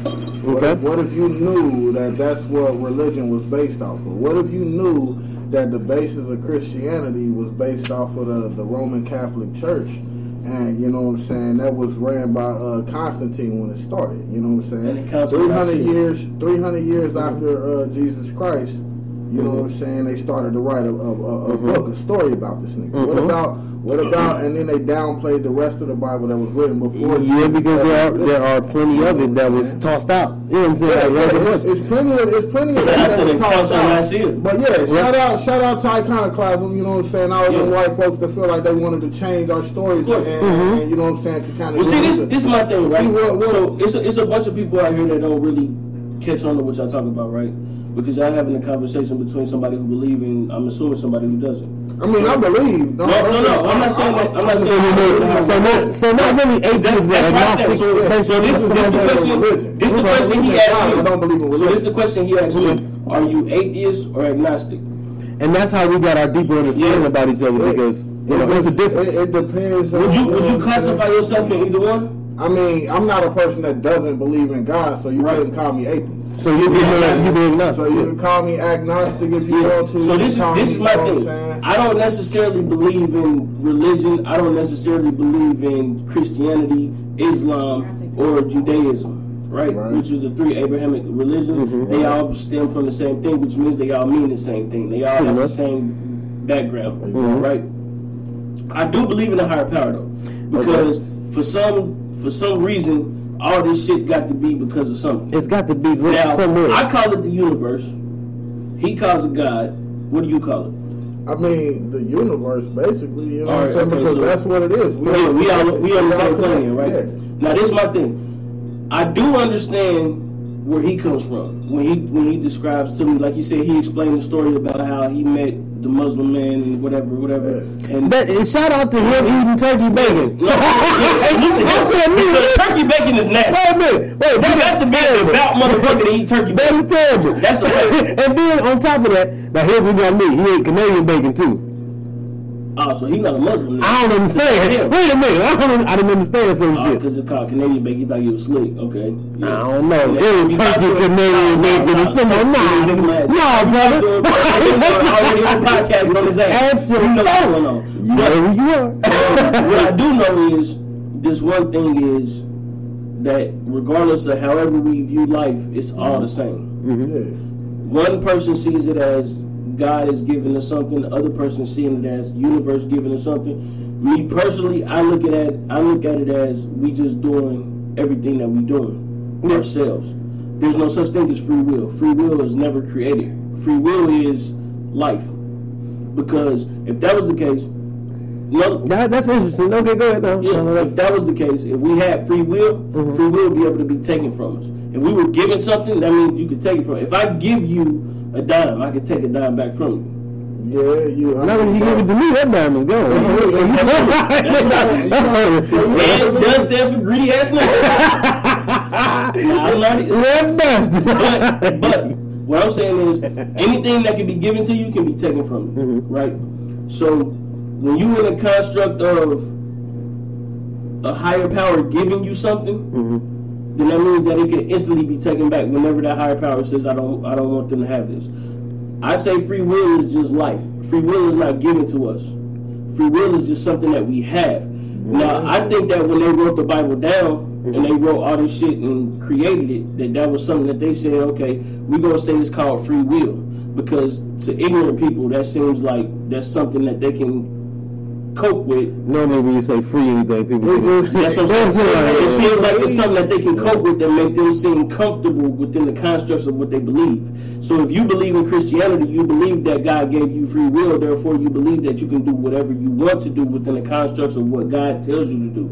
What, Okay. if, what if you knew that that's what religion was based off of? What if you knew that the basis of Christianity was based off of the, the Roman Catholic Church? And you know what I'm saying? That was ran by uh, Constantine when it started. You know what I'm saying? the Council of 300 years, 300 years after uh, Jesus Christ, You know what I'm saying? They started to write a, a, a, a book, a story about this nigga. What Mhm. about what about? And then they downplayed the rest of the Bible that was written before. Yeah, Jesus because there are there are plenty of it that was tossed out. You know what I'm saying? Yeah, Like, yeah, there's it's, it's plenty of it's plenty of Shout that to that the was tossed Council out. Nicaea. But yeah, shout out shout out to iconoclasm. You know what I'm saying? All them Yeah. white folks that feel like they wanted to change our stories and, course. and, mm-hmm. and you know what I'm saying to kind of. Well, see, this this is my thing, right? See what- what- so it's a, it's a bunch of people out here that don't really catch on to what y'all talking about, right? Because y'all having a conversation between somebody who believe and I'm assuming somebody who doesn't. I mean, I believe. No, no, no. I'm not saying that. I'm not saying you that. know, so not so not really That's, atheist, but that's why I agnostic. so, Yeah. so this, this the question. has religion. This the question he asked me. I don't believe in So this religion. the question he asked me. Are you atheist or agnostic? and that's how we got our deeper understanding Yeah. about each other because you know there's a difference. It, it depends. Would on, you would you classify yourself in either one? I mean, I'm not a person that doesn't believe in God, so you Right. couldn't call me atheist. So you be Yeah. you be agnostic. So you can call me agnostic if you want to. So this is this is my you know what I'm thing. I don't necessarily believe in religion. I don't necessarily believe in Christianity, Islam, or Judaism. Right? Right. Which are the three Abrahamic religions. Mm-hmm. They all stem from the same thing, which means they all mean the same thing. They all have the same background. Mm-hmm. Right? I do believe in a higher power though, because for some for some reason all this shit got to be because of something. It's got to be lit Now somewhere. I call it the universe. He calls it God. What do you call it? I mean, the universe, basically. You know All what I'm saying? okay, because so- that's what it is. We Yeah, we all we on the same all plane right? Yeah. Now this is my thing. I do understand where he comes from when he when he describes to me, like he said, he explained the story about how he met the Muslim man and whatever, whatever. And But uh, shout out to him eating turkey bacon. no, yeah, salute to I said, him. nigga, because turkey bacon is nasty. Wait a minute. Wait, You got to be a devout motherfucker to eat turkey bacon. is terrible. That's okay. and then on top of that, now here's what got me. He ate Canadian bacon too. Oh, so he not a Muslim. then. I don't understand. Yeah. Wait a minute. I don't. I didn't understand some oh, shit. because it's called Canadian bacon. He thought you was slick. Okay. Yeah. I don't know. Yeah, It you was talk turkey Canadian oh, No, bacon no, and some. no, Nah, you nah, brother. (laughs) talk to him- I already heard the podcast on his ass. You know what's going on. You know who you are. what I do know is this one thing is that regardless of however we view life, it's all the same. Mm-hmm. Yeah. One person sees it as God is giving us something, the other person seeing it as universe giving us something. Me personally, I look at it, I look at it as we just doing everything that we doing ourselves. There's no such thing as free will. Free will is never created. Free will is life. Because if that was the case, no, That, that's interesting. Okay, go ahead now. yeah, No, if that was the case, if we had free will, mm-hmm. free will would be able to be taken from us. If we were given something, that means you could take it from. If I give you a dime, I could take a dime back from you. Yeah, you. I Now when mean, you give it to me, that dime is gone. That's And does stand for greedy ass nigga. (laughs) I'm not. Red bastard. But, but what I'm saying is, anything that can be given to you can be taken from you, mm-hmm. right? So when you in a construct of a higher power giving you something, mm-hmm. Then that means that it can instantly be taken back whenever that higher power says, "I don't, I don't want them to have this." I say free will is just life. Free will is not given to us. Free will is just something that we have. Now, mm-hmm. I think that when they wrote the Bible down and they mm-hmm. wrote all this shit and created it, that that was something that they said, okay, we're gonna say it's called free will because to ignorant people that seems like that's something that they can cope with Normally when you say free anything, people that's what I'm saying. It it. seems like it's something that they can cope with that make them seem comfortable within the constructs of what they believe. So if you believe in Christianity, you believe that God gave you free will, therefore you believe that you can do whatever you want to do within the constructs of what God tells you to do.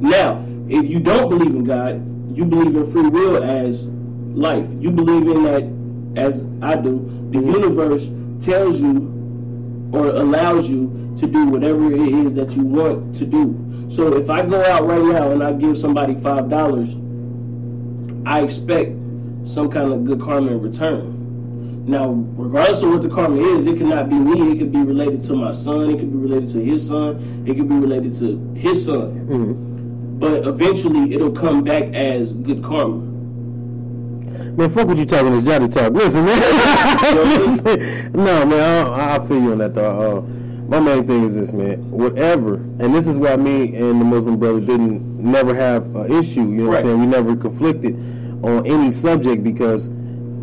Now, if you don't believe in God, you believe in free will as life. You believe in that as I do. The mm-hmm. universe tells you or allows you to do whatever it is that you want to do. So if I go out right now and I give somebody five dollars, I expect some kind of good karma in return. Now, regardless of what the karma is, it cannot be me. It could be related to my son. It could be related to his son. It could be related to his son. But eventually, it'll come back as good karma. Man, fuck what you talking this Johnny talk. Listen, man. (laughs) No, man, I, I feel you on that though. Uh, my main thing is this, man. Whatever, and this is why me and the Muslim brother didn't never have an issue. You know what I'm saying? We never conflicted on any subject because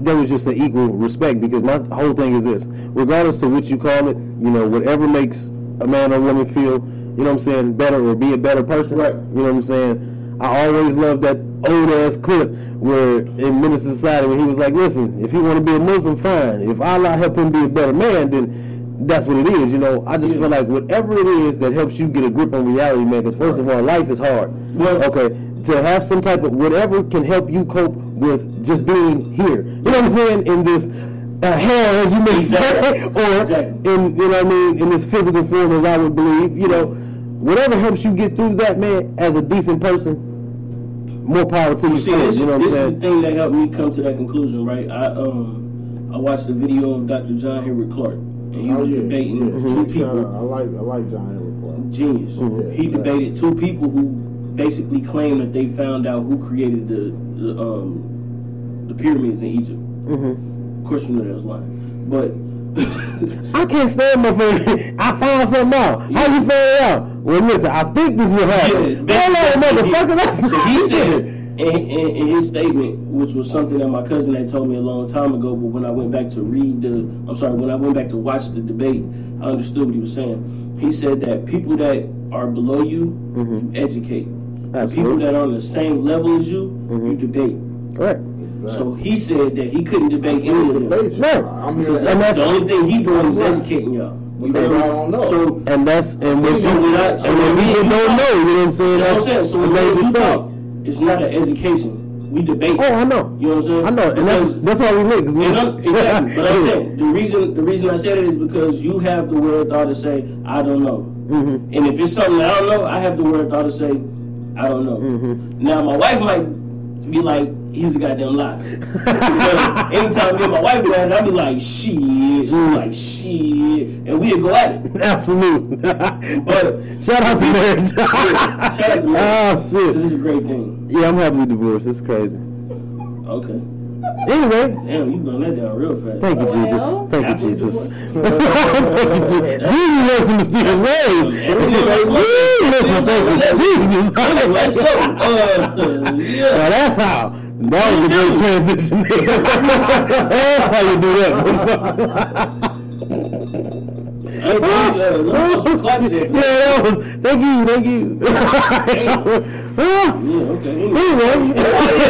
there was just an equal respect because my whole thing is this: regardless to what you call it, you know, whatever makes a man or woman feel, you know what I'm saying, better or be a better person. Right. You know what I'm saying? I always loved that old ass clip where in Minister Society when he was like, "Listen, if you want to be a Muslim, fine. If Allah help him be a better man, then." That's what it is, you know. I just feel like whatever it is that helps you get a grip on reality, man. Because first of all, life is hard. Well- okay, to have some type of whatever can help you cope with just being here. You know what I'm saying? In this uh, hell, as you may Exactly. say, (laughs) or Exactly. in you know what I mean, in this physical form, as I would believe. You know, whatever helps you get through that, man, as a decent person, more power to you. See, this, you know what I'm this is saying? the thing that helped me come to that conclusion, right? I um I watched the video of Dr. John Henrik Clarke, and he Oh, was yeah, debating yeah. two Shout people. out. I like I like John Henry Genius. Mm-hmm. He Yeah. debated two people who basically claimed that they found out who created the, the um the pyramids in Egypt. Mm-hmm. Of course, you know that was lying, but (laughs) I can't stand my friend. I found something out. How you found it out? Well, listen, I think this will happen. Yeah, Hold on, motherfucker. That's so he not said it. In, in, in his statement, which was something that my cousin had told me a long time ago, but when I went back to read the, I'm sorry, when I went back to watch the debate, I understood what he was saying. He said that people that are below you, mm-hmm. you educate. The People that are on the same level as you, mm-hmm. you debate. Correct. So he said that he couldn't debate any of them. No. I'm here. Because And that's- the only thing he doing is educating y'all. You feel they me? don't know. So And that's and when So you when I- so and when when me people and you don't talk- know, you know what I'm saying? that's what I'm That's saying. So a when great we mistake. talk, it's not an education. We debate. Oh, I know. You know what I'm saying? I know, and that's that's why we live. 'cause we- And (laughs) exactly. But I'm saying the reason the reason I said it is because you have the wherewithal to say I don't know, Mm-hmm. and if it's something I don't know, I have the wherewithal to say I don't know. Mm-hmm. Now my wife might be like, he's a goddamn lie. (laughs) because anytime me and my wife be at it, I'll be like, shit. She'll Mm. be like, shit, and we'd go at it. Absolutely. But (laughs) shout out to marriage. shout out to me. oh shit. This is a great thing. Yeah, I'm happily divorced. It's crazy. Okay. Anyway, Damn, you done that down real fast. thank you, Jesus. Well, (laughs) Thank you, Jesus. Thank you, Jesus. Jesus works in mysterious ways. Woo, Listen, thank you, Anyway, Jesus. so, yeah. Now that's how. That was a great transition. (laughs) that's how you do that. Hey, uh, let me put some claps there for yeah, that. that was. Thank you, thank you. (laughs) Yeah, okay. Anyway,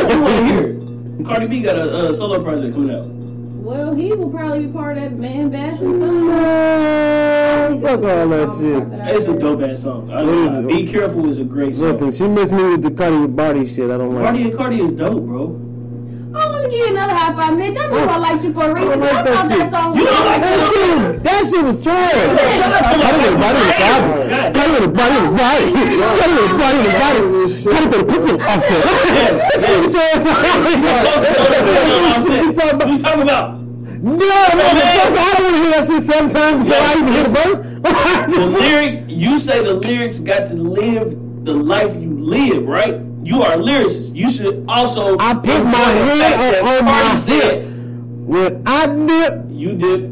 anyway, you want to hear it. Cardi B got a uh, solo project coming out. Well, he will probably be part of that man bashing something. man, fuck all that shit. It's a dope ass song. I know. Be Careful is a great song. Listen, she missed me with the Cardi with body shit. I don't like. Cardi and Cardi is dope, bro. Oh, let me give you another high five, Mitch. I knew I liked you for a oh, reason. like I that thought shit. that song You don't like That that shit, that shit was trash. Cardi with a body with a body. Cardi with a body with a body. Cardi with a body with a body. Cardi with a pussy offset. That's what yes. (laughs) you talking What you talking about? No, motherfucker, I don't want to hear that shit seven times before I even hear the The lyrics, you say the lyrics got to live the life you live, right? You are a lyricist. You should also I put my the hand on- on Cardi my said When I dip, you did,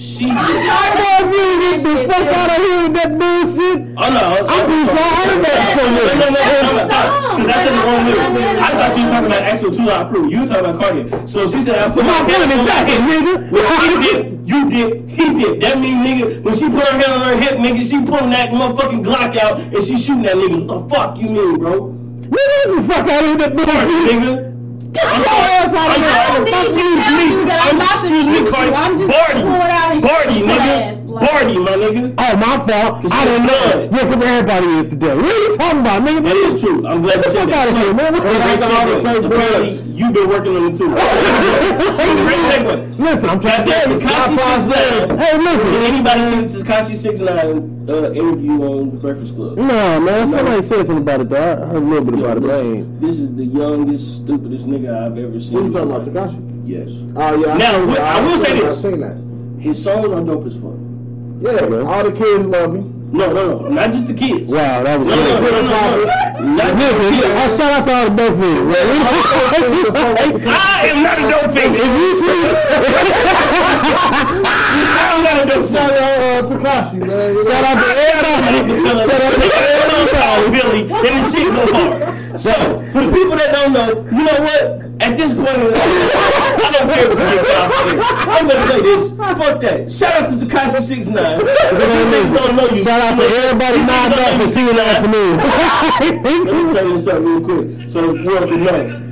she did. I don't really get the fuck out of here with that bullshit. Oh no, I'm pretty sure I heard that No, no, no, no, no, because that's in the wrong lyric. I thought you were talking about actual two lot crew. You were talking about Cardi. So she said, I put my My hand on my exactly, hip. nigga. When she did, you did, he did. That mean, nigga, when she put her hand on her hip, nigga, she pulling that motherfucking Glock out and she shooting that nigga. What the fuck you mean, bro? Nigga, get the fuck out of that bullshit. nigga. I'm your ass out of I'm here. sorry. I don't need to Excuse me. you that I'm I'm not excuse me, Cardi. truth. I'm just Barty. pouring out his Barty, nigga. Ass, like- Barty, my nigga. Oh, my fault. Cause I she didn't know. blood. Yeah, because everybody is today. What are you talking about, nigga? That is true. I'm glad you Get the said fuck that. out of here, man. So, What great got all the segue. fake Apparently, blood? you've been working on it too. (laughs) great segue. Listen, I'm trying to that tell you. Tekashi Pop, pop, 69. Hey, Did anybody see the Tekashi 69 uh, interview on Breakfast Club? No, man. Somebody said something about it, though. I heard a little bit about it, but I listen, ain't. this is the youngest, stupidest nigga I've ever seen. What are you talking about, Tekashi? Yes. Oh yeah. Now, seen what- that. I will say seen- this. I've seen that. His songs are dope as fuck. Yeah, all the kids love me. No, no, no. Not just the kids. Wow, that was No, no, no, good. no, no, no. Not just the Listen, kids. I shout out to all the dope fiends. I am not a dope fiend. If you see, I am not a Shout out uh, Tekashi, man. Shout out to everybody. Shout out to it's so called everybody. Billy, and the shit go hard. So, for the people that don't know, you know what? At this point I don't care if we get confident. I'm gonna say this. Fuck that. Shout out to Tekashi 69 Niggas don't know you. Shout out to everybody These not niggas don't back know for you, seeing the 69. afternoon. (laughs) Let me tell you something real quick. So the world can know.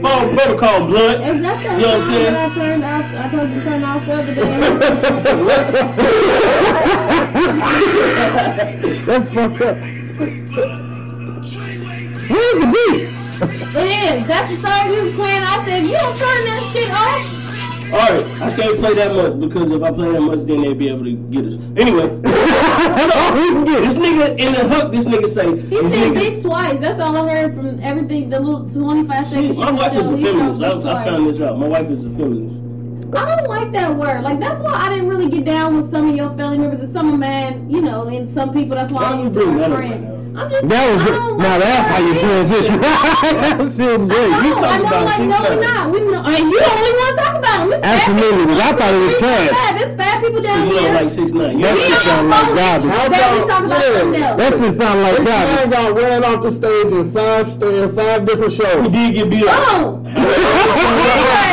Blood. Follow protocol, blood. Is that the You know what I'm song saying? I turned off? I told you to turn off the other day. That's fucked up. Where's the beat? it is. That's the song he was playing. I said, you don't turn that shit off, Alright, I can't play that much because if I play that much, then they'll be able to get us. Anyway, (laughs) That's all we can get. this nigga in the hook, this nigga say, he said bitch twice. That's all I heard from everything. The little 25 See, seconds. my wife is a feminist. I, I found this out. My wife is a feminist. I don't like that word. Like that's why I didn't really get down with some of your family members and some of mine, you know, and some people. That's why Why I you use the bring word that up friend. right I'm just That was I now. like That's how you transition. (laughs) that feels great. No, You talking I don't about like six no, nine. we're not. We know, and you don't even want to talk about them. It's Absolutely, people. because I thought it was It's trash. fat. It's fat people So down you don't here. like six nine. You That We shit don't sound like garbage. How Then we about- talk about yeah. something. That shit sound like This man garbage. got ran off the stage in five in five different we shows. did get beat up. Oh. (laughs)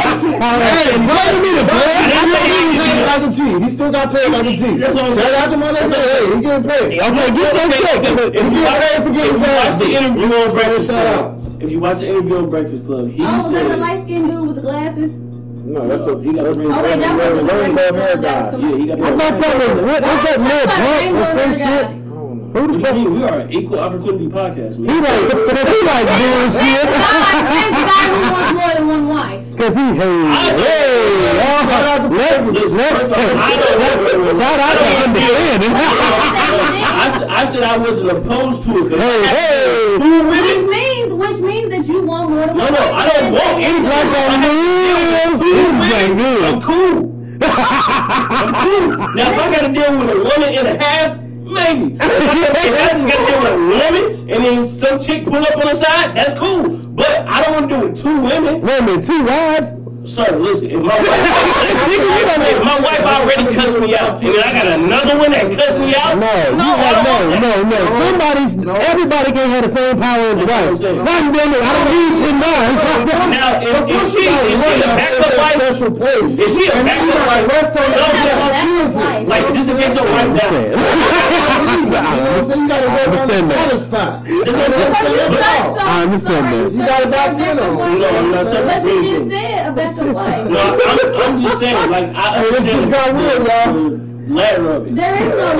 (laughs) Hey, brother, me the I didn't he He was paid like a G. He still got paid like a G. That's what I'm Shout saying. out to my nigga. Hey, he getting paid. Okay, get your check. If you Yeah, watch, forget if his you watch the interview on Breakfast Shout Club, if you watch the interview on Breakfast Club, he Oh, was that the said, light skinned dude with the glasses? No, that's the He got that's the the- Oh, wait, that wasn't the rainbow hair guy. yeah, he got. I thought that was what? What's that Talk Lil about Pump or rainbow some shit? Who the fuck? you? We are an equal opportunity podcast, He man. like, (laughs) he like doing That's shit. the guy, the guy who wants more than one wife. (laughs) Cause he hey, hey, oh, let's let's shout out to (laughs) understanding. I, said- I said I wasn't opposed to it, but Hey, hey. two Which means, which means that you want more than No, one no, wife. I don't want any black a man. Two Like women. good. I'm cool. I'm cool. Now, if I got to deal with a woman and a half, maybe. If I, if just got to deal with a woman and then some chick pull up on the side, that's cool. But I don't want to do it with two women. Wait a two wives? Sir, listen, if my wife, if, (laughs) if my wife already cussed me out, and then I got another one that cussed me out, No, you no, I got, don't no, want no, no. Somebody's, everybody can't have the same power as the That's what I'm wife. saying. God damn it, I don't need ten nine. Now, if, if she is she a backup wife? Special place. Is she a backup wife? Rest No, I'm That's saying, that's wife. like just in case your wife dies. So you gotta work on the understand that. satisfied. I'm But saying. you said so. I understand Sorry, that. You got about 10 of them. No, I'm not saying But you anything. just said a (laughs) backup wife. No, I'm, I'm just saying, like I understand just got real, y'all. the ladder of it. There is no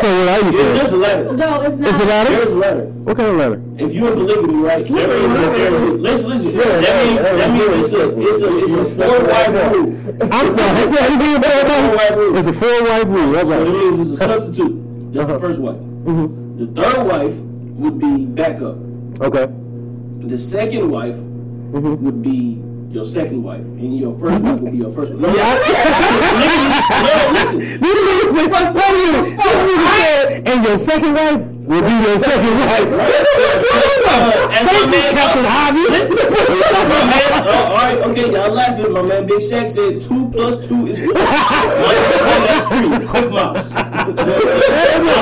So ladder. what are you There's saying? a ladder. No, it's not. It's a ladder? There's a ladder. What kind of letter? If you in polygamy, right? There is, there's a, listen, listen. That means that means it's a it's a it's a four wife rule. I'm sorry, I said anything about Four wife that? rule. It's a four wife rule. That's So it right. means it's a (laughs) substitute. That's the uh-huh. first wife. Mm-hmm. The third wife would be backup. Okay. The second wife mm-hmm. would be your second wife, and your first (laughs) wife will be your first wife. No, no, listen. This nigga said, a minute, this nigga said, and your second wife will be your second wife. Uh, (laughs) Thank you, man, Captain Obvious. (laughs) my man, uh, all right, okay, y'all laughing. My man Big Shaq said two plus two is four. One, that's three. Quick mouse. All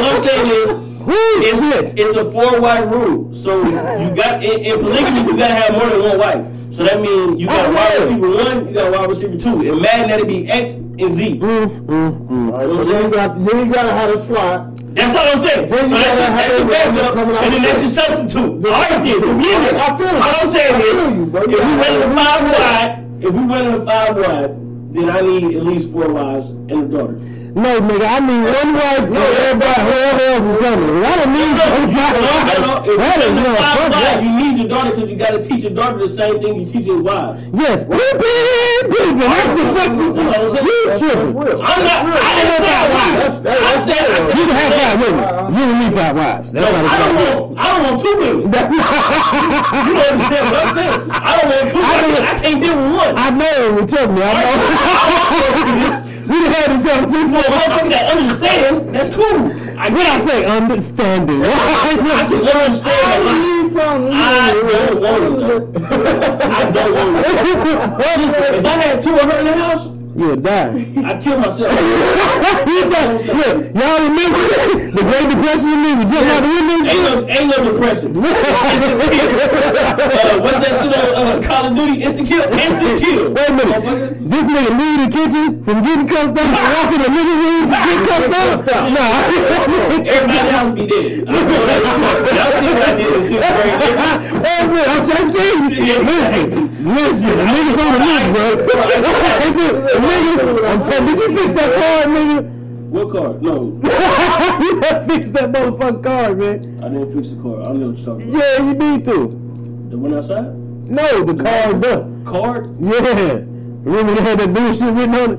I'm saying is, it's, it's a four wife rule. So you got in, in polygamy, you gotta have more than one wife. So that means you got a oh, wide receiver one, you got a wide receiver two. In Madden, that'd be X and Z. Mm, mm, mm. Alright, so then you got then you gotta have a slot. That's all I'm saying. Then you that's, your- that's your backup, and then that's your substitute. All right, then. So we in it. I feel you. All I'm saying is, you, if we in have five wide, if we went in five wide, then I need at least four wives and a daughter. No, nigga, I need one wife and everybody, whoever else is coming. I don't need No, no no, no. If That you is went in not five fuck that. you need your daughter because you got to teach your daughter the same thing you teach your wives. Yes, peeping, peeping. That's the fucking. That's all I'm saying. You tripping. real. I'm not. I didn't say I that's- I said I You can have five women. You don't need five wives. No, That's not a I don't want. I don't want two women. (laughs) That's not. You don't understand what I'm saying? I don't want two. I women. mean- I can't deal with one. I know. Trust me. I know. We done had this For a motherfucker that understand, that's cool. I What I say? Understanding. I (laughs) can understand that. I don't want though. I don't want. (laughs) Listen, if I had two of her in the house, You'll die. I'd kill myself. (laughs) He said, look, y'all remember (laughs) the Great Depression in me? We jumped the Ain't no, ain't no depression. (laughs) Kill. Uh, what's that shit on uh, Call of Duty? Instant kill. Instant kill. Wait a minute. This nigga leave the kitchen from getting cussed out and walk in the living room to get cussed out? Nah. Everybody else be dead. I know that shit. Y'all see what I did in sixth grade. nigga. Hey, man, I'm trying to tell you. Listen, listen, the niggas on the list, bro. The niggas, I'm you, did you fix that card, nigga? What car? No, (laughs) you gotta fix that motherfucking card, man. I didn't fix the car. I don't know what you're talking about. Yeah, you need to. The one outside? No, the card, bro. Card? Yeah. Remember they had that bullshit written on it?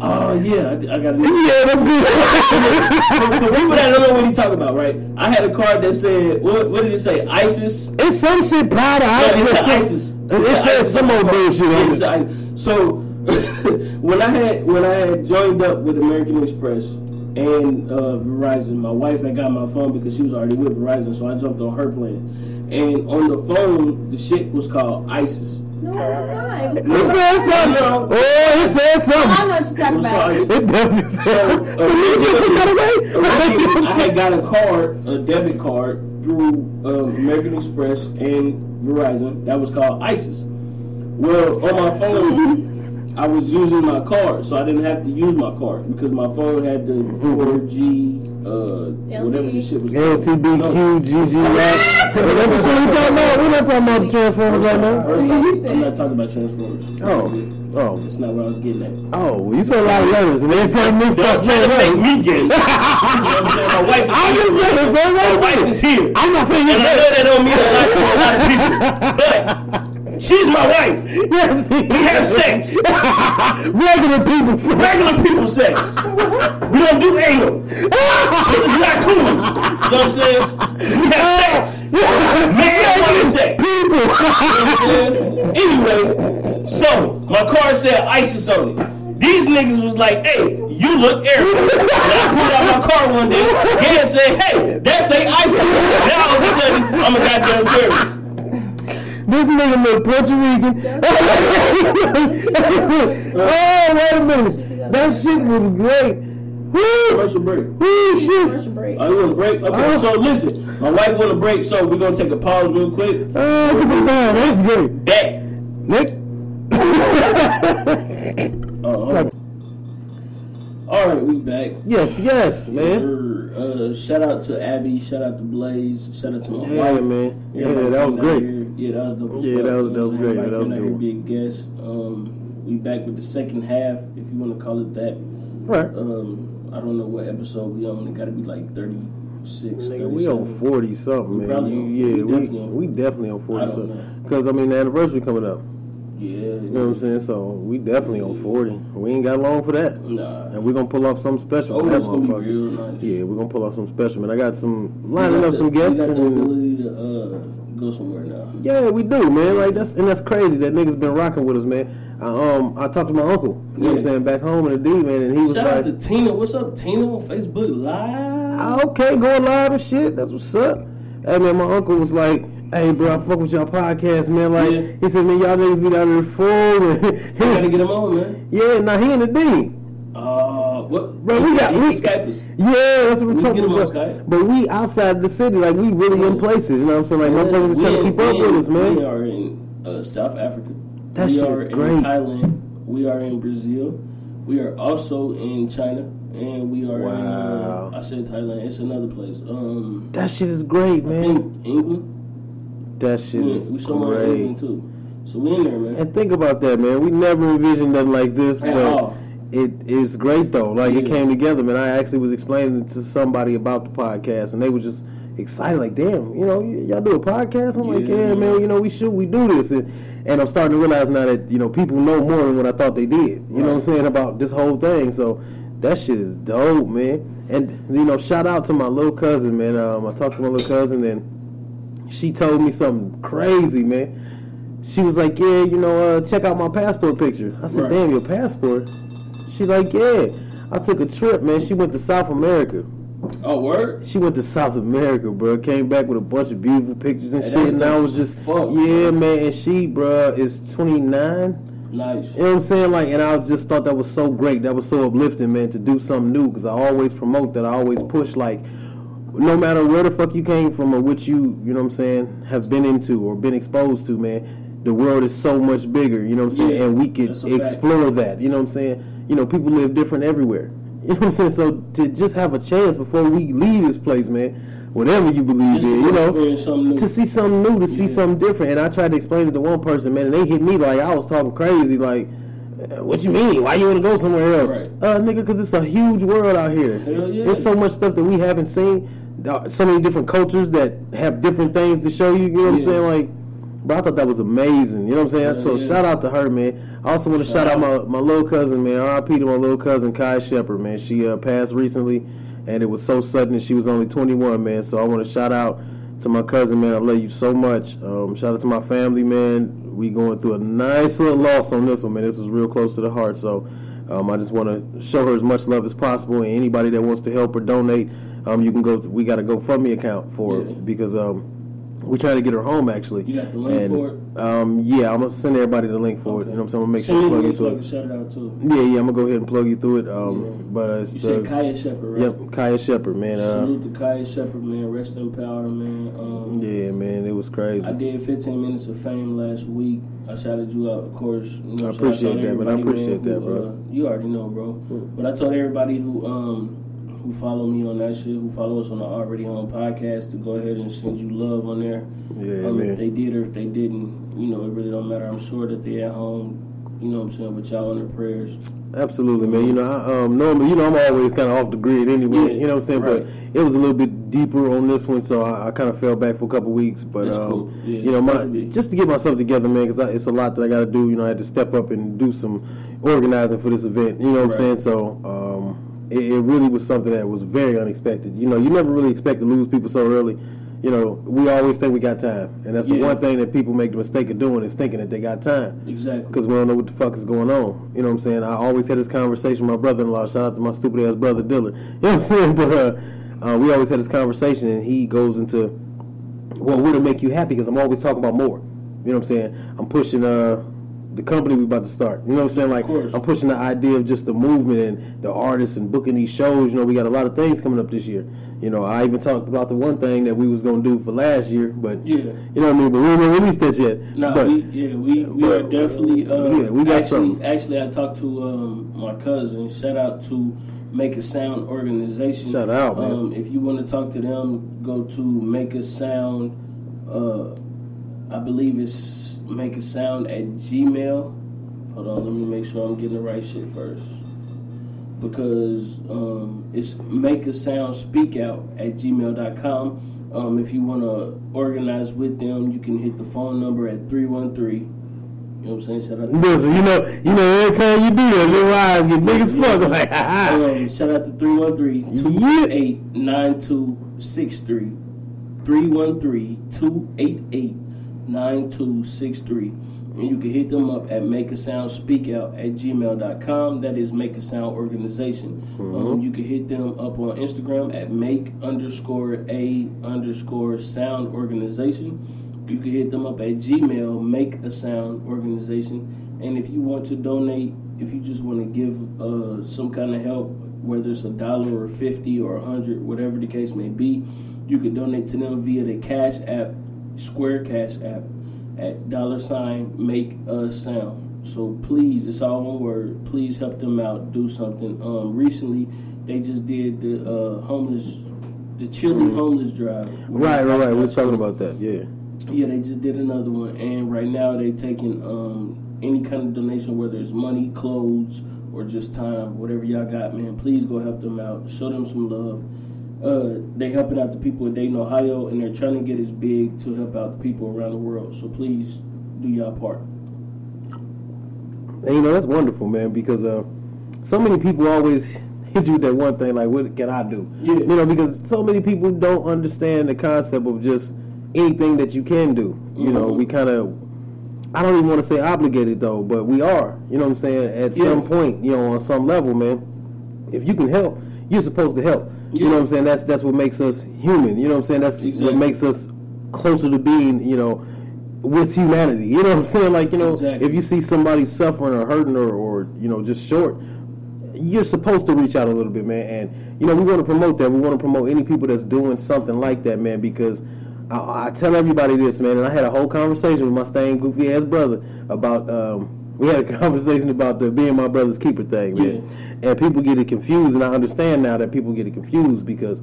Oh, yeah. I, I got it. Yeah, that's good. (laughs) For people that don't know what he talking about, right? I had a card that said, what, what did it say? ISIS? it's some shit proud of No, it ISIS. said Some- ISIS. It said said ISIS some old the card. bullshit Yeah, on it it. So (laughs) when I had when I had joined up with American Express and uh, Verizon, my wife had got my phone because she was already with Verizon, so I jumped on her plan. And on the phone, the shit was called ISIS. No, it's not. It said something. No. Oh, it said something. I something. know what you're talking was about. called It definitely So, said. uh, So niggas just put that originally. I had got a card, a debit card through um, American Express and Verizon that was called ISIS. Well, on my phone, I was using my card, so I didn't have to use my card because my phone had the 4G, uh, whatever the shit was. LTBQ, GG rap. That's the shit we talking about. We're not talking about the Transformers right now. First off, I'm not talking about Transformers. Oh, oh, That's not what I was getting at. Oh. well, You said a lot of letters, and every time you know start what I'm saying trying to make letters. me gay. You know what I'm saying? My wife is (laughs) I'm here. just saying the same My way. wife is here. I'm not saying And you I know that don't mean a lot to a lot of people, (laughs) but she's my wife. Yes, We have sex. (laughs) regular people. Regular people sex. We don't do anal. This is not cool. You know what I'm saying? We have sex. Man, woman sex. You know what I'm saying? Anyway, so my car said ISIS on it. These niggas was like, hey, you look Arab. And I pulled out my car one day, Gan said, hey, that's say ISIS. Now all of a sudden, I'm a goddamn terrorist. This nigga look Puerto Rican. (laughs) oh, wait a minute. That shit was great. Woo! Commercial break. Woo, shit. Commercial break. Oh, you want a break? Okay, so listen, my wife want a break, so we're gonna take a pause real quick. Oh, this is bad. That's great. That. Nick? (laughs) Oh, hold. All right, we back. Yes, yes, man. Uh, shout out to Abby. Shout out to Blaze. Shout out to my Yeah, wife. man. Yeah, Everybody that was great. here. Yeah, that was dope. Yeah, that was- that was great? That was Everybody good. came out here, be a guest. Um, we back with the second half, if you want to call it that. Right. Um, I don't know what episode we on. It got to be like thirty six. Nigga, we on 40 something, We man. probably You- on 40. yeah, We we, definitely on we definitely on 40 I don't something. Because, I mean, the anniversary coming up. Yeah. You know what I'm saying? So, we definitely on 40. We ain't got long for that. Nah. And we're going to pull off something special Oh, for that it's gonna be real nice. Yeah, we're going to pull off something special, man. I got some, lining up the- some guests. We got the ability to uh, go somewhere now. Yeah, we do, man. Like that's and that's crazy that niggas been rocking with us, man. I, um, I talked to my uncle. You know what I'm saying? Back home in the D, man, and he was Shout like, out to Tina. What's up, Tina on Facebook Live? "Ah, "Okay, going live and shit. That's what's up." Hey, man, my uncle was like, "Hey, bro, I fuck with y'all podcast, man." Like Yeah. he said, "Man, y'all niggas be down there full." And gotta get him (laughs) on, man. yeah, now he in the D. Uh, what? Bro, we got- we- Skype us. Yeah, that's what we're We talking get him on about. But we outside the city, like we really in places. You know what I'm saying? Like motherfuckers is trying to keep up with us, man. We are in uh, South Africa. That we are in great. Thailand. We are in Brazil. We are also in China, and we are Wow. in. Uh, I said Thailand. It's another place. Um, That shit is great, man. England. That shit Yeah, is we somewhere in great. England too. So we in there, man. And think about that, man. We never envisioned nothing like this, At but all. It is great though. Like it came together, man. I actually was explaining to somebody about the podcast, and they were just excited, like, "Damn, you know, y- y'all do a podcast?" I'm like, Yeah, "Yeah, man. man. You know, we should, we do this." And, and I'm starting to realize now that you know people know more than what I thought they did. You know what I'm saying about this whole thing. So that shit is dope, man. And you know, shout out to my little cousin, man. Um, I talked to my little cousin, and she told me something crazy, man. She was like, "Yeah, you know, uh, check out my passport picture." I said, Right. "Damn, your passport." She like, yeah. I took a trip, man. She went to South America. Oh, word? She went to South America, bro. Came back with a bunch of beautiful pictures and Hey, shit. And I was just, fuck, yeah, man. And she, bro, is 29. Nice. You know what I'm saying? Like, and I just thought that was so great. That was so uplifting, man, to do something new. Because I always promote that. I always push, like, no matter where the fuck you came from or what you, you know what I'm saying, have been into or been exposed to, man, the world is so much bigger. You know what I'm saying? Yeah, and we could a fact. explore that. You know what I'm saying? You know, people live different everywhere. (laughs) You know what I'm saying? So to just have a chance before we leave this place, man, whatever you believe Just in, you know, to see something new, to see something different. And I tried to explain it to one person, man, and they hit me like I was talking crazy, like, "Uh, "What you mean? Why you want to go somewhere else?" Right. Uh, nigga, because it's a huge world out here. Hell yeah. There's so much stuff that we haven't seen. So many different cultures that have different things to show you. You know what I'm saying? Like, but I thought that was amazing. You know what I'm saying? Yeah, so yeah. shout out to her, man. I also want to Shout shout out my, my little cousin, man. R.I.P. to my little cousin Kai Shepard, man. She uh, passed recently, and it was so sudden. and She was only 21, man. So I want to shout out to my cousin, man. I love you so much. Um, shout out to my family, man. We going through a nice little loss on this one, man. This was real close to the heart. So um, I just want to show her as much love as possible. And anybody that wants to help or donate, um, you can go. we got a GoFundMe account for Yeah. because um, we trying to get her home actually. You got the link And, for it? Um, yeah, I'm gonna send everybody the link for it. Okay. You know what I'm saying? I'm gonna make Send sure me I plug you link so I through it. shout out too. Yeah, yeah, I'm gonna go ahead and plug you through it. Um, Yeah. but uh, it's You said Kaya Shepherd, right? Yep, Kaya Shepard, man. Uh, Salute to Kaya Shepherd, man. Rest in power, man. Um, yeah, man, it was crazy. I did 15 minutes of fame last week. I shouted you out, of course. You know, I appreciate that, but I appreciate who, that, bro. Uh, you already know, bro. But I told everybody who um who follow me on that shit, who follow us on the Already Home podcast, to go ahead and send you love on there. Yeah, um, man. If they did or if they didn't, you know, it really don't matter. I'm sure that they at home. You know what I'm saying? With y'all in their prayers. Absolutely, man. You know, I, um, normally, you know, I'm always kind of off the grid anyway. Yeah, you know what I'm saying? right. But it was a little bit deeper on this one, so I, I kind of fell back for a couple weeks. But um, cool. Yeah, you know, my supposed to be. just to get myself together, man, because it's a lot that I got to do. You know, I had to step up and do some organizing for this event. You know what Right. I'm saying? So um, it, it really was something that was very unexpected. You know, you never really expect to lose people so early. You know, we always think we got time, and that's the one thing that people make the mistake of doing is thinking that they got time Exactly. because we don't know what the fuck is going on. You know what I'm saying? I always had this conversation with my brother-in-law. Shout out to my stupid ass brother Dillard. (laughs) You know what I'm saying? But uh, uh, we always had this conversation, and he goes into, well, what'll make you happy? Because I'm always talking about more. You know what I'm saying? I'm pushing uh, the company we about to start. You know what I'm saying? Like. I'm pushing the idea of just the movement and the artists and booking these shows. You know, we got a lot of things coming up this year. You know, I even talked about the one thing that we was gonna do for last year, but Yeah. you know what I mean. But we haven't released that yet. No, but, we, yeah, we, we are definitely. Uh, yeah, we got actually, something. Actually, I talked to um, my cousin. Shout out to Make a Sound organization. Shout out, man. Um, if you want to talk to them, go to Make a Sound. Uh, I believe it's Make a Sound at Gmail. Hold on, let me make sure I'm getting the right shit first. Because um, it's make a sound speak out at gmail.com. Um, if you want to organize with them, you can hit the phone number at 313. You know what I'm saying? Shout out to Listen, you know, you know, every time you do that, your eyes get big as fuck. I'm like, (laughs) ha. Um, shout out to 313-288-9263. 313-288-9263. And you can hit them up at Make a Sound Speak Out at gmail.com. That is Make a Sound Organization. Um, you can hit them up on Instagram at Make underscore A underscore Sound Organization. You can hit them up at Gmail, Make a Sound Organization. And if you want to donate, if you just want to give uh, some kind of help, whether it's a dollar or 50 or a 100, whatever the case may be, you can donate to them via the Cash App, Square Cash App, at dollar sign Make a Sound. So please, it's all one word. Please help them out. Do something. Um, recently, they just did the uh, homeless, the Chili homeless drive. Right, right, right. We're talking about that. Yeah. Yeah, they just did another one, and right now they taking um, any kind of donation, whether it's money, clothes, or just time, whatever y'all got, man. Please go help them out. Show them some love. Uh, they helping out the people in Dayton, Ohio, and they're trying to get as big to help out the people around the world. So please do y'all part. And you know that's wonderful, man, because uh, so many people always (laughs) hit you with that one thing, like, what can I do? Yeah. You know, because so many people don't understand the concept of just anything that you can do. You know, Mhm. we kind of I don't even want to say obligated though, but we are. You know what I'm saying? At Yeah. some point, you know, on some level, man. If you can help, you're supposed to help. You know what I'm saying? That's that's what makes us human. You know what I'm saying? That's Exactly. what makes us closer to being, you know, with humanity. You know what I'm saying? Like, you know, Exactly. if you see somebody suffering or hurting or, or you know, just short, you're supposed to reach out a little bit, man. And you know, we want to promote that. We want to promote any people that's doing something like that, man. Because I, I tell everybody this, man. And I had a whole conversation with my staying goofy ass brother about. Um, we had a (laughs) conversation about the being my brother's keeper thing, man. And people get it confused, and I understand now that people get it confused because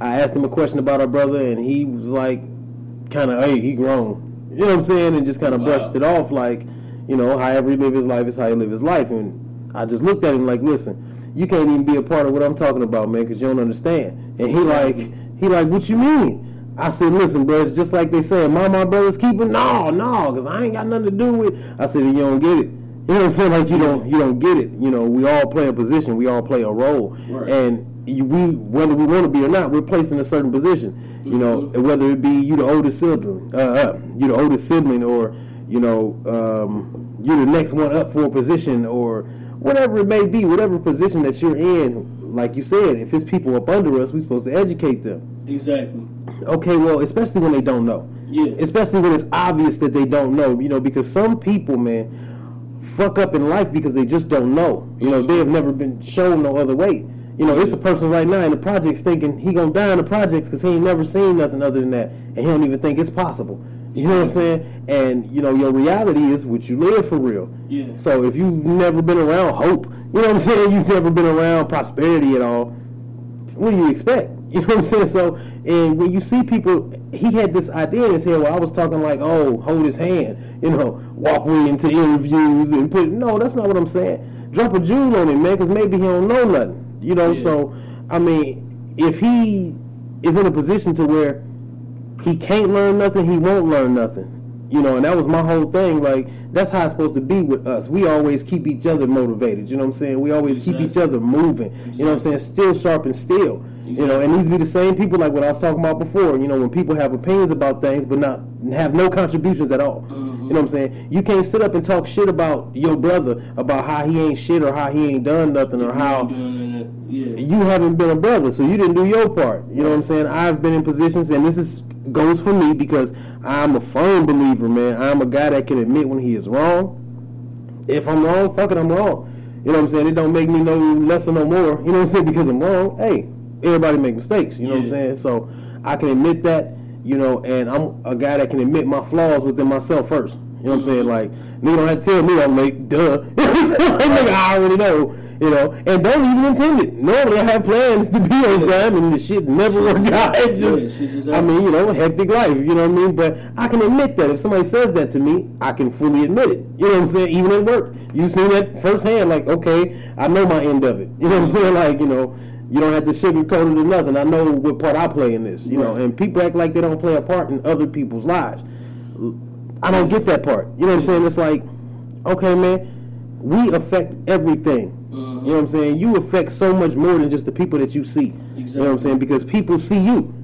I asked him a question about our brother, and he was like, kind of, hey, he grown. You know what I'm saying? And just kind of Wow. brushed it off like, you know, however he live his life is how he live his life. And I just looked at him like, listen, you can't even be a part of what I'm talking about, man, because you don't understand. And he like, he like, what you mean? I said, listen, bro, it's just like they said, my my brother's keeper. No, no, because I ain't got nothing to do with. It. I said, you don't get it. You know what I'm saying? Like you don't, you don't get it. You know, we all play a position. We all play a role, Right. and you, we, whether we want to be or not, we're placed in a certain position. You know, whether it be you the oldest sibling, uh, uh, you the oldest sibling, or you know, um, you the next one up for a position, or whatever it may be, whatever position that you're in. Like you said, if it's people up under us, we're supposed to educate them. Exactly. Okay, well, especially when they don't know. Yeah. Especially when it's obvious that they don't know. You know, because some people, man, fuck up in life because they just don't know. You know, they have never been shown no other way. You know, it's a person right now in the projects thinking he gonna die in the projects because he ain't never seen nothing other than that, and he don't even think it's possible. You know what I'm saying? And you know, your reality is what you live for real. Yeah. So if you've never been around hope, you know what I'm saying? You've never been around prosperity at all what do you expect? (laughs) You know what I'm saying? So, and when you see people, he had this idea in his head where I was talking like, oh, hold his hand, you know, walk me into interviews and put. No, that's not what I'm saying. Drop a jewel on him, man, because maybe he don't know nothing. You know, Yeah. so I mean, if he is in a position to where he can't learn nothing, he won't learn nothing. You know, and that was my whole thing. Like, that's how it's supposed to be with us. We always keep each other motivated. You know what I'm saying? We always keep each other moving. You know what I'm saying? Still sharp and still. You know, and these be the same people like what I was talking about before. You know, when people have opinions about things but not have no contributions at all. You know what I'm saying? You can't sit up and talk shit about your brother about how he ain't shit or how he ain't done nothing or how Yeah. you haven't been a brother, so you didn't do your part. You know what I'm saying? I've been in positions, and this is goes for me because I'm a firm believer, man. I'm a guy that can admit when he is wrong. If I'm wrong, fuck it, I'm wrong. You know what I'm saying? It don't make me no less or no more. You know what I'm saying? Because I'm wrong. Hey, everybody make mistakes. You know what I'm saying? So I can admit that. You know, and I'm a guy that can admit my flaws within myself first. You know what I'm saying? Like, nigga don't have to tell me I'm late. Duh. (laughs) You know what I'm saying? Like, nigga, I already know. You know, and don't even intend it. Normally, I have plans to be on time, and the shit never Shit work just- out. It just, I mean, you know, hectic life. You know what I mean? But I can admit that if somebody says that to me, I can fully admit it. You know what I'm saying? Even at work, you've seen that firsthand. Like, okay, I know my end of it. You know what I'm saying? Like, you know. You don't have to sugarcoat it or nothing. I know what part I play in this, you know. And people act like they don't play a part in other people's lives. I don't get that part. You know what I'm saying? It's like, okay, man, we affect everything. You know what I'm saying? You affect so much more than just the people that you see. You know what I'm saying? Because people see you.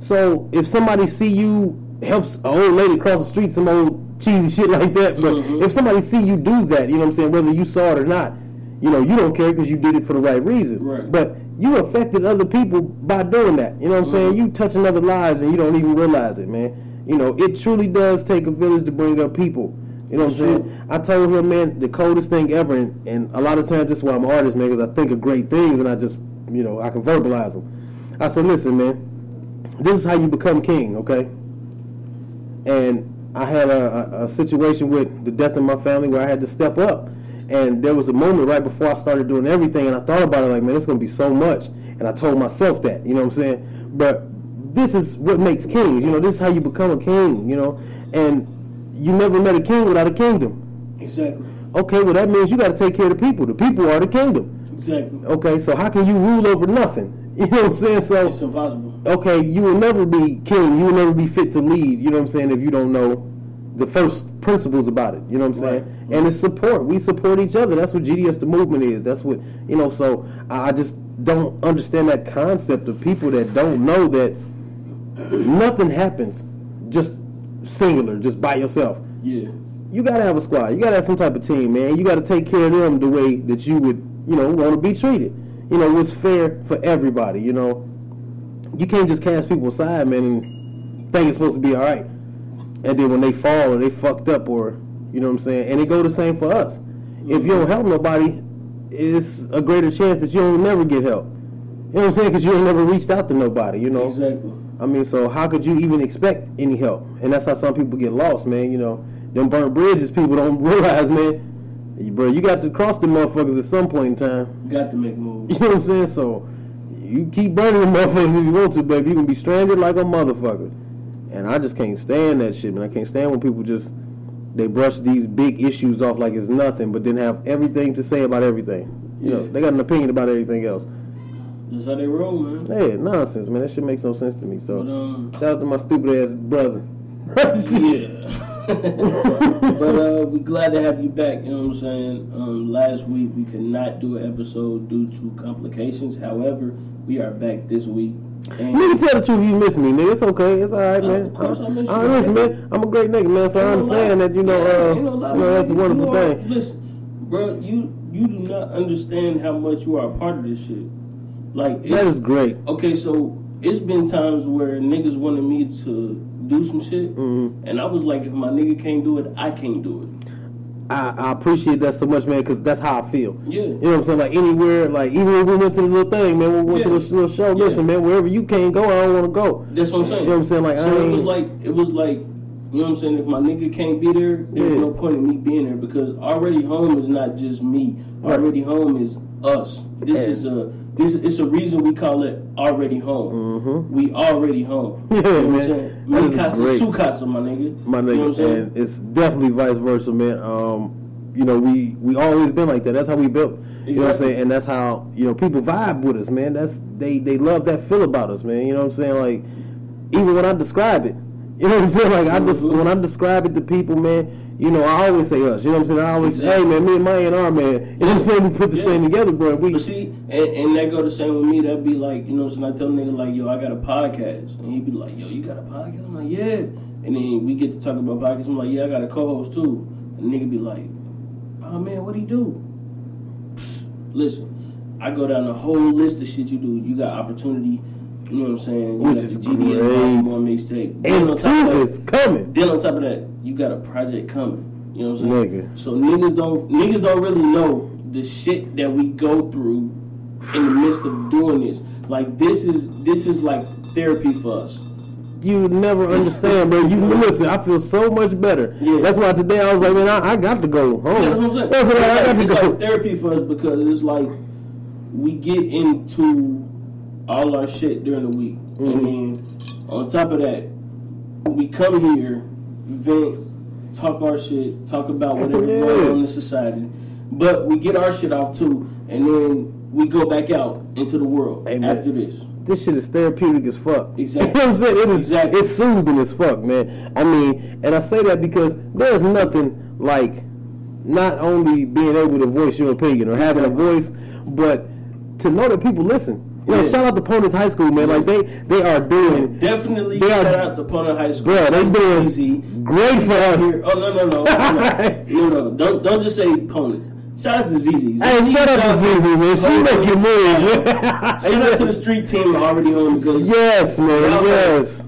So if somebody see you helps an old lady cross the street, some old cheesy shit like that, but mm-hmm. if somebody see you do that, you know what I'm saying, whether you saw it or not, you know, you don't care because you did it for the right reasons. Right. But you affected other people by doing that. You know what I'm mm-hmm. saying? You touching other lives and you don't even realize it, man. You know, it truly does take a village to bring up people. You know what I'm saying? I told him, man, the coldest thing ever, and, and a lot of times that's why I'm an artist, man, because I think of great things and I just, you know, I can verbalize them. I said, listen, man, this is how you become king, okay? And I had a, a, a situation with the death of my family where I had to step up. And there was a moment right before I started doing everything, and I thought about it like, man, it's going to be so much. And I told myself that, you know what I'm saying? But this is what makes kings, you know, this is how you become a king, you know? And you never met a king without a kingdom. Exactly. Okay, well, that means you got to take care of the people. The people are the kingdom. Exactly. Okay, so how can you rule over nothing? (laughs) You know what I'm saying? So It's impossible. okay, you will never be king. You will never be fit to lead. You know what I'm saying? If you don't know the first principles about it. You know what I'm saying? And it's support. We support each other. That's what GDS the movement is. That's what you know. So I just don't understand that concept of people that don't know that nothing happens just singular, just by yourself. Yeah. you gotta have a squad. You gotta have some type of team, man. You gotta take care of them the way that you would, you know, want to be treated. You know, it's fair for everybody. You know, you can't just cast people aside, man, and think it's supposed to be all right. And then when they fall or they fucked up or, you know what I'm saying, and it go the same for us. If you don't help nobody, it's a greater chance that you'll never get help. You know what I'm saying? Because you ain't never reached out to nobody. You know. Exactly. I mean, so how could you even expect any help? And that's how some people get lost, man. You know, them burnt bridges people don't (laughs) realize, man. Bro, you got to cross the motherfuckers at some point in time. Got to make moves. You know what I'm saying? So you keep burning the (laughs) motherfuckers if you want to, baby. You can be stranded like a motherfucker. And I just can't stand that shit, man. I can't stand when people just they brush these big issues off like it's nothing, but then have everything to say about everything. You know, they got an opinion about everything else. That's how they roll, man. Hey, nonsense, man. That shit makes no sense to me. So But um, shout out to my stupid ass brother. (laughs) yeah. (laughs) but uh, we're glad to have you back. You know what I'm saying? Um, last week we could not do an episode due to complications. However, we are back this week. And Nigga, tell the truth, if you miss me, nigga. It's okay. It's all right, Uh, man. of course I miss you, Uh, listen, man. man. I'm a great nigga, man. So I understand that, you know, uh, ain't no you know, that's a wonderful You are- thing. Listen, bro, you you do not understand how much you are a part of this shit. Like That it's, is great. Okay, so it's been times where niggas wanted me to do some shit, Mm-hmm. and I was like, if my nigga can't do it, I can't do it. I, I appreciate that so much, man, because that's how I feel. Yeah. You know what I'm saying? Like anywhere, like even when we went to the little thing, man, we went to Yeah. the little show. Yeah. Listen, man, wherever you can't go, I don't want to go. That's what I'm saying. You know what I'm saying? Like, so I it was like it was like you know what I'm saying. If my nigga can't be there, there's Yeah. no point in me being there because already home is not just me. Right. Already home is us. This Yeah. is a this it's a reason we call it already home. We already home. Mm-hmm. (laughs) Yeah, you know what. I'm saying? That Mi is casa, su casa, my nigga. My You know what I'm nigga, saying? and it's definitely vice versa, man. Um, you know, we we always been like that. That's how we built. You know what I'm saying? And that's how you know people vibe with us, man. That's they they love that feel about us, man. You know what I'm saying? Like even when I describe it, you know what I'm saying? Like I just Mhm. when I describe it to people, man. You know, I always say us. You know what I'm saying? I always say, hey man, me and my and our man. You know what I'm saying? We put this Yeah. thing together, bro. We But see, and, and that go the same with me. That'd be like, you know, so I'm saying? I tell a nigga like, yo, I got a podcast, and he'd be like, yo, you got a podcast? I'm like, yeah. And then we get to talk about podcasts. I'm like, yeah, I got a co-host too. And nigga be like, oh man, what do you do? Psst, Listen, I go down the whole list of shit you do. You got opportunity. You know what I'm saying? You Which is the GDS great. One mixtape. Then on and top two of is that, coming. then on top of that, you got a project coming. You know what I'm saying? Nigga. So niggas don't niggas don't really know the shit that we go through in the midst of doing this. Like this is this is like therapy for us. you never understand, bro. You listen. I feel so much better. Yeah. That's why today I was like, man, I, I got to go home. You know what I'm saying? That's It's, like, got it's to go. like therapy for us because it's like we get into all our shit during the week, Mm-hmm. and then on top of that, we come here, vent, talk our shit, talk about whatever Yeah. going on in society, but we get our shit off too, and then we go back out into the world man. after this. this shit is therapeutic as fuck. Exactly. (laughs) You know what I'm saying? It is Exactly. it's soothing as fuck, man. I mean, and I say that because there's nothing like not only being able to voice your opinion or having a voice, but to know that people listen. Know, Yeah. shout out to Ponies High School, man. Like they they are doing Definitely They are- shout out to Pona High School. Bruh, they doing CZ. great CZ for us. here- Oh no no no no no (laughs) no! Don't don't just say ponies. Shout out to ZZ. Hey, shout out to Zizi, man. She making moves. (laughs) Shout out to the street team already home because Yes, man. Yes.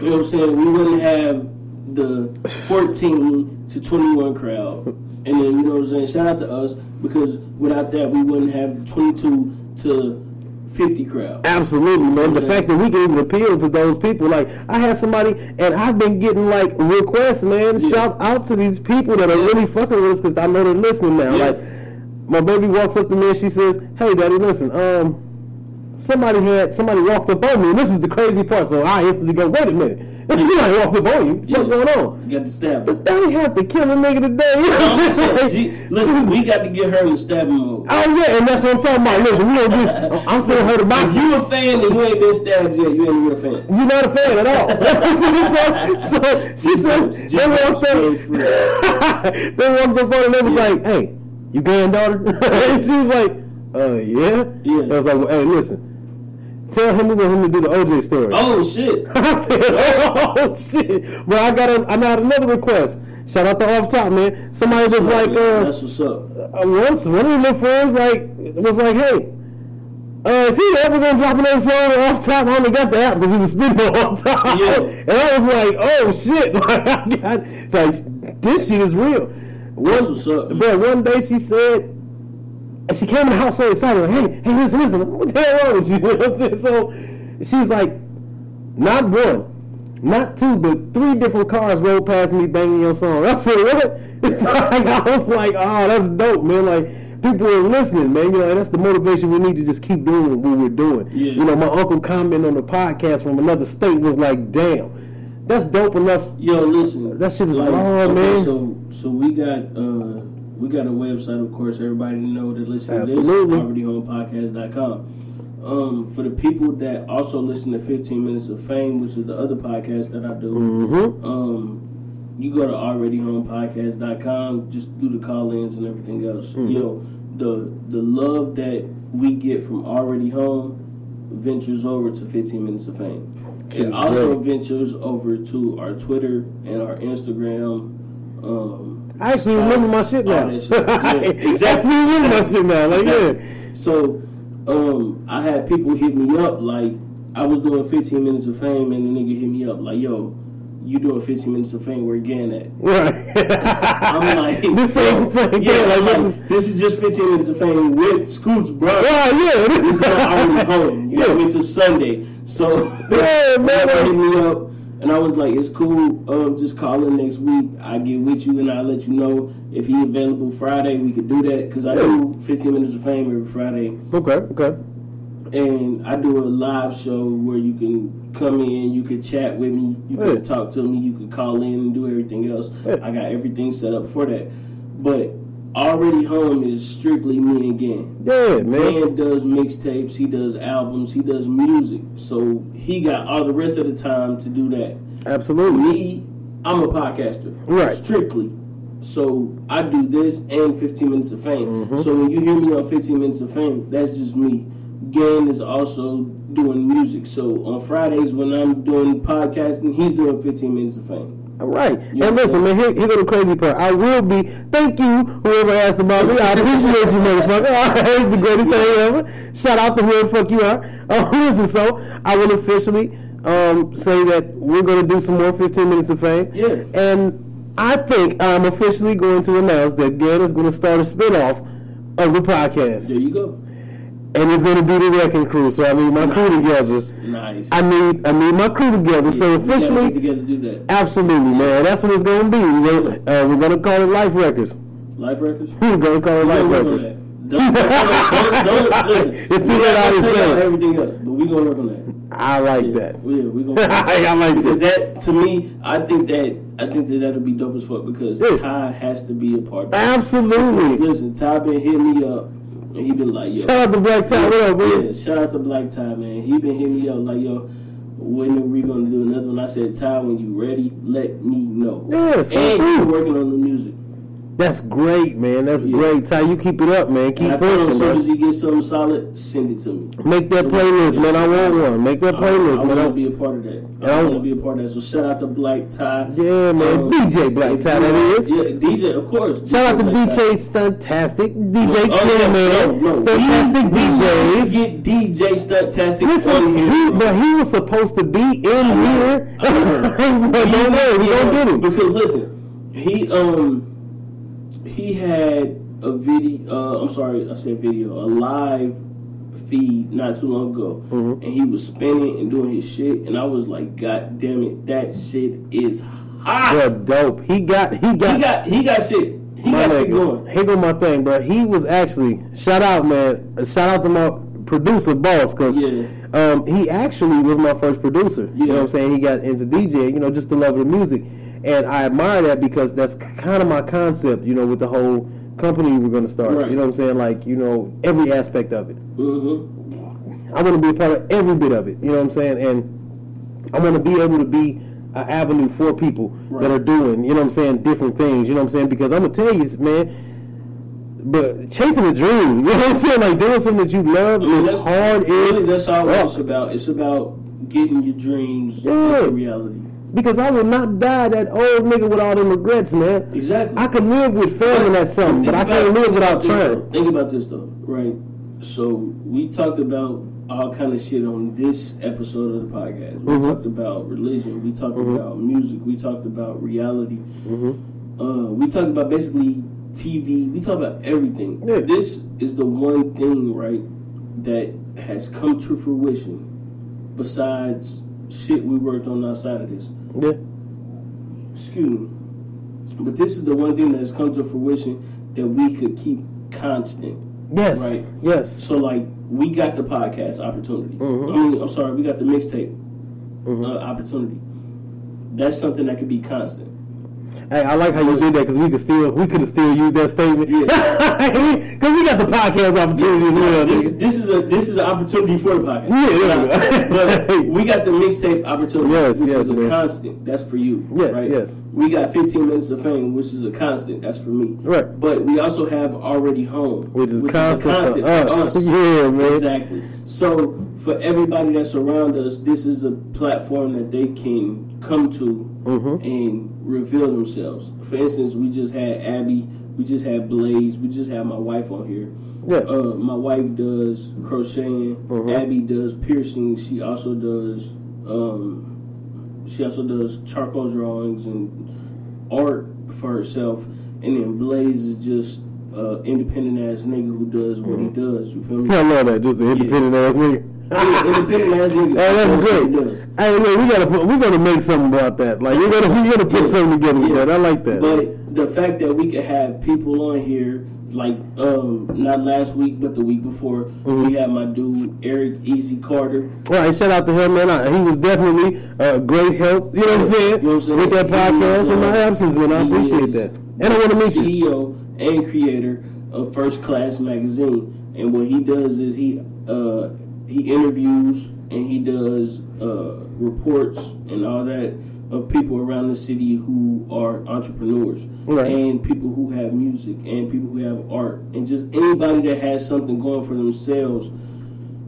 you know what I'm saying. We wouldn't have the 14 to 21 crowd, and then you know what I'm saying. Shout out to us because without that we wouldn't have 22 to 50 crowd. Absolutely, man. The fact that we can even appeal to those people, like I had somebody, and I've been getting like requests, man. Yeah. Shout out to these people that are Yeah. really fucking with us because I know they're listening now. Yeah. Like my baby walks up to me and she says, "Hey, daddy, listen, um." Somebody had somebody walked up on me, and this is the crazy part. So I instantly go, "Wait a minute, (laughs) somebody walked up on you. What's Yeah. going on?" You got to stab. But they have to kill a nigga today. (laughs) I'm saying, (laughs) listen, we got to get her in the stabbing mode. Oh yeah, and that's what I'm talking about. Listen, we don't just. I'm still hurt about If you a fan and you ain't been stabbed yet, you ain't a real fan. You're not a fan at all. so, so she said they walked up. they walked up on and they was like, "Hey, you granddaughter?" and she was like, "Uh, yeah." Yeah. I was like, well, "Hey, listen, tell him we want him to do the OJ story." Oh shit! (laughs) I said, "Oh shit!" But I got a, I got another request. Shout out to off top, man. Somebody was like, uh, That's what's up. uh, once one of my friends like was like, hey. Uh, is he ever gonna drop another song on off top? I only got the app because he was spinning off top. (laughs) Yeah. And I was like, oh shit. (laughs) Like, I got, like this shit is real. One, That's what's up, man. But one day she said, and she came in the house so excited, like, hey, hey, listen, listen, what the hell wrong with you? (laughs) You know what I'm saying? So she's like, not one, not two, but three different cars rolled past me banging your song. (laughs) I said, what? (laughs) It's like, I was like, oh, that's dope, man. Like, people are listening, man. You know, and that's the motivation we need to just keep doing what we're doing. Yeah. You know, my uncle commented on the podcast from another state was like, damn, that's dope enough. Yo, listen. That shit is like, raw, okay, man. So, so we got uh, we got a website, of course. Everybody know that listen to this. Absolutely. AlreadyHomePodcast.com. Um, for the people that also listen to 15 Minutes of Fame, which is the other podcast that I do, Mm-hmm. um, you go to alreadyhomepodcast.com, just do the call-ins and everything else. Mm-hmm. Yo, the the love that we get from Already Home ventures over to 15 Minutes of Fame. Shit It also great. ventures over to our Twitter and our Instagram. Um, (laughs) I actually remember my shit now. shit. Yeah, I exactly. actually remember my shit now. Like, Exactly. yeah. So, um, I had people hit me up like I was doing 15 minutes of fame, and the nigga hit me up like, "Yo, you doing 15 minutes of fame? Where again at?" Right. (laughs) I'm like, (laughs) this ain't the same yeah. Like, this like, is, this is just 15 minutes of fame with Scoots, bro. yeah, yeah. This is not already home. You Yeah. got me to Sunday. So Yeah, man. hit me up and I was like, it's cool. Um, just call in next week. I get with you and I'll let you know if he available Friday. We could do that because I do 15 minutes of fame every Friday, Okay, okay. and I do a live show where you can come in, you can chat with me, you can Yeah. talk to me, you can call in and do everything else. Yeah. I got everything set up for that, but. Already home is strictly me again. Yeah, man. Man does mixtapes, he does albums, he does music. So he got all the rest of the time to do that. Absolutely. Me, I'm a podcaster. Right. Strictly. So I do this and 15 Minutes of Fame. Mm-hmm. So when you hear me on 15 Minutes of Fame, that's just me. Gan is also doing music. So on Fridays when I'm doing podcasting, he's doing 15 Minutes of Fame. All right. And listen, man, here, here go the crazy part. I will be. Thank you, whoever asked about me. I appreciate you, motherfucker. (laughs) I the greatest thing ever. Shout out to whoever the fuck you are. (laughs) Uh, listen, so I will officially um, say that we're going to do some more 15 minutes of fame. Yeah. And I think I'm officially going to announce that Dan is going to start a spinoff of the podcast. There you go. And it's going to be the Wrecking Crew. So I need my crew together. Nice. I need I need my crew together. so officially, get together to do that. Absolutely, man. That's what it's gonna be. We're gonna, uh, we're gonna call it Life Records. Life records. We're gonna call it Life work on Records. Don't, don't, don't, don't, listen. It's too late not out gonna of take out stand. everything else, but we gonna work on that. I like Yeah, that. we, we gonna (laughs) I like because that. that to me, I think that I think that that'll be dope as fuck because Yeah. Ty has to be a part. of that. Absolutely. Listen, Ty been hitting me up, and he been like, yo, Shout out to Black Tie. What up, man? yeah, shout out to Black Tie, man. He been hitting me up like, yo, when are we gonna do another one? I said, Ty, when you ready, let me know. Yes, and you working on the music. That's great, man. That's Yeah. great. Ty, you keep it up, man. Keep I as pushing, soon as you get something solid, send it to me. Make that playlist, man. I want one. Make that I, playlist, I man. want to be a part of that. I I want to be a part of that. So shout out to Black Ty. Yeah, man. DJ Black Ty, that is. Yeah, DJ, of course. Shout out to Black. DJ Stuntastic, DJ Oh, Clear, yes, man. no, no. Stuntastic we, we need DJs. get DJ Stuntastic Listen, on here. he, but he was supposed to be in here. I but no way, we Yeah, gonna get him. Because listen, he um he had a video. Uh, I'm sorry, I said video. A live feed not too long ago, Mm-hmm. and he was spinning and doing his shit, and I was like, God damn it, that shit is hot. Bro, dope. He got, he got, He got he got shit. He my got shit going. Here go my thing, bro. He was actually shout out, man. Uh, Shout out to my producer boss, cause Yeah. um, he actually was my first producer. You know what I'm saying? He got into DJ, you know, just the love of the music, and I admire that because that's kind of my concept, you know, with the whole company we're gonna start. Right. You know what I'm saying? Like, you know, every aspect of it. Mm-hmm. I want to be a part of every bit of it. You know what I'm saying? And I want to be able to be an avenue for people Right. that are doing, you know what I'm saying, different things. You know what I'm saying? Because I'm gonna tell you, man. But chasing a dream, (laughs) you know what I'm saying? Like doing something that you love I mean, is hard. Really, Is that's all it's about. It's about getting your dreams Yeah. into reality. Because I will not die that old nigga with all them regrets, man. Exactly. I could live with failing at something, but I can't live without trying. Think about this though, right? So we talked about all kind of shit on this episode of the podcast. We Mm-hmm. talked about religion. We talked about music. We talked about reality. Mm-hmm. Uh, we talked about basically TV. We talked about everything. Yeah. This is the one thing, right, that has come to fruition. Besides shit we worked on outside of this Yeah. excuse me. But this is the one thing that has come to fruition that we could keep constant. Yes. Right. Yes. So like we got the podcast opportunity. Mhm. I mean, I'm sorry, we got the mixtape uh, opportunity. That's something that could be constant. Hey, I like how you did that because we could still we could have still used that statement. Yeah. (laughs) Because we got the podcast opportunity as well. This, this is a this is an opportunity for the podcast. Yeah. But, (laughs) but we got the mixtape opportunity, Yes, which yes, is a man. constant. That's for you. Yes, right? yes. We got 15 minutes of fame, which is a constant. That's for me. Right. But we also have already home, Which is a constant for us. us. (laughs) Yeah, man. Exactly. So for everybody that's around us, this is a platform that they can come to Mm-hmm. and reveal themselves. For instance, we just had Abby, we just had Blaze, we just had my wife on here. Yes. Uh, my wife does crocheting. Mm-hmm. Abby does piercing. She also does. Um, she also does charcoal drawings and art for herself. And then Blaze is just uh, independent ass nigga who does what he does. You feel me? I love that. Just an independent ass nigga. Yeah, independent ass nigga. (laughs) Hey, that's great. Hey, look, we gotta put, we're gonna make something about that. Like we're gonna we're gonna put Yeah. something together with Yeah. that. I like that. But the fact that we could have people on here, like um, not last week, but the week before, Mm-hmm. we had my dude Eric Easy Carter. All right, shout out to him, man. I, he was definitely a great help. You know what I'm saying? You know what I'm saying? With that podcast is, in my uh, absence, man. I appreciate that. And I want to meet you. CEO and creator of First Class Magazine, and what he does is he uh, he interviews and he does uh, reports and all that of people around the city who are entrepreneurs Right. and people who have music and people who have art and just anybody that has something going for themselves.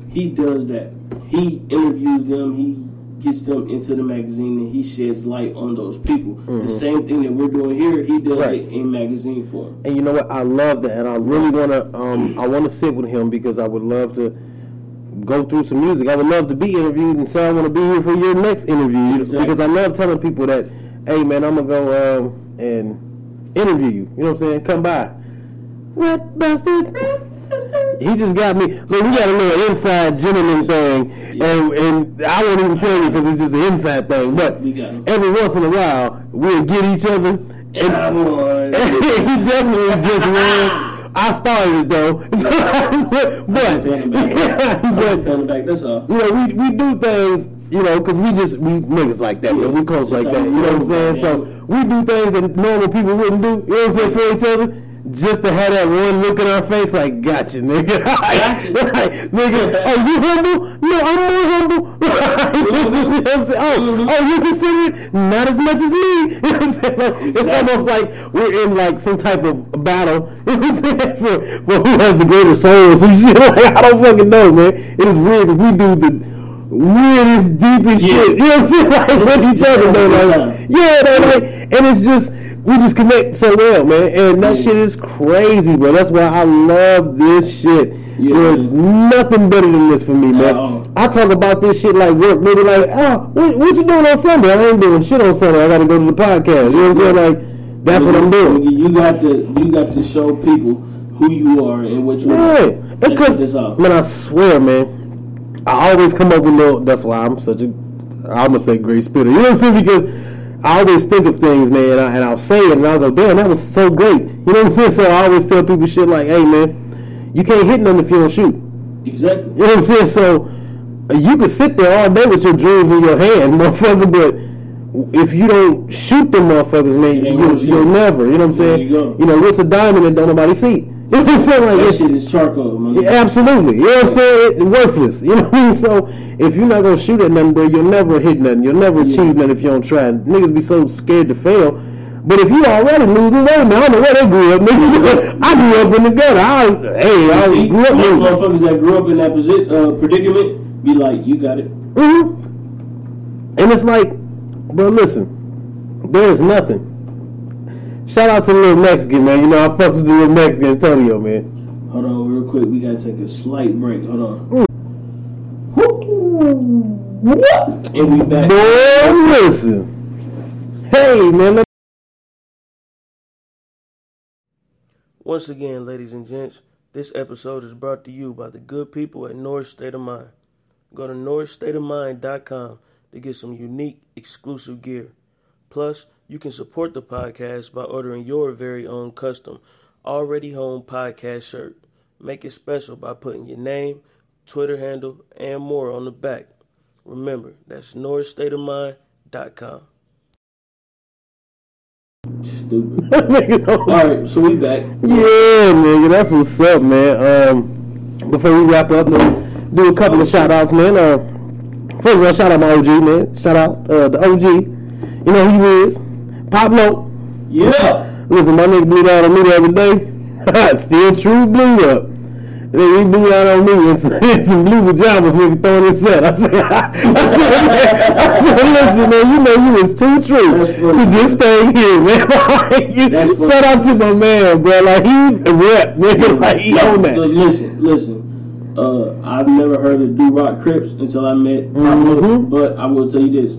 He does that. He interviews them. He gets them into the magazine and he sheds light on those people. The same thing that we're doing here, he does Mm-hmm. Right. it in magazine form. And you know what? I love that, and I really want to. Um, I want to sit with him because I would love to go through some music. I would love to be interviewed, and say I want to be here for your next interview Exactly. because I love telling people that, hey man, I'm gonna go um, and interview you. You know what I'm saying? Come by. What bastard? He just got me. Look, we got a little inside gentleman thing, and and I won't even tell you because it's just an inside thing. But We got him. every once in a while, we'll get each other. And, won. (laughs) he definitely just won. I started it though, (laughs) but but. I'm but (laughs) back. That's all. you know we, we do things you know because we just we niggas like that man. we close like that you know what I'm saying so we do things that normal people wouldn't do you know what I'm saying for each other just to have that one look in our face like gotcha nigga (laughs) Gotcha. like, nigga oh you humble no I'm more humble You know what I'm saying? oh, oh you consider it not as much as me (laughs) you know what I'm saying? Like, it's Exactly. almost like we're in like some type of battle (laughs) you know what I'm saying? for, for who has the greater soul or some shit like I don't fucking know man it is weird because we do the weirdest, deepest Yeah. shit. You know what I'm saying? Like with each other, though. Like, yeah, like, and it's just we just connect so well, man. And that shit is crazy, bro. That's why I love this shit. Yeah. There's nothing better than this for me, man. all. I talk about this shit like work. Maybe like, oh, what, what you doing on Sunday? I ain't doing shit on Sunday. I got to go to the podcast. You know what I'm saying? Like, that's what I'm doing. You you got to you got to show people who you are and what you Yeah, are. because man, I swear, man, I always come up with little. That's why I'm such a, I'm gonna say great spitter. You know what I'm saying? Because I always think of things, man, and, I, and I'll say it, and I'll go, damn, that was so great. You know what I'm saying? So I always tell people shit like, hey, man, you can't hit nothing if you don't shoot. Exactly. You know what I'm saying? So you can sit there all day with your dreams in your hand, (laughs) motherfucker, but if you don't shoot them motherfuckers, man, you, you, will never. You know what I'm saying? you go. know, what's a diamond that don't nobody see? You know what I'm saying? Like, That it's- shit is charcoal, man. yeah, absolutely. You know what I'm saying? It, worthless. You (laughs) know what I mean? So if you're not gonna shoot at nothing, bro, you'll never hit nothing. You'll never achieve nothing if you don't try. Niggas be so scared to fail. But if you already losing, wait a minute, I don't know where they grew up. Nigga. (laughs) I grew up in the gutter. I, hey, I See, grew up most motherfuckers that grew up in that posi- uh, predicament be like, you got it. hmm And it's like, Bro, listen, there's nothing. Shout out to the little Mexican, man. You know, I fucks with the little Mexican Antonio, man. Hold on, real quick. We gotta take a slight break. Hold on. Mm. And we back. Boy, listen. Hey, man. Once again, ladies and gents, this episode is brought to you by the good people at North State of Mind. Go to northstateofmind.com to get some unique, exclusive gear. Plus, you can support the podcast by ordering your very own custom, already home podcast shirt. Make it special by putting your name, Twitter handle, and more on the back. Remember, that's northstateofmind.com. Stupid. (laughs) Nigga, don't- All right, so we back. Yeah, nigga, that's what's up, man. Um, before we wrap up, let's do a couple of shout outs, man. Uh, first of all, shout out my OG, man. Shout out uh, the OG. You know who he is? Pablo. Yeah. Listen, my nigga blew down on me the other day. (laughs) Still true blew up. Then he blew down on me in (laughs) some, blue pajamas, nigga, throwing his set. I said, (laughs) I said, man, I said, listen, man, you know you was too true to this thing here, man. Like, you, shout out to my man, bro. Like, he rep, nigga. Like, he on that. Listen, listen. Uh, I've never heard of Do Rock Crips until I met Pablo. Mhm. But I will tell you this: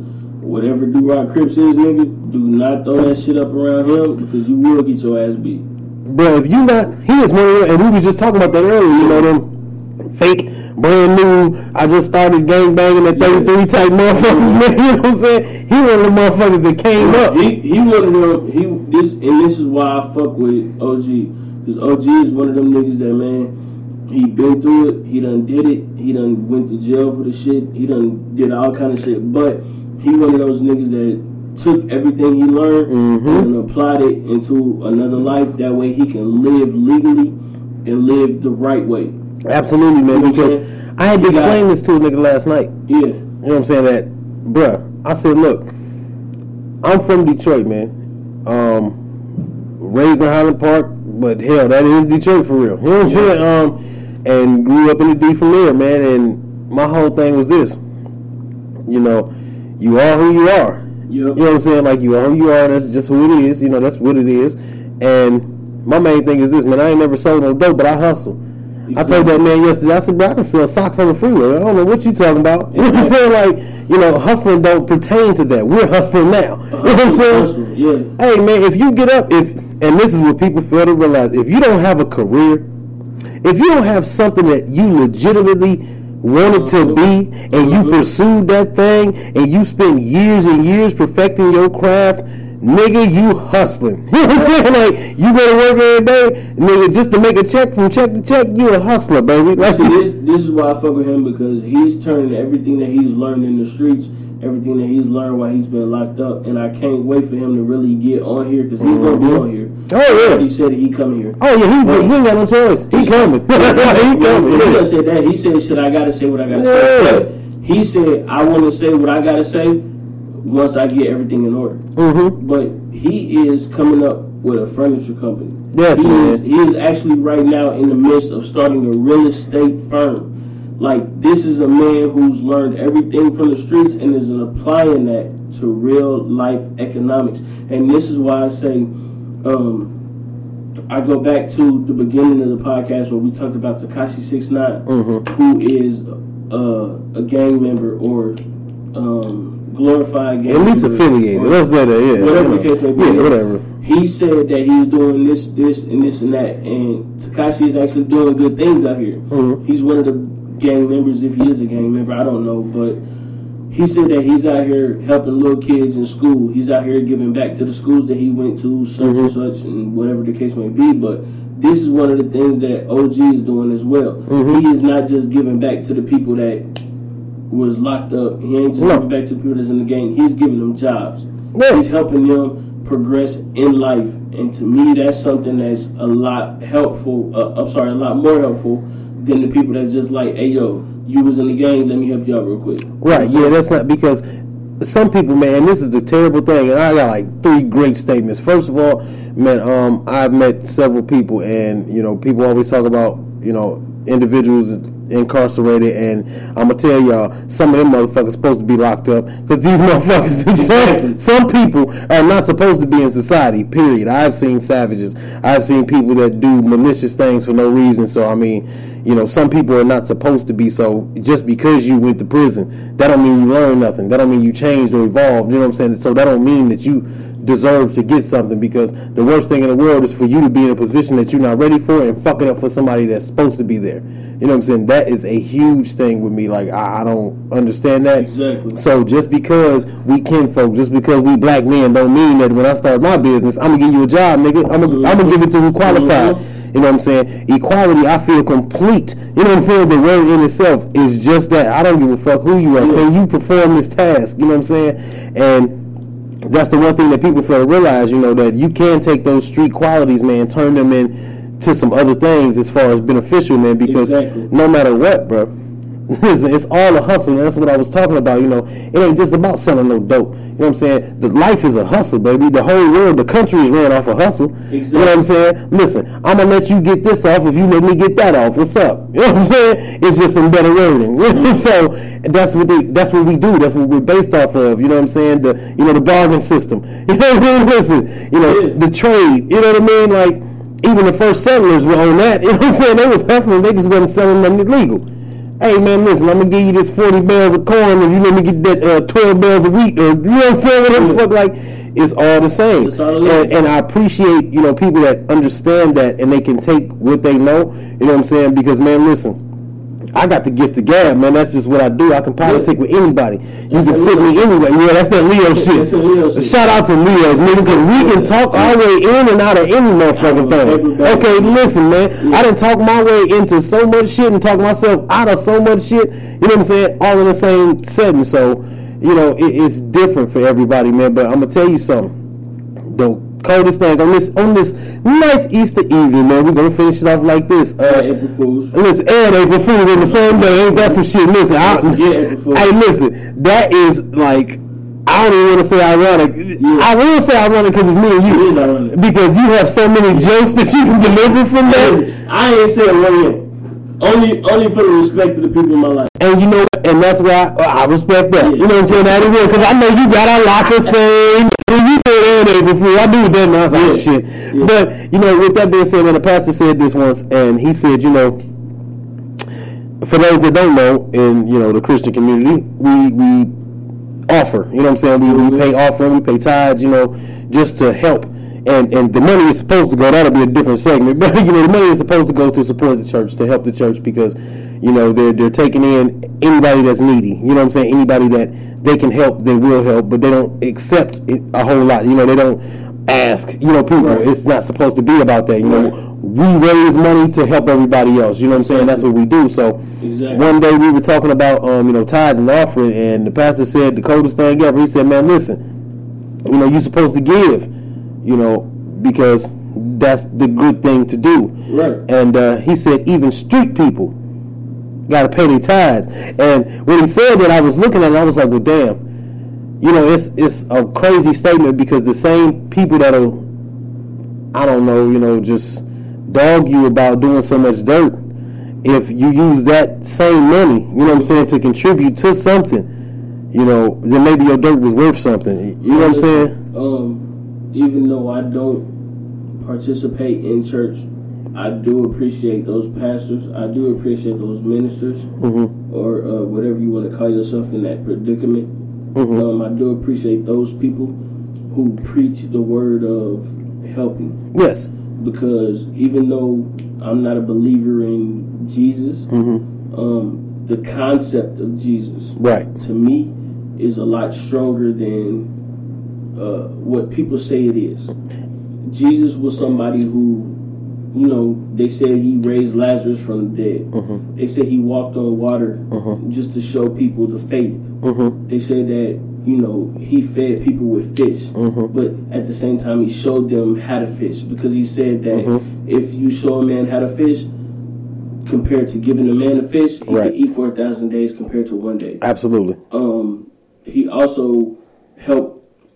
whatever Do Rock Crips is, nigga, do not throw that shit up around him because you will get your ass beat. Bro, if you not, he is one of them, and we was just talking about that earlier, you know, them fake, brand new, I just started gang banging at 33 type motherfuckers, (laughs) man, you know what I'm saying? He one of the motherfuckers that came up. He he one of them. He this and this is why I fuck with OG because OG is one of them niggas that man. He been through it. He done did it. He done went to jail for the shit. He done did all kind of shit. But he one of those niggas that took everything he learned and applied it into another life. That way he can live legally and live the right way. Absolutely, man, You know because? I had to explain this to a nigga last night. Yeah. You know what I'm saying? That, bruh, I said, look, I'm from Detroit, man. Um, raised in Highland Park, but hell, that is Detroit for real. You know what I'm saying? Um, and grew up in the D from there, man. And my whole thing was this, you know, you are who you are. Yep. You know what I'm saying? Like you are who you are. That's just who it is. You know, that's what it is. And my main thing is this, man. I ain't never sold no dope, but I hustle. I told that man yesterday. I said, bro, I can sell socks on the freeway. I don't know what you talking about. (laughs) You know what I'm saying? Like, you know, hustling don't pertain to that. We're hustling now. (laughs) You know what I'm saying? Hustle, yeah. Hey man, if you get up, if and this is what people fail to realize, if you don't have a career, if you don't have something that you legitimately wanted to be and you pursued that thing and you spent years and years perfecting your craft, nigga, you hustling. (laughs) You know what I'm saying? Like you go to work every day, nigga, just to make a check from check to check, you a hustler, baby. Like, (laughs) See, this, this is why I fuck with him because he's turning everything that he's learned in the streets, everything that he's learned while he's been locked up, and I can't wait for him to really get on here because he's gonna be on here. Oh, yeah. he said he come here. oh yeah, he, he ain't got no choice. He coming. he coming. He yeah. done said that. He said, "Should I gotta say what I gotta Yeah. say?" But he said, "I want to say what I gotta say once I get everything in order." Mm-hmm. But he is coming up with a furniture company. Yes, he man. Is, he is actually right now in the midst of starting a real estate firm. Like this is a man who's learned everything from the streets and is applying that to real life economics. And this is why I say, um, I go back to the beginning of the podcast where we talked about Tekashi Six Mhm. who is uh, a gang member or um, glorified gang At least affiliated. Let's yeah. whatever the case may be. Yeah, whatever. He said that he's doing this, this, and this and that, and Tekashi is actually doing good things out here. Mhm. He's one of the gang members, if he is a gang member, I don't know, but he said that he's out here helping little kids in school. He's out here giving back to the schools that he went to, such and Mm-hmm. such, and whatever the case may be. But this is one of the things that OG is doing as well. Mhm. He is not just giving back to the people that was locked up. He ain't just No. giving back to the people that's in the gang. He's giving them jobs. Yeah. He's helping them progress in life, and to me, that's something that's a lot helpful. Uh, I'm sorry, a lot more helpful than the people that just like, hey yo, you was in the gang, let me help you out real quick. Right, yeah, that's not because some people, man, this is the terrible thing, and I got like three great statements. First of all, man, um, I've met several people, and you know, people always talk about you know individuals incarcerated, and I'm gonna tell y'all, some of them motherfuckers supposed to be locked up because these (laughs) motherfuckers, (laughs) some, some people are not supposed to be in society. Period. I've seen savages. I've seen people that do malicious things for no reason. So I mean, you know, some people are not supposed to be. So just because you went to prison, that don't mean you learned nothing. That don't mean you changed or evolved. You know what I'm saying? So that don't mean that you deserve to get something because the worst thing in the world is for you to be in a position that you're not ready for and fucking up for somebody that's supposed to be there. You know what I'm saying? That is a huge thing with me. Like I, I don't understand that. Exactly. So just because we kinfolk, just because we black men, don't mean that when I start my business, I'm gonna give you a job, nigga. I'm gonna, I'm gonna give it to who qualified. Uh-huh. You know what I'm saying? Equality, I feel complete. You know what I'm saying? The word in itself is just that. I don't give a fuck who you are. Can you perform this task? You know what I'm saying? And that's the one thing that people fail to realize, you know, that you can take those street qualities, man, turn them into some other things as far as beneficial, man, because Exactly. no matter what, bro, listen, it's all a hustle. That's what I was talking about, you know. It ain't just about selling no dope. You know what I'm saying? The life is a hustle, baby. The whole world, the country is ran off a hustle. You know what I'm saying? Listen, I'm gonna let you get this off if you let me get that off. What's up? You know what I'm saying? It's just some better wording. (laughs) so that's what they, that's what we do. That's what we're based off of. You know what I'm saying? The you know the bargain system. (laughs) You know what I mean? Listen, you know Yeah. the trade. You know what I mean? Like even the first settlers were on that. (laughs) You know what I'm saying? They was hustling. They just wasn't selling them illegal. Hey man, listen, I'm gonna give you this 40 bales of corn if you let me get that uh, 12 bales of wheat. Or, you know what I'm saying? Whatever the fuck, like it's all the same. All and, and I appreciate you know people that understand that and they can take what they know. You know what I'm saying? Because man, listen. I got the gift of gab, man. That's just what I do. I can politic with anybody. You That's can sit me anywhere. Yeah, that's that Leo shit. Leo shit. Shout out to Leo, nigga, because we can talk our way in and out of any motherfucking thing. Okay, listen, man. I done talk my way into so much shit and talk myself out of so much shit. You know what I'm saying? All in the same setting. So, you know, it, it's different for everybody, man. But I'm gonna tell you something. The coldest thing on this on this nice Easter evening, man. We're gonna finish it off like this. Uh, April Fools. Listen, and April Fools in the same day. Ain't that some shit? Listen, I, Don't forget April Fools. hey, listen, that is like. I don't even want to say ironic. I will say ironic because it's me and you. It is ironic. Because you have so many jokes that you can deliver from that. I ain't saying one. Only, only for the respect of the people in my life. And you know? And that's why I, I respect that. You know what I'm saying? That is. Because I know you got a lot to say. You said and April Fool, I do that now. I was like, Yeah. shit. Yeah. But, you know, with that being said, man, the pastor said this once, and he said, you know, for those that don't know, in you know the Christian community, we we offer. You know what I'm saying? We, we mm-hmm. pay offering, we pay tithes. You know, just to help. And and the money is supposed to go. That'll be a different segment. (laughs) But you know, the money is supposed to go to support the church, to help the church, because you know they're they're taking in anybody that's needy. You know what I'm saying? Anybody that they can help, they will help, but they don't accept it a whole lot. You know, they don't ask. You know, people. Right. It's not supposed to be about that. You know, we raise money to help everybody else. You know what I'm saying? That's what we do. So Exactly. one day we were talking about um, you know tithes and offering, and the pastor said the coldest thing ever. He said, "Man, listen, you know you're supposed to give, you know, because that's the good thing to do." Right. And uh, he said, even street people got to pay their tithes. And when he said that, I was looking at it, I was like, well, damn. You know, it's it's a crazy statement because the same people that'll, I don't know, you know, just dog you about doing so much dirt, if you use that same money, you know what I'm saying, to contribute to something, you know, then maybe your dirt was worth something. You know what I'm saying? Um, even though I don't participate in church, I do appreciate those pastors. I do appreciate those ministers, Mm-hmm. or uh, whatever you want to call yourself in that predicament. Um, I do appreciate those people who preach the word of helping, Yes. because even though I'm not a believer in Jesus, Mm-hmm. um, the concept of Jesus Right. to me is a lot stronger than uh, what people say it is. Jesus was somebody who, you know, they said he raised Lazarus from the dead. Mm-hmm. They said he walked on water just to show people the faith. Mm-hmm. They said that, you know, he fed people with fish, Mm-hmm. but at the same time, he showed them how to fish because he said that Mm-hmm. if you show a man how to fish, compared to giving a man a fish, he Right. could eat for a thousand days compared to one day Absolutely. um, he also helped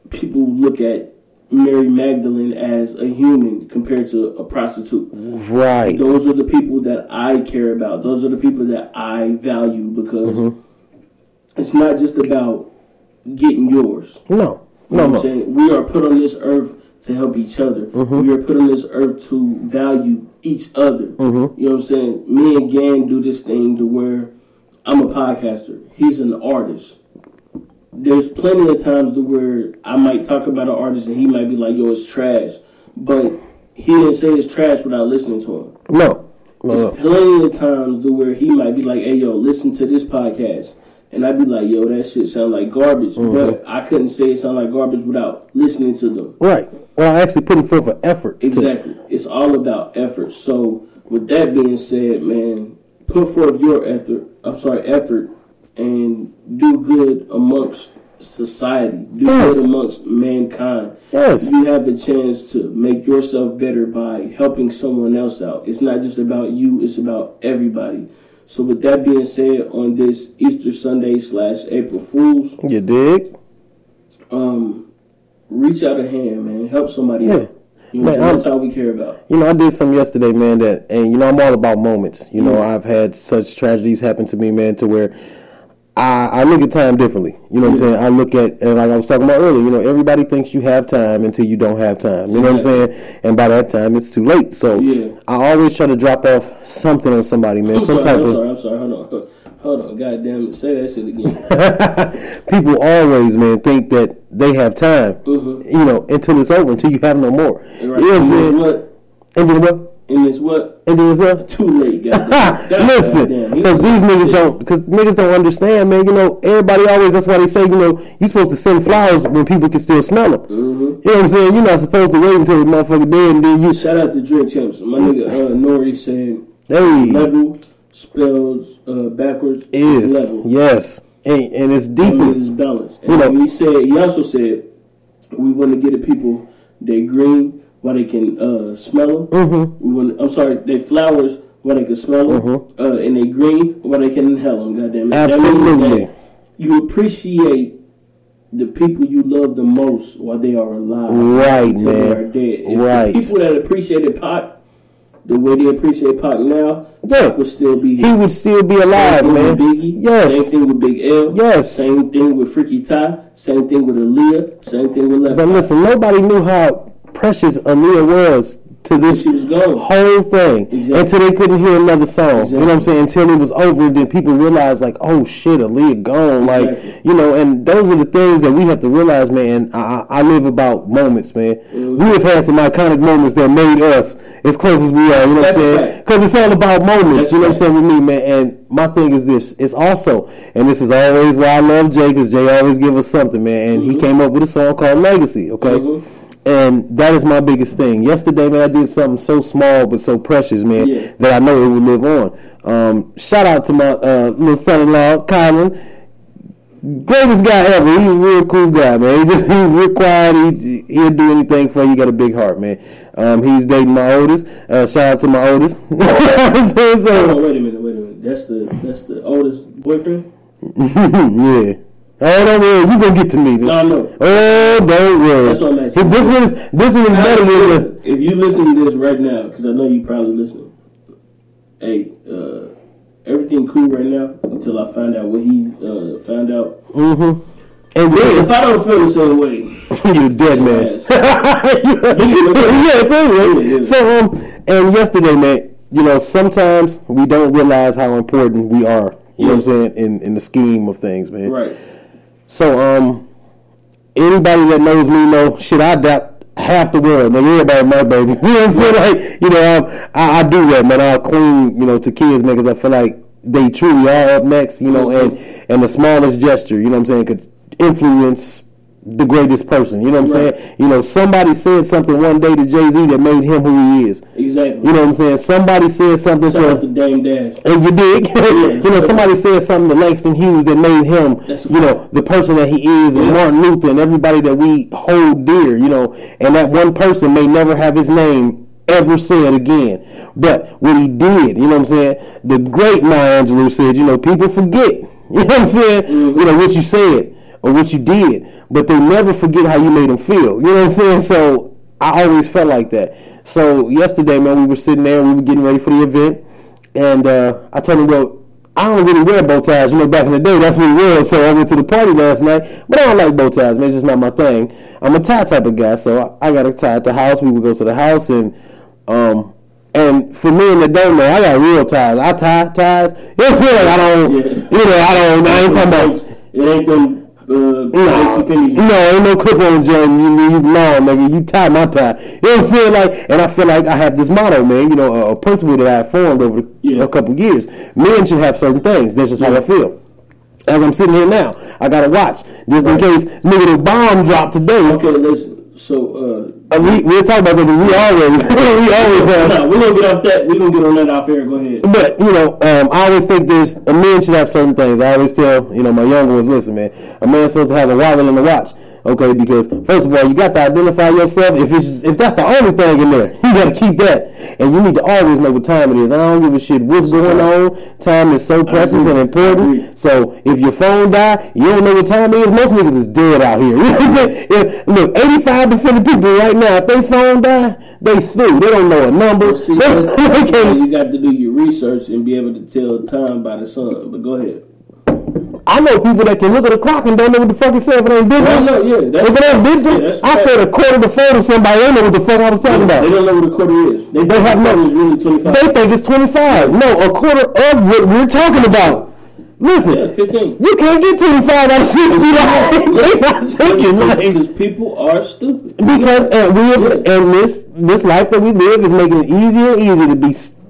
people look at Mary Magdalene as a human compared to a prostitute. Right. Those are the people that I care about. Those are the people that I value because Mm-hmm. it's not just about getting yours. No. You know No, what I'm no. saying? We are put on this earth to help each other. Mm-hmm. We are put on this earth to value each other. Mm-hmm. You know what I'm saying? Me and Gang do this thing to where I'm a podcaster. He's an artist. There's plenty of times to where I might talk about an artist and he might be like, yo, it's trash. But he didn't say it's trash without listening to him. No. No. There's plenty of times to where he might be like, "Hey, yo, listen to this podcast," and I'd be like, "Yo, that shit sound like garbage," Mm-hmm. but I couldn't say it sound like garbage without listening to them. Right. Well, I actually putting forth an effort. to- Exactly. It's all about effort. So, with that being said, man, put forth your effort. I'm sorry, effort, and do good amongst society. Do Yes. good amongst mankind. Yes. You have a chance to make yourself better by helping someone else out. It's not just about you, it's about everybody. So with that being said, on this Easter Sunday slash April Fools, You dig? um, reach out a hand, man. Help somebody Yeah. out. You know, Man, that's I'm- we care about. You know, I did something yesterday, man. That and you know, I'm all about moments. You know, I've had such tragedies happen to me, man, to where I, I look at time differently. You know what I'm saying? I look at and like I was talking about earlier. You know, everybody thinks you have time until you don't have time. You know what I'm saying? And by that time, it's too late. So Yeah. I always try to drop off something on somebody, man. I'm Some sorry, type I'm of sorry, I'm sorry. Hold on. Hold on. God damn it. Say that shit again. (laughs) people always, man, think that they have time. Mhm. You know, until it's over, until you have no more. Right. You know what I'm saying? what? And then what? And it's what? And then as well. Too late, guys. (laughs) Listen, because these niggas don't, because niggas don't understand, man. You know, everybody always. That's why they say, you know, you're supposed to send flowers when people can still smell them. Mm-hmm. You know what I'm saying? You're not supposed to wait until the motherfucker dead and then you. Shout out to Drink Champs. My nigga uh, N.O.R.E. said Hey, level spells uh, backwards is is level. yes, and, and it's deeper. mean, it's balanced. And You know- he said he also said we want to get the people they green while they can uh, smell them. Mm-hmm. Want. I'm sorry, they flowers while they can smell them, Mm-hmm. uh, and they green while they can inhale them. Goddamn it! Absolutely. that You appreciate the people you love the most while they are alive, Right, until they are dead. If Right. The people that appreciated Pac, the way they appreciate Pac now, Yeah. Pac would still be He would still be Same alive, thing man. with Biggie. Yes. Same thing with Big L. Yes. Same thing with Freaky Tah. Same thing with Aaliyah. Same thing with Left. But listen, nobody knew how precious Aaliyah was to this she was gone. whole thing Exactly. until they couldn't hear another song. You know what I'm saying? Until it was over, then people realized, like, oh shit, Aaliyah gone. Like, you know, and those are the things that we have to realize, man. I, I live about moments, man. Mm-hmm. We have had some iconic moments that made us as close as we are. You know That's what I'm saying? Because it's all about moments. That's you know a what I'm saying with me, man. And my thing is this: it's also, and this is always why I love Jay, because Jay always give us something, man. And Mm-hmm. he came up with a song called Legacy. Okay. Mhm. And that is my biggest thing. Yesterday, man, I did something so small but so precious, man, Yeah. that I know it will live on. Um, shout out to my uh, little son-in-law, Kylan. Greatest guy ever. He's a real cool guy, man. He just (laughs) he's real quiet. He, he'll do anything for you. He got a big heart, man. Um, he's dating my oldest. Uh, shout out to my oldest. (laughs) So- on, wait a minute, wait a minute. That's the that's the oldest boyfriend. (laughs) yeah. Oh, don't worry. You gonna get to me. No, no. Oh, don't worry. That's what I'm asking. This one, is, this one is better than the. If you listen to this right now, because I know you probably listening. Hey, uh, everything cool right now until I find out what he uh, found out. Mm-hmm. And If I don't feel the same way, (laughs) you're dead, man. (laughs) yeah, it's over. Yeah, yeah. So, um, and yesterday, man, you know, sometimes we don't realize how important we are. You know what I'm saying? In in the scheme of things, man. right? So, um, anybody that knows me know shit. I doubt half the world, man. Everybody my baby. (laughs) You know what I'm saying? Like, you know, um, I, I do that, man. I'll clean, you know, to kids, man, because I feel like they truly are up next. You know, and and the smallest gesture, you know what I'm saying, could influence the greatest person. You know what I'm Right. saying? You know, somebody said something one day to Jay Z that made him who he is. Exactly. You know what I'm saying? Somebody said something Shout to to Dame Dash. and you dig? (laughs) you know, somebody said something to Langston Hughes that made him, you know, the person that he is, and Yeah. Martin Luther, and everybody that we hold dear, you know, and that one person may never have his name ever said again. But what he did, you know what I'm saying? The great Maya Angelou said, you know, people forget, (laughs) you know what I'm saying? Mm-hmm. You know, what you said. Or what you did, but they never forget how you made them feel. You know what I'm saying? So I always felt like that. So yesterday, man, we were sitting there, we were getting ready for the event, and uh, I told him, well, I don't really wear bow ties. You know, back in the day, that's what it was. So I went to the party last night, but I don't like bow ties, man. It's just not my thing. I'm a tie type of guy, so I, I got a tie at the house. We would go to the house, and um, and for me and that don't know, I got real ties. I tie ties. (laughs) I'm? Like, I don't, Yeah. you know, I don't. I ain't talking about. It ain't them uh, No, ain't no clip on joint. You, you long, nigga. You tie my tie. You know what I'm saying? Like, and I feel like I have this motto, man. You know, a, a principle that I formed over Yeah. a couple years. Men should have certain things. That's just how I feel. As I'm sitting here now, I gotta watch just in case nigga the bomb dropped today. Okay, listen. So, Uh, we we'll talk about that. but We always (laughs) we always have. no, we're gonna get off that. We're gonna get on that off air. Go ahead. But you know, um, I always think there's a man should have certain things. I always tell you know my younger ones, listen, man, a man's supposed to have a wallet and a watch. Okay, because first of all, you got to identify yourself. If it's if that's the only thing in there, (laughs) you got to keep that, and you need to always know what time it is. I don't give a shit what's going on. Time is so precious and important. So if your phone die, you don't know what time it is. Most niggas is dead out here. (laughs) You know what I'm saying? If- look, eighty five percent of people right now, if they phone die, they through. They don't know a number. See, they (laughs) why you got to do your research and be able to tell time by the sun. But go ahead. I know people that can look at the clock and don't know what the fuck it said if it ain't digital. I know, yeah, that's if it ain't digital, Yeah, I said a quarter to four to somebody. They know what the fuck I was talking They about. They don't know what a quarter is. They, They have no- It's really twenty five. They think it's 25. No, a quarter of what we're talking about. Listen, yeah, you can't get 25 out of 60. Like, (laughs) they not thinking. Because people are stupid. Because and we and this this life that we live is making it easier and easier to be stupid. (laughs)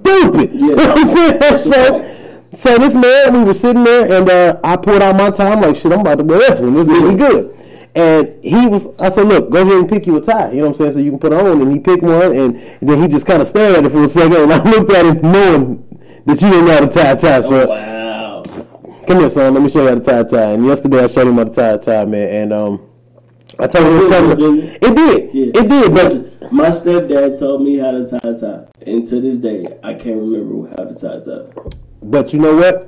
You know what I'm saying? So. So this man, we were sitting there, and uh, I pulled out my tie. I'm like, shit, I'm about to wear this one. This gonna be good. And he was, I said, look, go ahead and pick you a tie. You know what I'm saying? So you can put it on. And he picked one, and then he just kind of stared at it for a second, and I (laughs) looked at him knowing that you didn't know how to tie a tie. So Wow. come here, son. Let me show you how to tie a tie. And yesterday I showed him how to tie a tie, man. And um, I told him It something. did, It did. Yeah. It did. But my stepdad told me how to tie a tie, and to this day, I can't remember how to tie a tie. But you know what?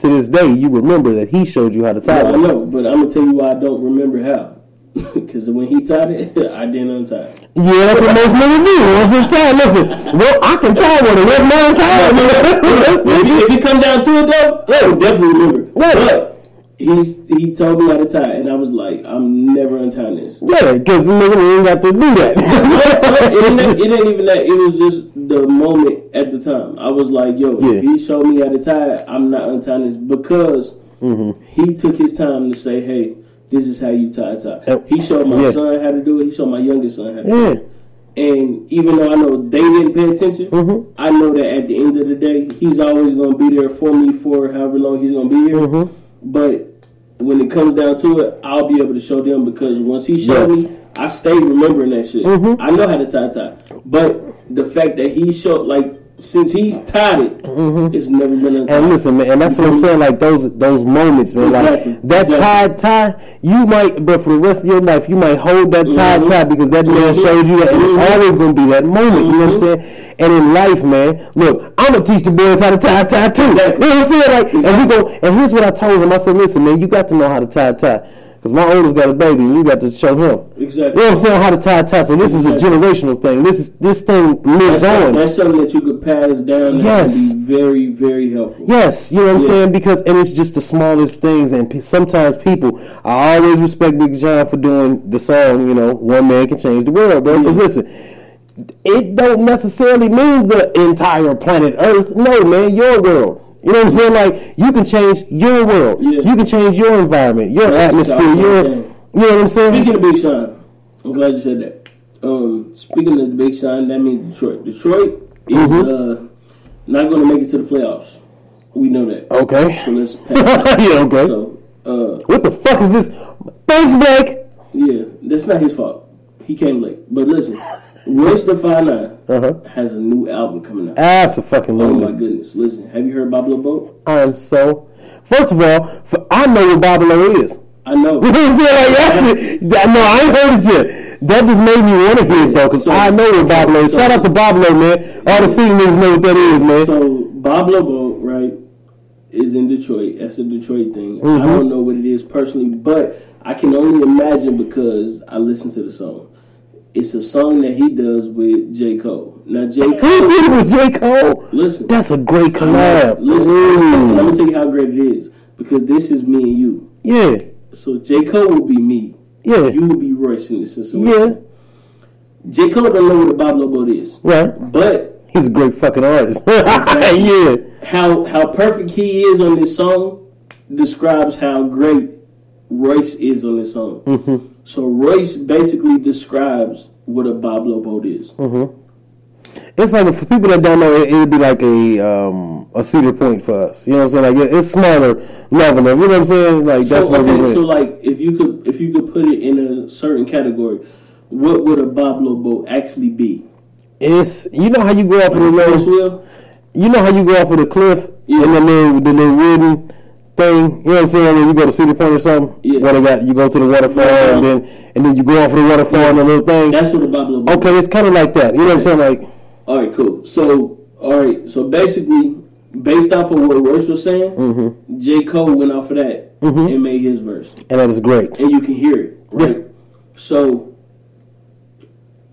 To this day, you remember that he showed you how to tie I it. know, but I'm gonna tell you why I don't remember how. (laughs) Because when he tied it, (laughs) I didn't untie it. Yeah, that's what most niggas do. Once it's tied, listen, well, I can tie one. What's if, tied? you, (laughs) if you come down to it though, I would definitely remember. Yeah. But he's, he told me how to tie, and I was like, I'm never untying this. yeah, because the nigga ain't got to do it, that. ain't, it ain't even that. It was just the moment at the time. I was like, yo, Yeah. if he showed me how to tie I'm not untying this because Mm-hmm. he took his time to say, hey, this is how you tie a tie. He showed my yeah. son how to do it. He showed my youngest son how to do it. And even though I know they didn't pay attention, Mm-hmm. I know that at the end of the day, he's always going to be there for me for however long he's going to be here. Mm-hmm. But when it comes down to it, I'll be able to show them because once he showed Yes. me, I stayed remembering that shit. Mm-hmm. I know how to tie tie. But the fact that he showed, like, since he's tied it, it's never been untied. Mm-hmm. And listen, man, and that's what I'm saying. Like those those moments, man. Exactly. Like that Exactly. tied tie, you might, but for the rest of your life, you might hold that tied Mhm. tie because that man Mhm. showed you that it's always gonna be that moment. You know what I'm Mhm. saying? And in life, man, look, I'm gonna teach the boys how to tie a tie too. Exactly. You know what I'm saying? Like, and we go, and here's what I told him. I said, listen, man, you got to know how to tie a tie. Because my oldest got a baby, and you got to show him. Exactly. You know what I'm saying? How to tie a tie. So this is a generational thing. This is this thing lives That's, on. some- that's something that you could pass down Yes. very, very helpful. Yes, you know what I'm saying? Because and it's just the smallest things, and pe- sometimes people. I always respect Big Sean for doing the song. You know, one man can change the world, bro. Because Yeah. listen, it don't necessarily mean the entire planet Earth. No, man, your world. You know what I'm saying? Like you can change your world. Yeah. You can change your environment, your That's atmosphere, your. You know what I'm saying? Speaking of Big Sean, I'm glad you said that. Um, speaking of the Big Sean, that means Detroit. Detroit is Mhm. uh, not going to make it to the playoffs. We know that. okay. So let's (laughs) pass. yeah. Okay. So, uh, what the fuck is this? Thanks, Blake. yeah, that's not his fault. He came late. But listen, Royce the Five Nine Uh huh. has a new album coming out. Absolutely. Oh my goodness! Listen, have you heard Boblo Boat? I am so. First of all, for, I know what Babylon is. I know. (laughs) You know what I'm saying? Like, that's it. That, no, I ain't heard it yet. That just made me want to hear it though, because So- I know what Babylon is. so- Shout out to Babylon, man. All the city niggas know what that is, man. So Boblo Boat, right, is in Detroit. That's a Detroit thing. Mhm. I don't know what it is personally, but I can only imagine because I listen to the song. It's a song that he does with J. Cole. Now J. Cole did it with J. Cole? listen. That's a great collab. Listen, I'm tell, I'm gonna tell you how great it is. Because this is me and you. Yeah, So J. Cole will be me. yeah, You will be Royce in this situation. yeah. J. Cole don't know what a Boblo Boat is. Right. But He's a great fucking artist. (laughs) yeah. how how perfect he is on this song describes how great Royce is on this song. Mm-hmm. So Royce basically describes what a Boblo Boat is. Mm-hmm. It's like for people that don't know, it, it'd be like a um, a cedar point for us. You know what I'm saying? Like it- it's smaller level. of- You know what I'm saying? Like that's so, what okay, went. so like if you could if you could put it in a certain category, what would a Boblo Boat actually be? It's you know how you go off of the wheel? you know how you go off of the cliff Yeah. and the little the little wooden thing. You know what I'm saying? When you go to Cedar Point or something, Yeah. they got you go to the waterfall Yeah. and then and then you go off the waterfall and the little thing. That's what Boblo Boat. Okay, it's kind of like that. You know what I'm saying? Like All right, cool. So, all right. So basically, based off of what Royce was saying, Mm-hmm. J. Cole went off of that and made his verse, and that is great. and you can hear it, right? So,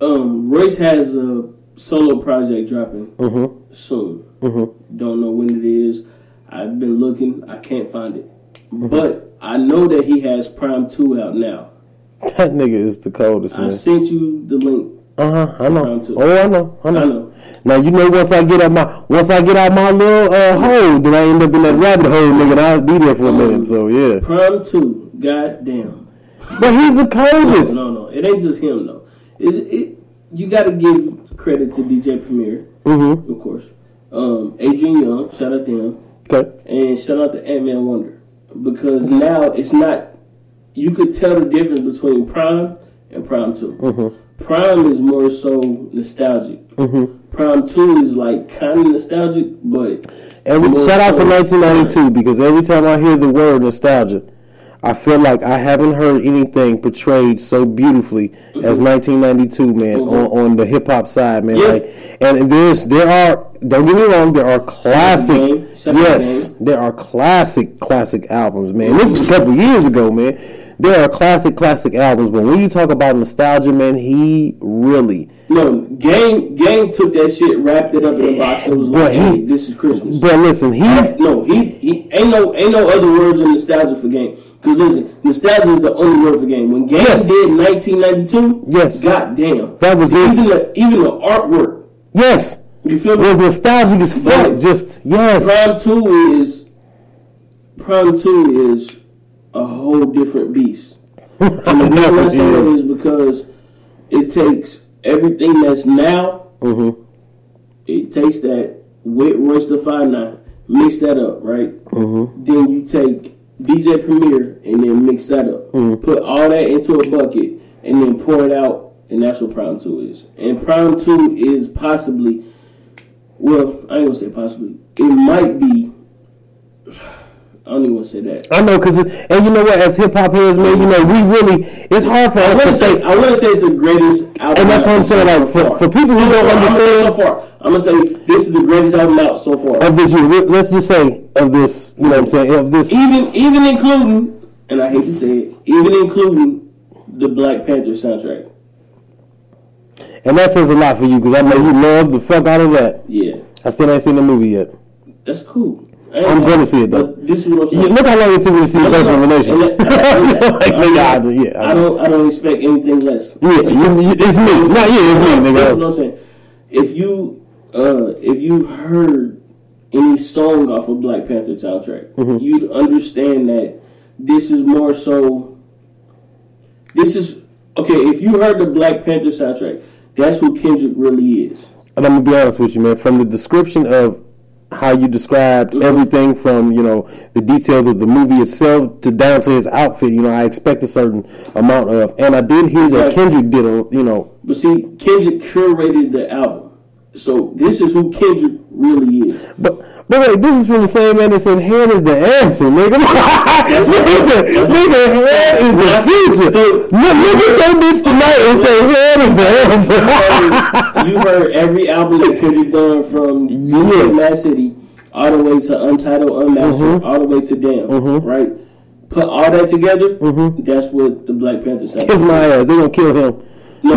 um, Royce has a solo project dropping Mm-hmm. soon. Mm-hmm. Don't know when it is. I've been looking. I can't find it, Mm-hmm. but I know that he has PRhyme Two out now. (laughs) That nigga is the coldest I sent you the link. Uh huh. I know. Oh, I know. I I know. know. Now you know once I get out my once I get out my little uh, hole, then I end up in that rabbit hole, nigga. and I'll be there for a minute. So yeah. PRhyme Two. God damn. But he's the coldest. No, no, it ain't just him though. Is it? You got to give credit to DJ Premier, Mm-hmm. of course. Um, Adrian Younge, shout out to him, Okay. and shout out to Antman Wonder because now it's not. You could tell the difference between PRhyme and PRhyme 2 Mm-hmm. PRhyme is more so nostalgic. Mm-hmm. PRhyme Two is like kind of nostalgic, but Every shout out to so- 1992 because every time I hear the word nostalgia, I feel like I haven't heard anything portrayed so beautifully as 1992, man, Mhm. on, on the hip hop side, man. Yeah. Like, and there's there are don't get me wrong, there are classic, out to yes, there are classic classic albums, man. This is a couple years ago, man. There are classic classic albums, but when you talk about nostalgia, man, he really, no game. Game took that shit, wrapped it up in a box, and was Boy, like, he- "Hey, this is Christmas." but listen, he No, he, he ain't no ain't no other words in nostalgia for game. Cause listen, nostalgia is the only word for game. When game Yes. did 1992, Yes. goddamn, that was it. even the even the artwork. Yes, You feel it was nostalgic as fuck. Just yes. PRhyme two is PRhyme two is a whole different beast. (laughs) And the reason I say that is because it takes everything that's now. Mm-hmm. It takes that with Royce the Five Nine, mix that up, right? Mm-hmm. Then you take DJ Premier and then mix that up. Mm-hmm. Put all that into a bucket and then pour it out, and that's what PRhyme Two is. And PRhyme Two is possibly, well, I ain't gonna say possibly. It might be. (sighs) I don't even want to say that. I know, cause it, and you know what? As hip hop heads, man, you know we really it's hard for I us to say say. I want to say it's the greatest album. And that's what I'm saying, so like, for- for people who So don't far, gonna say understand- so far, I'm gonna say this is the greatest album out so far. Of this year, let's just say of this, you know what I'm saying? Of this, even even including, and I hate to say it, even including the Black Panther soundtrack. and that says a lot for you, because I know you love the fuck out of that. Yeah, I still ain't seen the movie yet. that's cool. I I'm gonna- gonna see it, though. but This is what I'm saying. look how long it took me to see I Birth don't of a know. Nation. Like, nigga, I, yeah, I don't I don't expect anything less. Yeah, you, you, it's me. It's not you. It's me, That's what. I'm saying. If you uh, if you heard any song off of Black Panther soundtrack, Mm-hmm. you'd understand that this is more so. This is okay. If you heard the Black Panther soundtrack, that's who Kendrick really is. And I'm gonna be honest with you, man. From the description of how you described Mhm. everything from you know the details of the movie itself to down to his outfit, you know, I expect a certain amount of. And I did hear that Kendrick did a, you know, But see, Kendrick curated the album, so this is who Kendrick really is. but but wait, this is from the same man that said head is the answer, nigga. (laughs) nigga, nigga, head is the future. So- Look, look at your bitch tonight and say head is the (laughs) answer. you heard every album that Kendrick done from Yeah. Mad City all the way to Untitled, Unmastered, mm-hmm. all the way to Damn, mm-hmm. right? Put all that together, mm-hmm. that's what the Black Panther sound. Kiss my ass. They gonna kill him. Sir,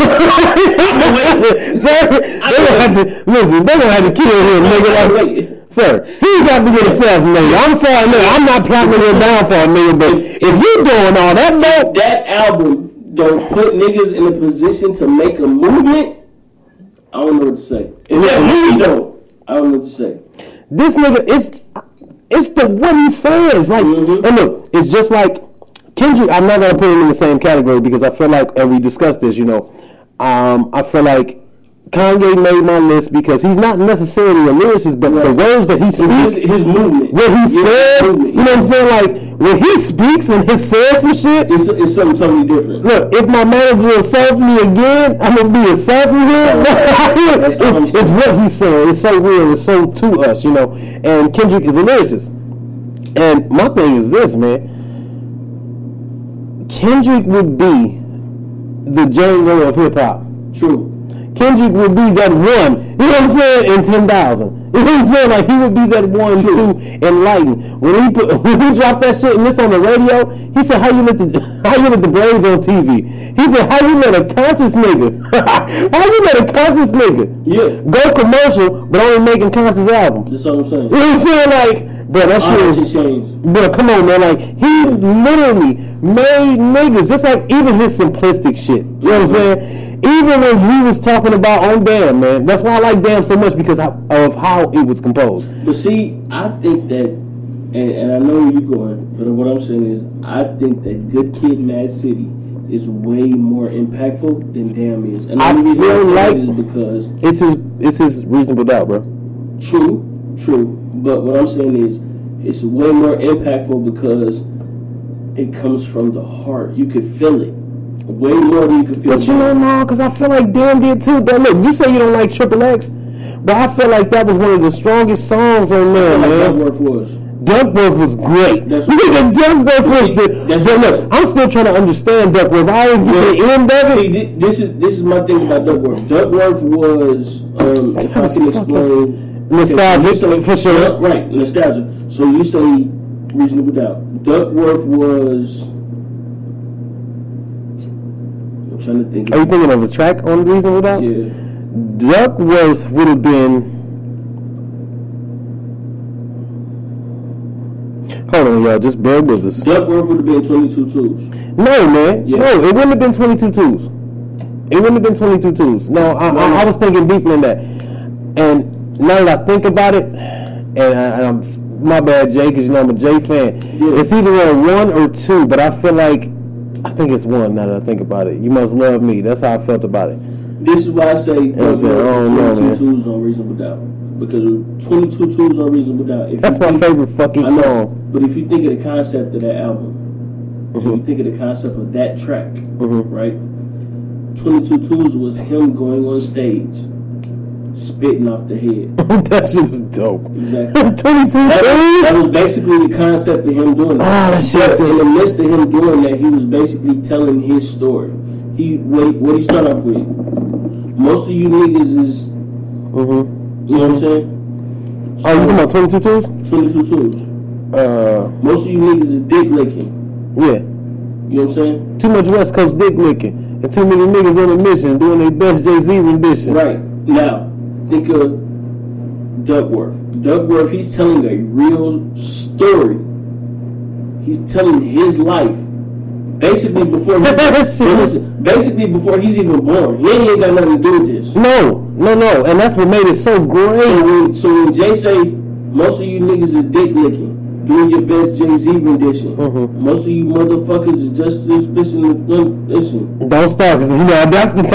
they gonna have to listen. They gonna have to kill him, nigga. Like, sir, he got to get assassinated. I'm sorry, nigga. I'm not plotting him down for a nigga, but if you doing all that, man, that album don't put niggas in a position to make a movement, I don't know what to say. If that movie don't, I don't know what to say. this nigga it's it's the what he says. Like, Mhm. and look, it's just like Kendrick. I'm not gonna put him in the same category because I feel like, and we discussed this. You know, um, I feel like Kanye made my list because he's not necessarily a lyricist, but the words that he His, speaks. his movement. What he Yeah, says, his you movement. know what I'm saying? Like when he speaks and he says some shit, It's, it's something totally different. Look, if my manager assaults me again, I'm gonna be assaulting him. That's (laughs) it's, it's what he's saying. It's so real. It's so to us, you know. And Kendrick is a lyricist. And my thing is this, man. Kendrick would be the Django of hip hop. True. Kendrick would be that one, you know what I'm saying, in 10,000. You know what I'm saying? Like, he would be that one to enlighten. When he put, (laughs) when he dropped that shit and this on the radio, he said, how you let the, (laughs) how you let the brains on TV? He said, how you let a conscious nigga, (laughs) how you let a conscious nigga Yeah. go commercial, but only making conscious albums? That's all I'm saying. You know what I'm saying? Like, bro, that shit is, changed. Bro, come on, man. Like, he literally made niggas, just like even his simplistic shit. You know what I'm saying? Even when he was talking about on Damn, man. That's why I like Damn so much because of how it was composed. But see, I think that, and, and I know where you're going, but what I'm saying is, I think that Good Kid, Mad City is way more impactful than Damn is. And the I only reason I feel like- is because It's his, it's his reasonable doubt, bro. True, true. But what I'm saying is, it's way more impactful because it comes from the heart. You could feel it way more than you could feel. But you know, no, because I feel like Damn did too. But look, you say you don't like Triple X, but I feel like that was one of the strongest songs on there, like man. Duckworth was. Duckworth was great. That's- Nigga, Duckworth was See, the. that's But look, I'm still trying to understand Duckworth. I always get the end of it. thi- this is this is my thing about Duckworth. Duckworth was, um, if I can explain, Nostalgic, say- for sure. Right? Nostalgia. So you say reasonable doubt. Duckworth was. I'm trying to think. Are you thinking of a track on Reasonable Doubt? yeah. Duckworth would have been. Hold on, y'all. Just bear with us. Duckworth would have been 22 twos. No, man. Yeah. No, it wouldn't have been 22 twos. It wouldn't have been 22 twos. No, I, I, I was thinking deeper than that. And now that I think about it, and, I, I'm my bad, Jay, because you know I'm a Jay fan. Yeah. It's either a one or two, but I feel like I think it's one. Now that I think about it, you must love me. That's how I felt about it. This is why I say I'm Duckworth saying? I is 22 man. twos on Reasonable Doubt. Because 22 twos on Reasonable Doubt. If That's my think- favorite fucking know, song. But if you think of the concept of that album, Mm-hmm. you think of the concept of that track, right? 22 Twos was him going on stage, spitting off the head. (laughs) that shit was dope. Exactly. (laughs) 22 That, that was basically the concept of him doing that. Ah, that shit But in the midst of him doing that, he was basically telling his story. He what, what he started off with. Most of you niggas is, Mm-hmm. you know what I'm saying? Oh, you talking about 22 twos? 22 Twos. Uh, Most of you niggas is dick licking. yeah. You know what I'm saying? Too much West Coast dick licking. And too many niggas on a mission doing their best Jay Z rendition. Right. Now, think of Duckworth. Duckworth, he's telling a real story. He's telling his life. Basically before he's, (laughs) basically before he's even born. He ain't got nothing to do with this. No, no, no. And that's what made it so So great. when, so when Jay say most of you niggas is dick licking, doing your best Jay Z rendition. Mhm. Most of you motherfuckers is just just listen. Don't stop, cause you know that's the my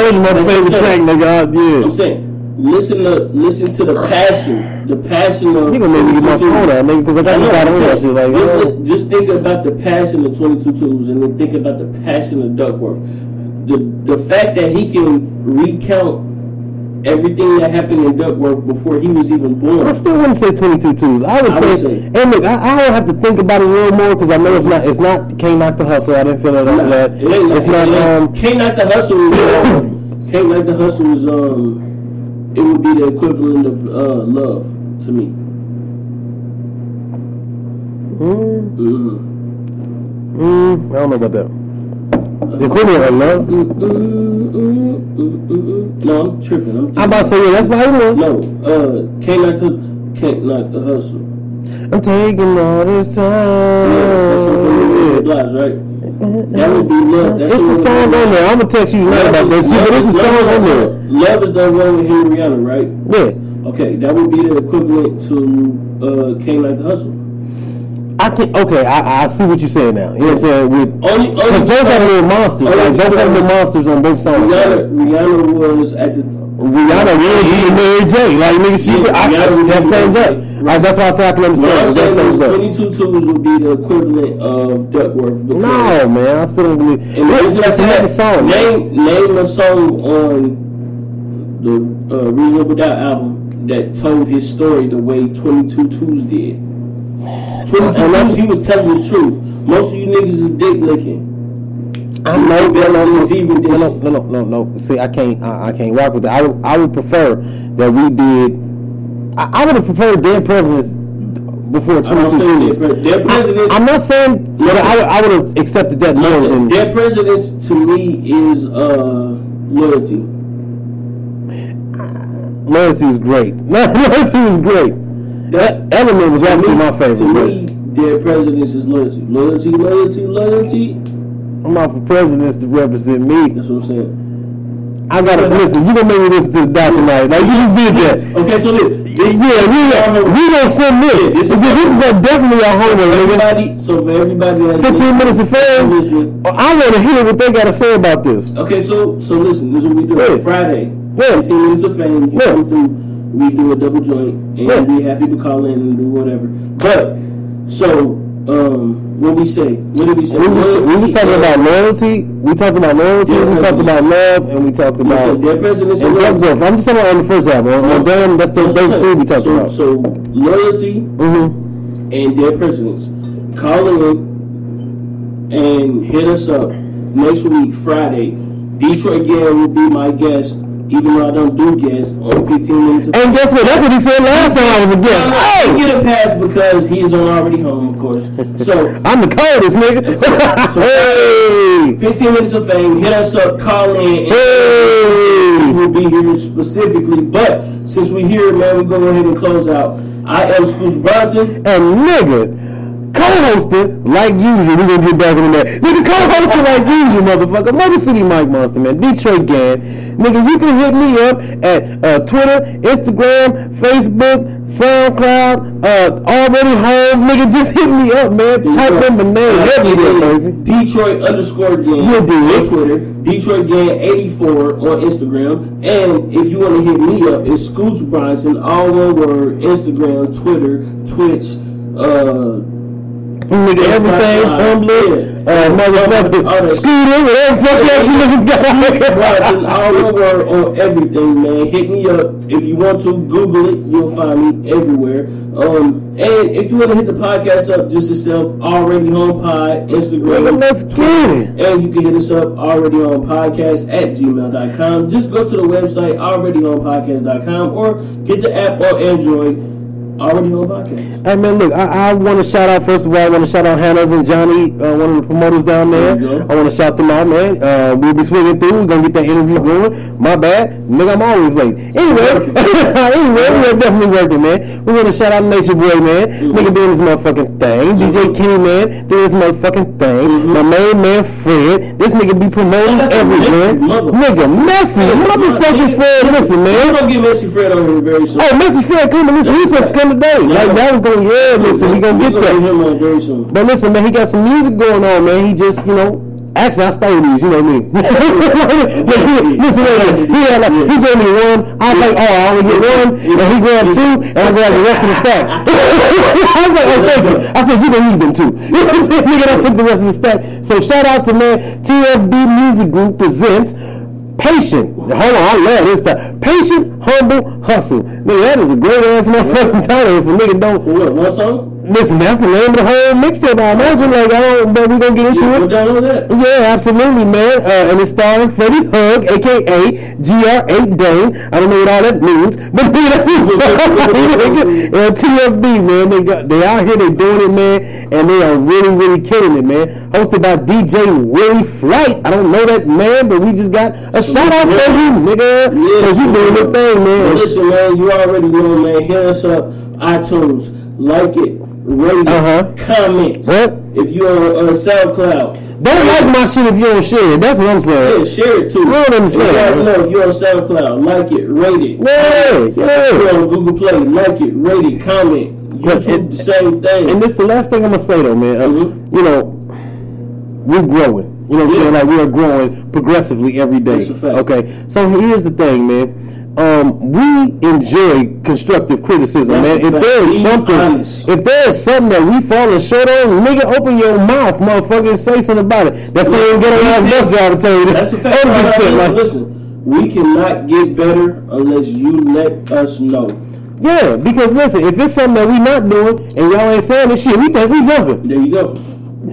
favorite track, nigga. I'm saying, listen to listen to the passion, the passion of. You gonna make me get my phone out, nigga, 'cause I got I'm on that shit. Like, just, oh. li- just think about the passion of 22 twos, and then think about the passion of Duckworth. The the fact that he can recount everything that happened in Duckworth before he was even born. I still wouldn't say 22 twos. I would I say, would say- and look, I, I would have to think about it a little more because I know it's not, it's not, came out the hustle. I didn't feel it on that. It ain't It's it not, ain't- um, Can't the Hustle was um, Can't the Hustle was um it would be the equivalent of uh, love to me. Mm, Mm. mm, I don't know about that. The equivalent of love. Mm, mm, mm, mm, mm, mm. No, I'm tripping. I'm I'm about to say yeah, that's what I. No, uh, can't not to, can't not the hustle. I'm taking all this Yeah, that's what time. right? That would be love. That's It's a song on there. I'm gonna text you tonight about that shit, but it's a song on there. Love is the one with Rihanna, right? Yeah. Okay, that would be the equivalent to uh, Can't Like the Hustle. I can okay, I, I see what you're saying now. You know what I'm saying? With Only, because only both have little monsters, only like both have little because monsters on both sides. Rihanna, Rihanna was at the Rihanna really beat Mary J. Like nigga, she Yeah, I, Rihanna that stands up. J. Like that's why I say I can understand. I'm it. That stands up. 22 twos would be the equivalent of Duckworth. No, man, I still don't believe. And reason I That's another that, song. man. name, name a song on the uh, Reasonable Doubt album that told his story the way 22 Twos did. 22 And that's- he was telling his truth. Most of you niggas is dick licking. I know, no, no, no, no, no, no, no, no, no. See, I can't, I, I can't rock with that. I would, I would prefer that we did. I, I would have preferred Dead Presidents before I'm not 22 saying Dead Presidents- I, am not saying that I, would- I would have accepted that more than. Dead Presidents to me is uh, loyalty. Loyalty is great. (laughs) Loyalty is great. That element was actually me- my favorite. To me, Dead Presidents is loyalty. Loyalty, loyalty, loyalty. I'm out for presidents to represent me. That's what I'm saying. I gotta uh, listen. You gonna make me listen to the doc tonight? Like you just did that. Okay, so this, this Yeah, we we gonna send this. Yeah, this is- This, is a, definitely a so for homework, nigga. everybody, so for everybody 15 minutes of fame. listening. I want to hear what they got to say about this. Okay, so so listen, this is what we do. Yeah. Friday, Yeah. 15 minutes of fame. You Yeah. We do a double joint, and Yeah. we have people call in and do whatever. But so um, what we say? What did we say? We was, we was talking about loyalty. We talked about loyalty. Yeah, we talked about love, and we talked about Dead Presidents and and Death loyalty. Growth. I'm just talking about on the first. On, on Damn, that's the what three we talked saying. about. so, So loyalty hmm and Dead Presidents. Call in and hit us up next week, Friday. Detroit Gang will be my guest, even though I don't do guests on 15 minutes of And guess what? That's what he said last time I was a guest. He Hey, get a pass because he's already home, of course. So, (laughs) I'm the coldest nigga. (laughs) So- (laughs) hey, 15 minutes of fame. Hit us up, call in. And hey. will be here specifically. But since we're here, man, we go ahead and close out. I am Scoots Bronson. And nigga, co-hosted like usual. We gonna get back into that. Nigga, co-hosted like usual, motherfucker. Motor City Mike Monster, man. Detroit Gang. Nigga, you can hit me up at uh, Twitter, Instagram, Facebook, SoundCloud, uh, already home. Nigga, just hit me up, man. Type in my name. It is baby. Detroit underscore gang on Twitter. Detroit gang 84 on Instagram. And if you want to hit me up, it's Scoots Bronson, all one word, Instagram, Twitter, Twitch, uh, Nigga, everything, Tumblr, uh, Yeah. All motherfucker. Scooter, whatever the fuck else you niggas got. all word on everything, man. Hit me up. If you want to, Google it. You'll find me everywhere. Um, and if you want to hit the podcast up just yourself, already home pod, Instagram. Nigga, let's get it. And you can hit us up already on podcast at gmail.com. Just go to the website alreadyhomepodcast.com or get the app on Android, already home podcast. Hey man, look, I, I want to shout out first of all. I want to shout out Hannah's and Johnny, uh, one of the promoters down there. There. I want to shout them out, man. Uh, we'll be swinging through. We're gonna get that interview going. My bad, nigga. I'm always late. Anyway, (laughs) (laughs) anyway, we're definitely working, man. We want to shout out Nature Boy, man. Mm-hmm. Nigga doing his motherfucking thing. DJ Kenny, man, doing his motherfucking thing. My main man Fred. This nigga be promoting Mm-hmm. Shout out to everywhere. Mother- Nigga, messy, motherfucking Fred. Listen, man, we're gonna get Messy Fred on here very soon. Oh, Messi Fred coming. Listen, he's supposed to come today. Like that was gonna Yeah, listen, we gonna get that. get him on very soon. But listen, man, he got some music going on, man. He just, you know, actually, I stole these, you know me. listen, wait. He had like, he gave me one. I was like, oh, I only get one, and he grabbed two, and I grabbed the rest of the stack. I was like, oh, thank you. I said, you don't need them two. You know what I'm saying? Nigga, I took the rest of the stack. So shout out to man, TFB Music Group presents. Patient, hold on, I love this stuff. Patient, humble, hustle. Nigga, that is a great ass motherfucking title if a nigga don't For what? One song? Listen, that's the name of the whole mixtape. I imagine, like, I don't, but we're gonna get into Yeah, it. down that. Yeah, absolutely, man. Uh, and it's starring Freddie Hug, aka GR8 Dane. I don't know what all that means, but nigga, that's song. uh, TFB, man. They got they out here, they doing it, man, and they are really, really killing it, man. Hosted by DJ Willie Flight. I don't know that man, but we just got a shout out for you, nigga. Cause you doing your thing, man. listen, man, you already know, man. Hit us up, iTunes, like it, rate Uh-huh. comment. What? If you on uh, SoundCloud, Don't like my shit if you don't share it. That's what I'm saying. yeah, share it too. I don't understand, know if you're on SoundCloud, like it, rate it. Yeah, yeah. If you're on Google Play, like it, rate it, comment. YouTube, the same thing. And this the last thing I'm gonna say though, man. Uh, Mhm. You know, we're growing. You know what I'm Yeah. saying? Like we are growing progressively every day. That's a fact. Okay. So here's the thing, man. Um, we enjoy constructive criticism, That's man. a If there is something, honest. if there is something that we falling short on, nigga, open your mouth, motherfucker, and say something about it. That same ghetto ass bus driver tell you that. That's a fact. Every Listen, like- listen, we cannot get better unless you let us know. Yeah, because listen, if it's something that we not doing and y'all ain't saying this shit, we think we jumping. There you go.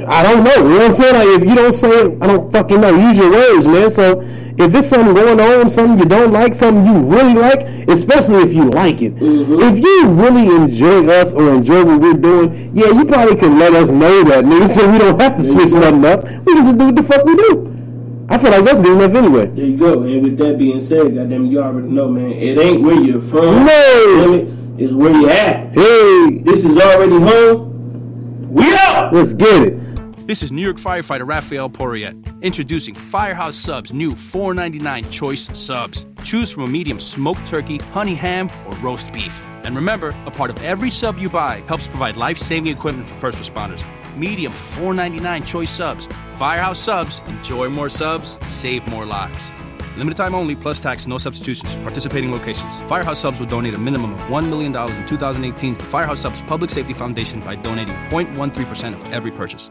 I don't know. You know what I'm saying? Like, if you don't say it, I don't fucking know. Use your words, man. So if it's something going on, something you don't like, something you really like, especially if you like it. Mm-hmm. If you really enjoy us or enjoy what we're doing, yeah, you probably could let us know that, nigga, so we don't have to switch nothing up. We can just do what the fuck we do. I feel like that's good enough anyway. There you go. And with that being said, goddamn, you already know, man. It ain't where you're from. No. It's where you at. Hey, This is already home. We out. let's get it. This is New York firefighter Raphael Porriet introducing Firehouse Subs new $4.99 choice subs. Choose from a medium smoked turkey, honey ham, or roast beef. And remember, a part of every sub you buy helps provide life-saving equipment for first responders. Medium $4.99 choice subs. Firehouse Subs. Enjoy more subs, save more lives. Limited time only, plus tax, no substitutions. Participating locations. Firehouse Subs will donate a minimum of $1 million in 2018 to Firehouse Subs Public Safety Foundation by donating 0.13% of every purchase.